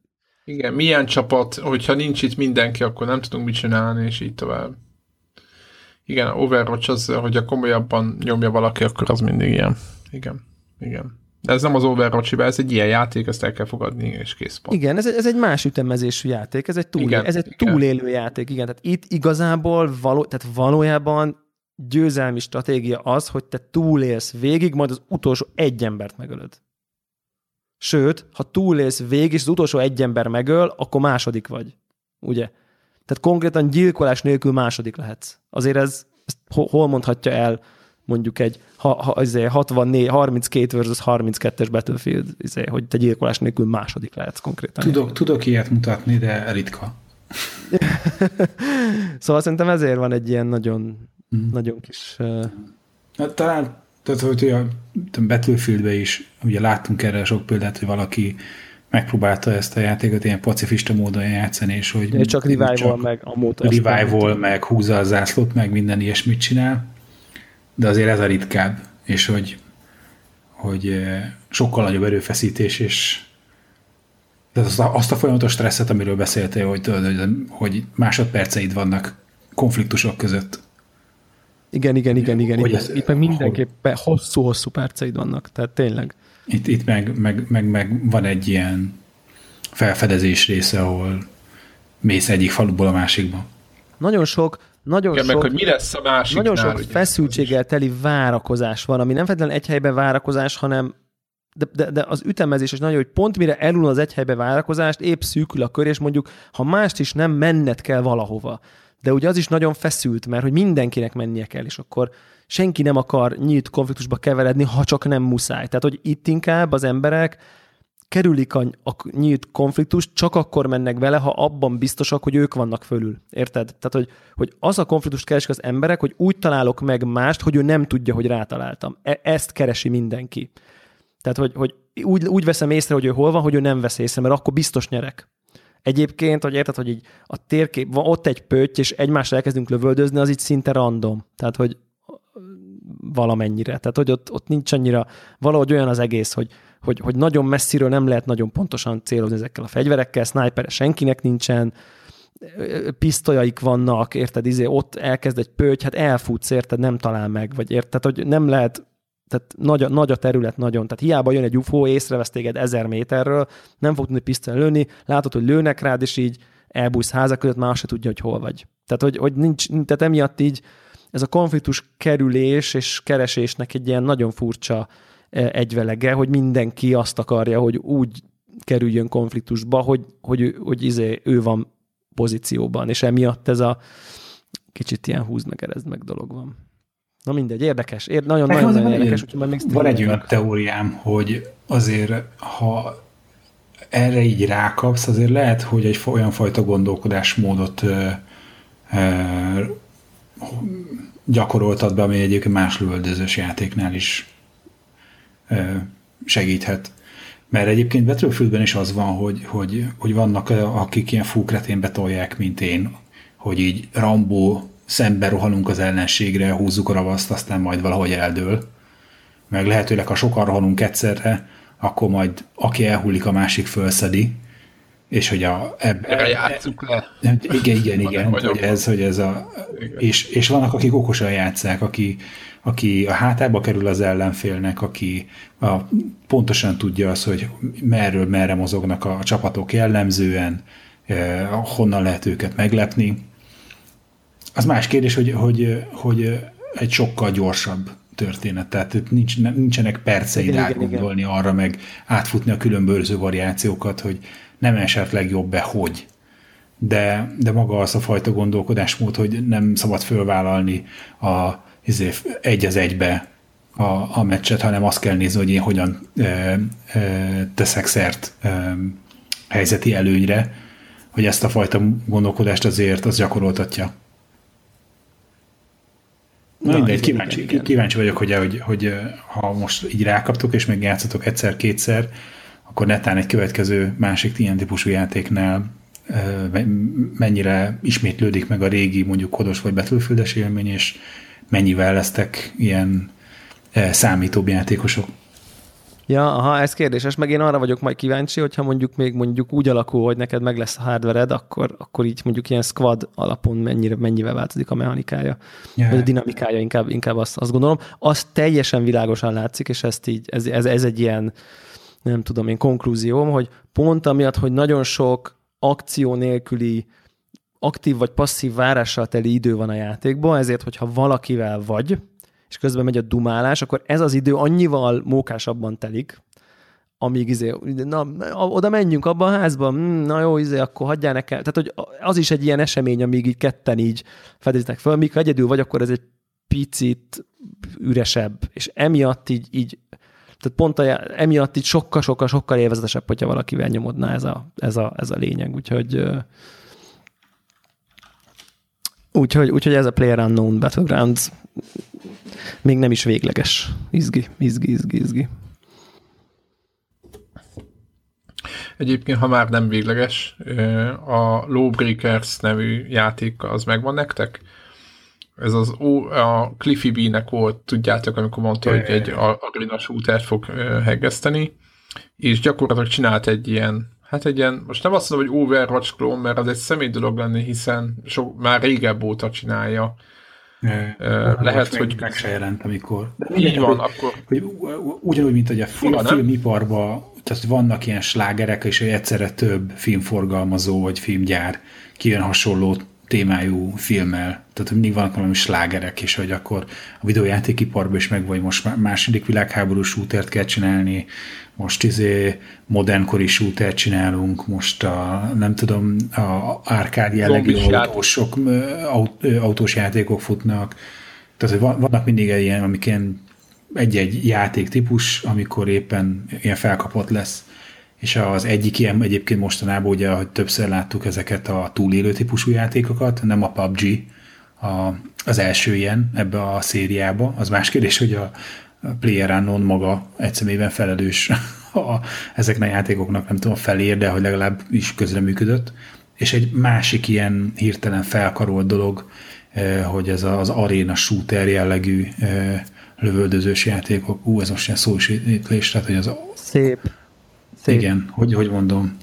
igen, milyen csapat, hogyha nincs itt mindenki, akkor nem tudunk mit csinálni, és így tovább. Igen, a Overwatch az, hogyha komolyabban nyomja valaki, akkor az mindig ilyen. Igen, igen. De ez nem az overwatch ez egy ilyen játék, ezt el kell fogadni, és kész pont. Igen, ez egy, ez egy más ütemezésű játék, ez egy, túl, igen, ez egy igen. túlélő játék, igen. Tehát itt igazából való, tehát valójában győzelmi stratégia az, hogy te túlélsz végig, majd az utolsó egy embert megölöd. Sőt, ha túlélsz végig, és az utolsó egy ember megöl, akkor második vagy. Ugye? Tehát konkrétan gyilkolás nélkül második lehetsz. Azért ez, ezt hol mondhatja el mondjuk egy ha, ha, izé, 64, 32 versus 32-es Battlefield, izé, hogy te gyilkolás nélkül második lehetsz konkrétan. Tudok, tudok ilyet mutatni, de ritka. szóval szerintem ezért van egy ilyen nagyon, mm. nagyon kis... Uh... Hát, talán, tehát, hogy a Battlefieldben is, ugye láttunk erre sok példát, hogy valaki megpróbálta ezt a játékot ilyen pacifista módon játszani, és hogy... És csak revival csak meg a mód. Revival meg húzza a zászlót, meg minden ilyesmit csinál, de azért ez a ritkább, és hogy, hogy sokkal nagyobb erőfeszítés, és de azt a, azt a folyamatos stresszet, amiről beszéltél, hogy, hogy másodperceid vannak konfliktusok között. Igen, igen, igen, igen. Hogy ez, itt meg mindenképpen hosszú-hosszú perceid vannak, tehát tényleg. Itt, itt meg, meg, meg, meg van egy ilyen felfedezés része, ahol mész egyik faluból a másikba. Nagyon sok, nagyon Igen, sok, meg, hogy mi lesz a másik Nagyon sok feszültséggel teli várakozás van, ami nem feltétlenül egy helyben várakozás, hanem de, de, de az ütemezés is nagyon, hogy pont mire elul az egy helybe várakozást, épp szűkül a kör, és mondjuk, ha mást is nem, menned kell valahova. De ugye az is nagyon feszült, mert hogy mindenkinek mennie kell, és akkor senki nem akar nyílt konfliktusba keveredni, ha csak nem muszáj. Tehát, hogy itt inkább az emberek kerülik a, a nyílt konfliktust, csak akkor mennek vele, ha abban biztosak, hogy ők vannak fölül. Érted? Tehát, hogy, hogy az a konfliktust keresik az emberek, hogy úgy találok meg mást, hogy ő nem tudja, hogy rátaláltam. E- ezt keresi mindenki. Tehát, hogy, hogy úgy, úgy veszem észre, hogy ő hol van, hogy ő nem vesz észre, mert akkor biztos nyerek. Egyébként, hogy érted, hogy így a térkép, van ott egy pötty, és egymásra elkezdünk lövöldözni, az így szinte random. Tehát, hogy valamennyire. Tehát, hogy ott, ott nincs annyira, valahogy olyan az egész, hogy, hogy, hogy nagyon messziről nem lehet nagyon pontosan célozni ezekkel a fegyverekkel, sniper senkinek nincsen, pisztolyaik vannak, érted, izé, ott elkezd egy pöty, hát elfutsz, érted, nem talál meg, vagy érted, hogy nem lehet tehát nagy nagy a terület nagyon. Tehát hiába jön egy UFO, észrevesz téged ezer méterről, nem fog tudni pisztoly lőni, látod, hogy lőnek rád, és így elbújsz házak között, már se tudja, hogy hol vagy. Tehát, hogy, hogy nincs, tehát emiatt így ez a konfliktus kerülés és keresésnek egy ilyen nagyon furcsa e, egyvelege, hogy mindenki azt akarja, hogy úgy kerüljön konfliktusba, hogy, hogy, hogy izé, ő van pozícióban, és emiatt ez a kicsit ilyen húz meg, erezd meg dolog van. Na mindegy, érdekes, ér, nagyon, nagyon, nagyon érdekes. Úgyhogy még van egy olyan teóriám, hogy azért, ha erre így rákapsz, azért lehet, hogy egy olyan fajta gondolkodásmódot ö, ö, gyakoroltad be, ami egyébként más lövöldözős játéknál is ö, segíthet. Mert egyébként Battlefieldben is az van, hogy, hogy, hogy vannak, akik ilyen fúkretén betolják, mint én, hogy így Rambo szembe rohanunk az ellenségre, húzzuk a ravaszt, aztán majd valahogy eldől. Meg lehetőleg, ha sokan rohanunk egyszerre, akkor majd aki elhullik, a másik fölszedi, és hogy a... Ebbe, játsszuk le. Igen, igen, igen, hogy ez, hogy ez a... És, és vannak, akik okosan játszák, aki, aki a hátába kerül az ellenfélnek, aki a, pontosan tudja azt, hogy merről merre mozognak a, a csapatok jellemzően, eh, honnan lehet őket meglepni, az más kérdés, hogy, hogy, hogy egy sokkal gyorsabb történet, tehát nincs, nincsenek perceid átgondolni arra, meg átfutni a különböző variációkat, hogy nem esetleg jobb-e, hogy. De, de maga az a fajta gondolkodásmód, hogy nem szabad fölvállalni a, izé, egy az egybe a, a meccset, hanem azt kell nézni, hogy én hogyan e, e, teszek szert e, helyzeti előnyre, hogy ezt a fajta gondolkodást azért az gyakoroltatja. Na, mindegy, kíváncsi, igen. kíváncsi vagyok, hogy, hogy, hogy ha most így rákaptok, és még játszatok egyszer-kétszer, akkor netán egy következő másik ilyen típusú játéknál mennyire ismétlődik meg a régi, mondjuk kodos vagy battlefield élmény, és mennyivel lesztek ilyen számítóbb játékosok. Ja, aha, ez kérdéses, meg én arra vagyok majd kíváncsi, hogyha mondjuk még mondjuk úgy alakul, hogy neked meg lesz a hardvered, akkor, akkor így mondjuk ilyen squad alapon mennyire, mennyivel változik a mechanikája, yeah. vagy a dinamikája, inkább, inkább azt, azt gondolom. Az teljesen világosan látszik, és ezt így, ez, ez, ez egy ilyen, nem tudom én, konklúzióm, hogy pont amiatt, hogy nagyon sok akció nélküli aktív vagy passzív várással teli idő van a játékban, ezért, hogyha valakivel vagy, és közben megy a dumálás, akkor ez az idő annyival mókásabban telik, amíg izé, na, oda menjünk abba a házba, hm, na jó, izé, akkor hagyjál nekem. Tehát, hogy az is egy ilyen esemény, amíg így ketten így fedeznek föl, míg ha egyedül vagy, akkor ez egy picit üresebb, és emiatt így, így tehát pont a, emiatt így sokkal, sokkal, sokkal élvezetesebb, hogyha valakivel nyomodná ez a, ez a, ez a lényeg, úgyhogy úgyhogy, úgyhogy ez a Player Unknown Battlegrounds még nem is végleges. Izgi, izgi, izgi, izgi. Egyébként, ha már nem végleges, a Lawbreakers nevű játék az megvan nektek? Ez az a Cliffy B-nek volt, tudjátok, amikor mondta, hogy egy arena shooter fog heggeszteni, és gyakorlatilag csinált egy ilyen, hát egy ilyen, most nem azt mondom, hogy Overwatch klón, mert az egy személy dolog lenni, hiszen so, már régebb óta csinálja. Lehet, hogy... Meg se jelent, amikor... De így van, hogy, akkor... Hogy ugyanúgy, mint hogy a film, Fura, filmiparban tehát vannak ilyen slágerek, és egyszerre több filmforgalmazó vagy filmgyár kijön hasonló témájú filmmel. Tehát mindig vannak valami slágerek, és hogy akkor a videójátékiparban is meg vagy most második világháború shootert kell csinálni, most izé modernkori shootert csinálunk, most a, nem tudom, a árkád jellegű autósok, aut, autós játékok futnak. Tehát, hogy vannak mindig ilyen, amik ilyen egy-egy játéktípus, amikor éppen ilyen felkapott lesz. És az egyik ilyen egyébként mostanában, ugye, hogy többször láttuk ezeket a túlélő típusú játékokat, nem a PUBG, a, az első ilyen ebbe a szériába. Az más kérdés, hogy a Player Unknown maga egyszerűen felelős a, ezeknek a játékoknak, nem tudom, felér, de hogy legalább is közreműködött. És egy másik ilyen hirtelen felkarolt dolog, eh, hogy ez az arena shooter jellegű eh, lövöldözős játékok. Ú, ez most ilyen szósítlés, tehát hogy az... Szép. Szép. Igen, hogy, hogy mondom.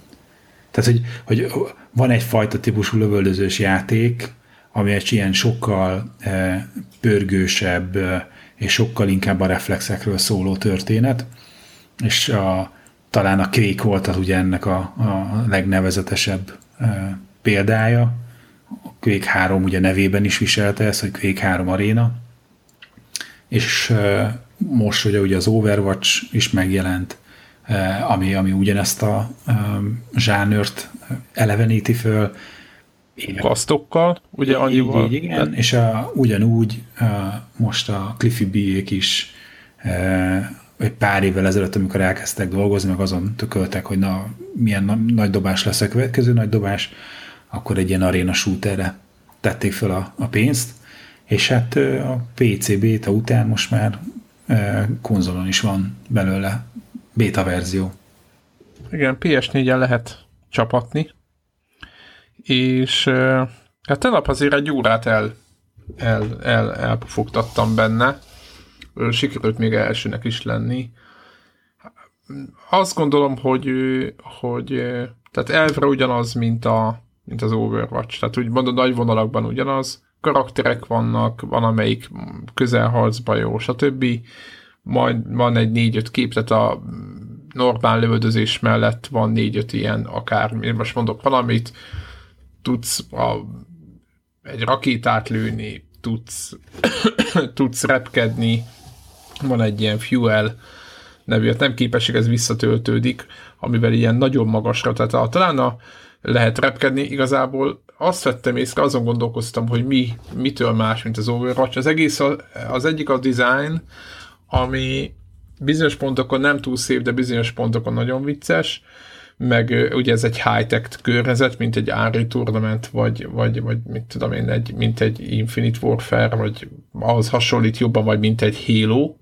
Tehát, hogy, hogy van egyfajta típusú lövöldözős játék, ami egy ilyen sokkal e, pörgősebb e, és sokkal inkább a reflexekről szóló történet, és a, talán a Quake volt az ugye ennek a, a legnevezetesebb e, példája. A Quake 3 ugye nevében is viselte ezt, hogy Quake 3 Arena, és most ugye, ugye az Overwatch is megjelent, ami, ami ugyanezt a zsánört eleveníti föl. Kasztokkal, ugye annyival. Így, igen, tehát... és a, ugyanúgy a, most a Cliffy b is egy pár évvel ezelőtt, amikor elkezdtek dolgozni, meg azon tököltek, hogy na, milyen na, nagy dobás lesz a következő nagy dobás, akkor egy ilyen aréna shooterre tették fel a, a pénzt, és hát a PC beta után most már konzolon is van belőle beta verzió. Igen, PS4-en lehet csapatni, és hát tegnap azért egy órát el, el, el, elpufogtattam benne, sikerült még elsőnek is lenni. Azt gondolom, hogy, hogy tehát elvre ugyanaz, mint, a, mint az Overwatch, tehát úgy mondom, nagy vonalakban ugyanaz, karakterek vannak, van amelyik közelharcba jó, stb. Majd van egy négy-öt kép, tehát a normál lövöldözés mellett van négy-öt ilyen akár, én most mondok valamit, tudsz a, egy rakétát lőni, tudsz, tudsz repkedni, van egy ilyen fuel nevű, hát nem képesség, ez visszatöltődik, amivel ilyen nagyon magasra, tehát a, talán a, lehet repkedni, igazából azt vettem észre, azon gondolkoztam, hogy mi, mitől más, mint az Overwatch. Az egész, az egyik a design, ami bizonyos pontokon nem túl szép, de bizonyos pontokon nagyon vicces, meg ugye ez egy high-tech környezet, mint egy Unreal Tournament, vagy, vagy, vagy mit tudom én, egy, mint egy Infinite Warfare, vagy ahhoz hasonlít jobban, vagy mint egy Halo.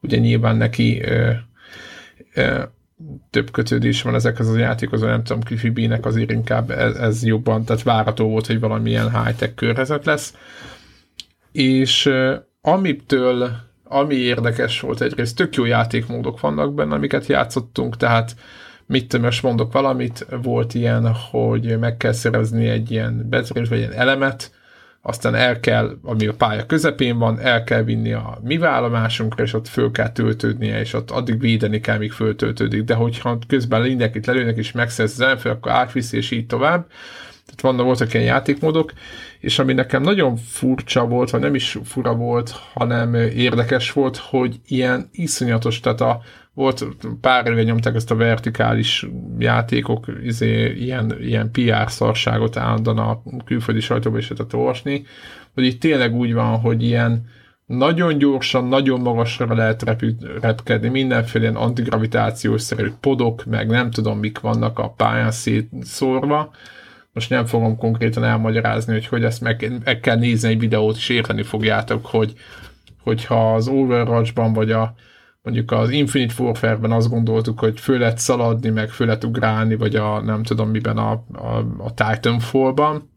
Ugye nyilván neki ö, ö, több kötődés van ezekhez az játékhoz, nem tudom, Cliffy azért inkább ez, ez jobban, tehát várató volt, hogy valamilyen high-tech körhezet lesz. És uh, amitől, ami érdekes volt egyrészt, tök jó játékmódok vannak benne, amiket játszottunk, tehát mit tudom, mondok valamit, volt ilyen, hogy meg kell szerezni egy ilyen bezérés, vagy egy elemet, aztán el kell, ami a pálya közepén van, el kell vinni a mi vállomásunkra, és ott föl kell töltődnie, és ott addig védeni kell, míg föltöltődik, de hogyha közben mindenkit lelőnek, és megszerz az ellenfél, akkor átviszi, és így tovább. Tehát vannak, voltak ilyen játékmódok, és ami nekem nagyon furcsa volt, vagy nem is fura volt, hanem érdekes volt, hogy ilyen iszonyatos, tehát a, volt pár éve nyomták ezt a vertikális játékok, izé, ilyen, ilyen PR szarságot állandóan a külföldi sajtóba is lehetett olvasni, hogy itt tényleg úgy van, hogy ilyen nagyon gyorsan, nagyon magasra lehet repü- repkedni, mindenféle ilyen antigravitációs szerű podok, meg nem tudom mik vannak a pályán szétszórva. Most nem fogom konkrétan elmagyarázni, hogy hogy ezt meg, meg kell nézni egy videót, és érteni fogjátok, hogy hogyha az Overwatch-ban vagy a mondjuk az Infinite Warfare-ben azt gondoltuk, hogy föl lehet szaladni, meg föl lehet ugrálni, vagy a nem tudom miben a, a, a Titanfall-ban,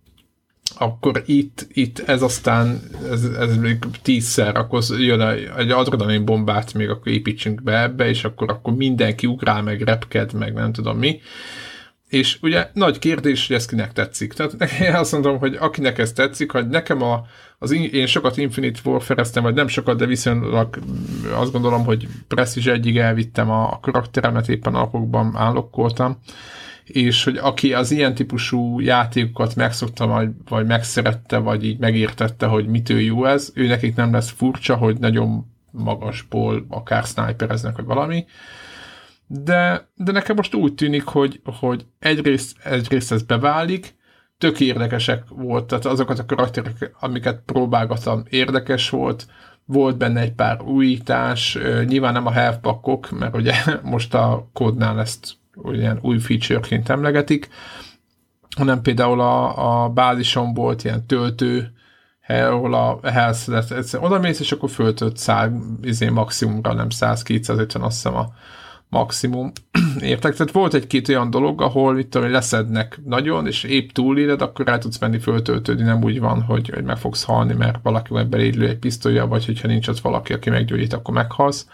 akkor itt, itt ez aztán, ez, ez még tízszer, akkor jön egy adrenalin bombát még akkor építsünk be ebbe, és akkor, akkor mindenki ugrál, meg repked, meg nem tudom mi. És ugye nagy kérdés, hogy ez kinek tetszik. Tehát én azt mondom, hogy akinek ez tetszik, hogy nekem a, az én sokat Infinite Warfare-eztem, vagy nem sokat, de viszonylag azt gondolom, hogy Prestige egyig elvittem a, a karakteremet, éppen alapokban állokkoltam, és hogy aki az ilyen típusú játékokat megszokta, vagy, vagy megszerette, vagy így megértette, hogy mitől jó ez, ő nekik nem lesz furcsa, hogy nagyon magasból akár snipereznek, vagy valami. De, de nekem most úgy tűnik, hogy, hogy egyrészt, egyrészt ez beválik, tök érdekesek volt, tehát azokat a karakterek, amiket próbálgattam, érdekes volt, volt benne egy pár újítás, nyilván nem a health mert ugye most a kódnál ezt ilyen új featureként emlegetik, hanem például a, a bázison volt ilyen töltő, ahol a health oda mész, és akkor föltölt száll izé maximumra, nem 100-250 azt hiszem a maximum. Értek? Tehát volt egy-két olyan dolog, ahol itt tudom, leszednek nagyon, és épp túléled, akkor el tudsz menni föltöltődni, nem úgy van, hogy, hogy meg fogsz halni, mert valaki majd belédlő egy pisztolya, vagy hogyha nincs ott valaki, aki meggyógyít, akkor meghalsz.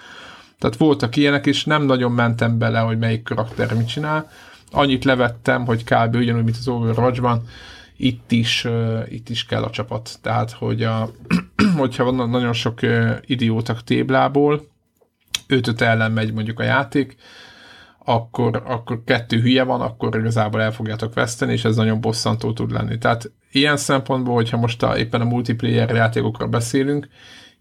Tehát voltak ilyenek, és nem nagyon mentem bele, hogy melyik karakter mit csinál. Annyit levettem, hogy kb. ugyanúgy, mint az Overwatch-ban, itt is, uh, itt is kell a csapat. Tehát, hogy a, hogyha van nagyon sok uh, idiótak téblából, 5 ellen megy mondjuk a játék, akkor, akkor kettő hülye van, akkor igazából el fogjátok veszteni, és ez nagyon bosszantó tud lenni. Tehát ilyen szempontból, hogyha most a, éppen a multiplayer játékokra beszélünk,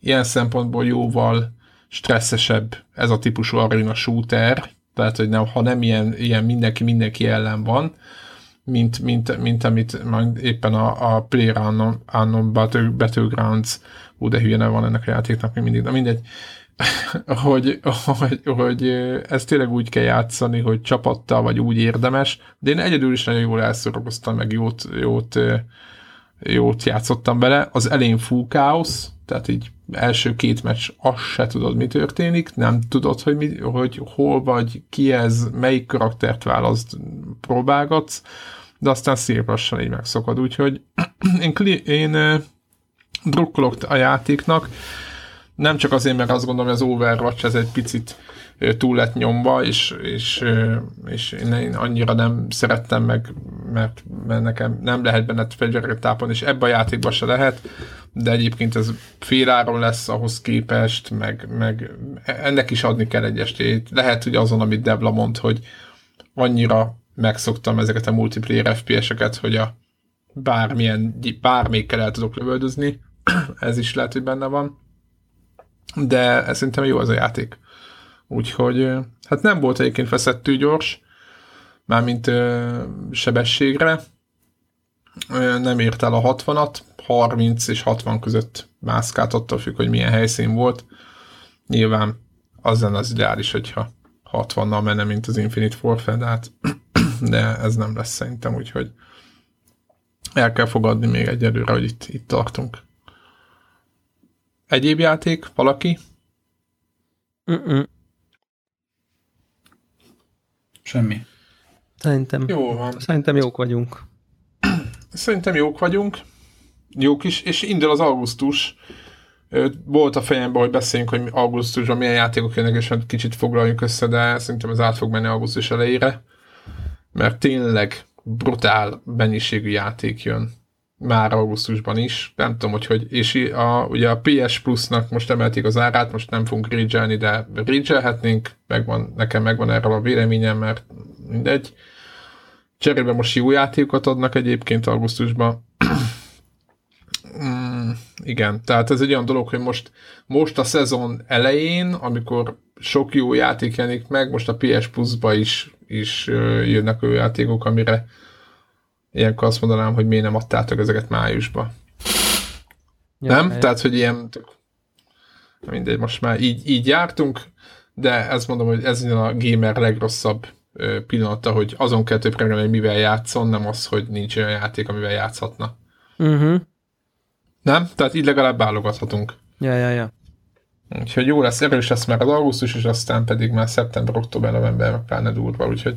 ilyen szempontból jóval stresszesebb ez a típusú arena shooter, tehát hogy nem, ha nem ilyen, ilyen mindenki mindenki ellen van, mint, mint, mint amit éppen a, a Player Unknown, Unknown Battlegrounds, ú, de hülye van ennek a játéknak mindig, de mindegy, hogy, hogy, hogy ez tényleg úgy kell játszani, hogy csapattal vagy úgy érdemes, de én egyedül is nagyon jól elszorokoztam, meg jót, jót, jót játszottam bele. Az elén full káosz, tehát így első két meccs azt se tudod, mi történik, nem tudod, hogy, mi, hogy hol vagy, ki ez, melyik karaktert választ, próbálgatsz, de aztán szép lassan így megszokod, úgyhogy én, én drukkolok a játéknak, nem csak azért, mert azt gondolom, hogy az Overwatch ez egy picit túl lett nyomva, és, és, és én annyira nem szerettem meg, mert, mert nekem nem lehet benne fegyvereket tápolni, és ebbe a játékban se lehet, de egyébként ez féláron lesz ahhoz képest, meg, meg ennek is adni kell egy estét. Lehet, hogy azon, amit Debla mond, hogy annyira megszoktam ezeket a multiplayer FPS-eket, hogy a bármilyen, bármelyikkel el tudok lövöldözni, ez is lehet, hogy benne van de ez szerintem jó az a játék. Úgyhogy hát nem volt egyébként veszettő gyors, mármint ö, sebességre, ö, nem ért el a 60-at, 30 és 60 között mászkált, attól függ, hogy milyen helyszín volt. Nyilván az lenne az ideális, hogyha 60-nal menne, mint az Infinite Warfare, de, hát, de ez nem lesz szerintem, úgyhogy el kell fogadni még egyelőre, hogy itt, itt tartunk. Egyéb játék? Valaki? Mm-mm. Semmi. Szerintem, Jó van. Szerintem jók vagyunk. Szerintem jók vagyunk. Jók is, és indul az augusztus. Volt a fejemben, hogy beszéljünk, hogy augusztusban milyen játékok jönnek, és hát kicsit foglaljunk össze, de szerintem ez át fog menni augusztus elejére. Mert tényleg brutál mennyiségű játék jön már augusztusban is, nem tudom, hogy hogy, és a, ugye a PS Plus-nak most emelték az árát, most nem fogunk rage de rage megvan, nekem megvan erről a véleményem, mert mindegy, Cserébe most jó játékokat adnak egyébként augusztusban. mm, igen, tehát ez egy olyan dolog, hogy most, most a szezon elején, amikor sok jó játék jelenik meg, most a PS Plus-ba is, is jönnek olyan játékok, amire ilyenkor azt mondanám, hogy miért nem adtátok ezeket májusba. Ja, nem? Hely. Tehát, hogy ilyen mindegy, most már így, így jártunk, de ezt mondom, hogy ez a gamer legrosszabb pillanata, hogy azon kell több hogy mivel játszon, nem az, hogy nincs olyan játék, amivel játszhatna. Uh-huh. Nem? Tehát így legalább válogathatunk. Ja, ja, ja. Úgyhogy jó lesz, erős lesz már az augusztus, és aztán pedig már szeptember, október, november, meg pláne durva, úgyhogy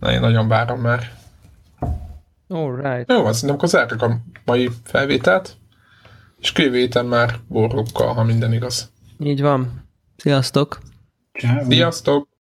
na, én nagyon várom már. Alright. Jó, az nem zárjuk a mai felvételt, és kővéten már borrokkal, ha minden igaz. Így van. Sziasztok! Ciao. Sziasztok!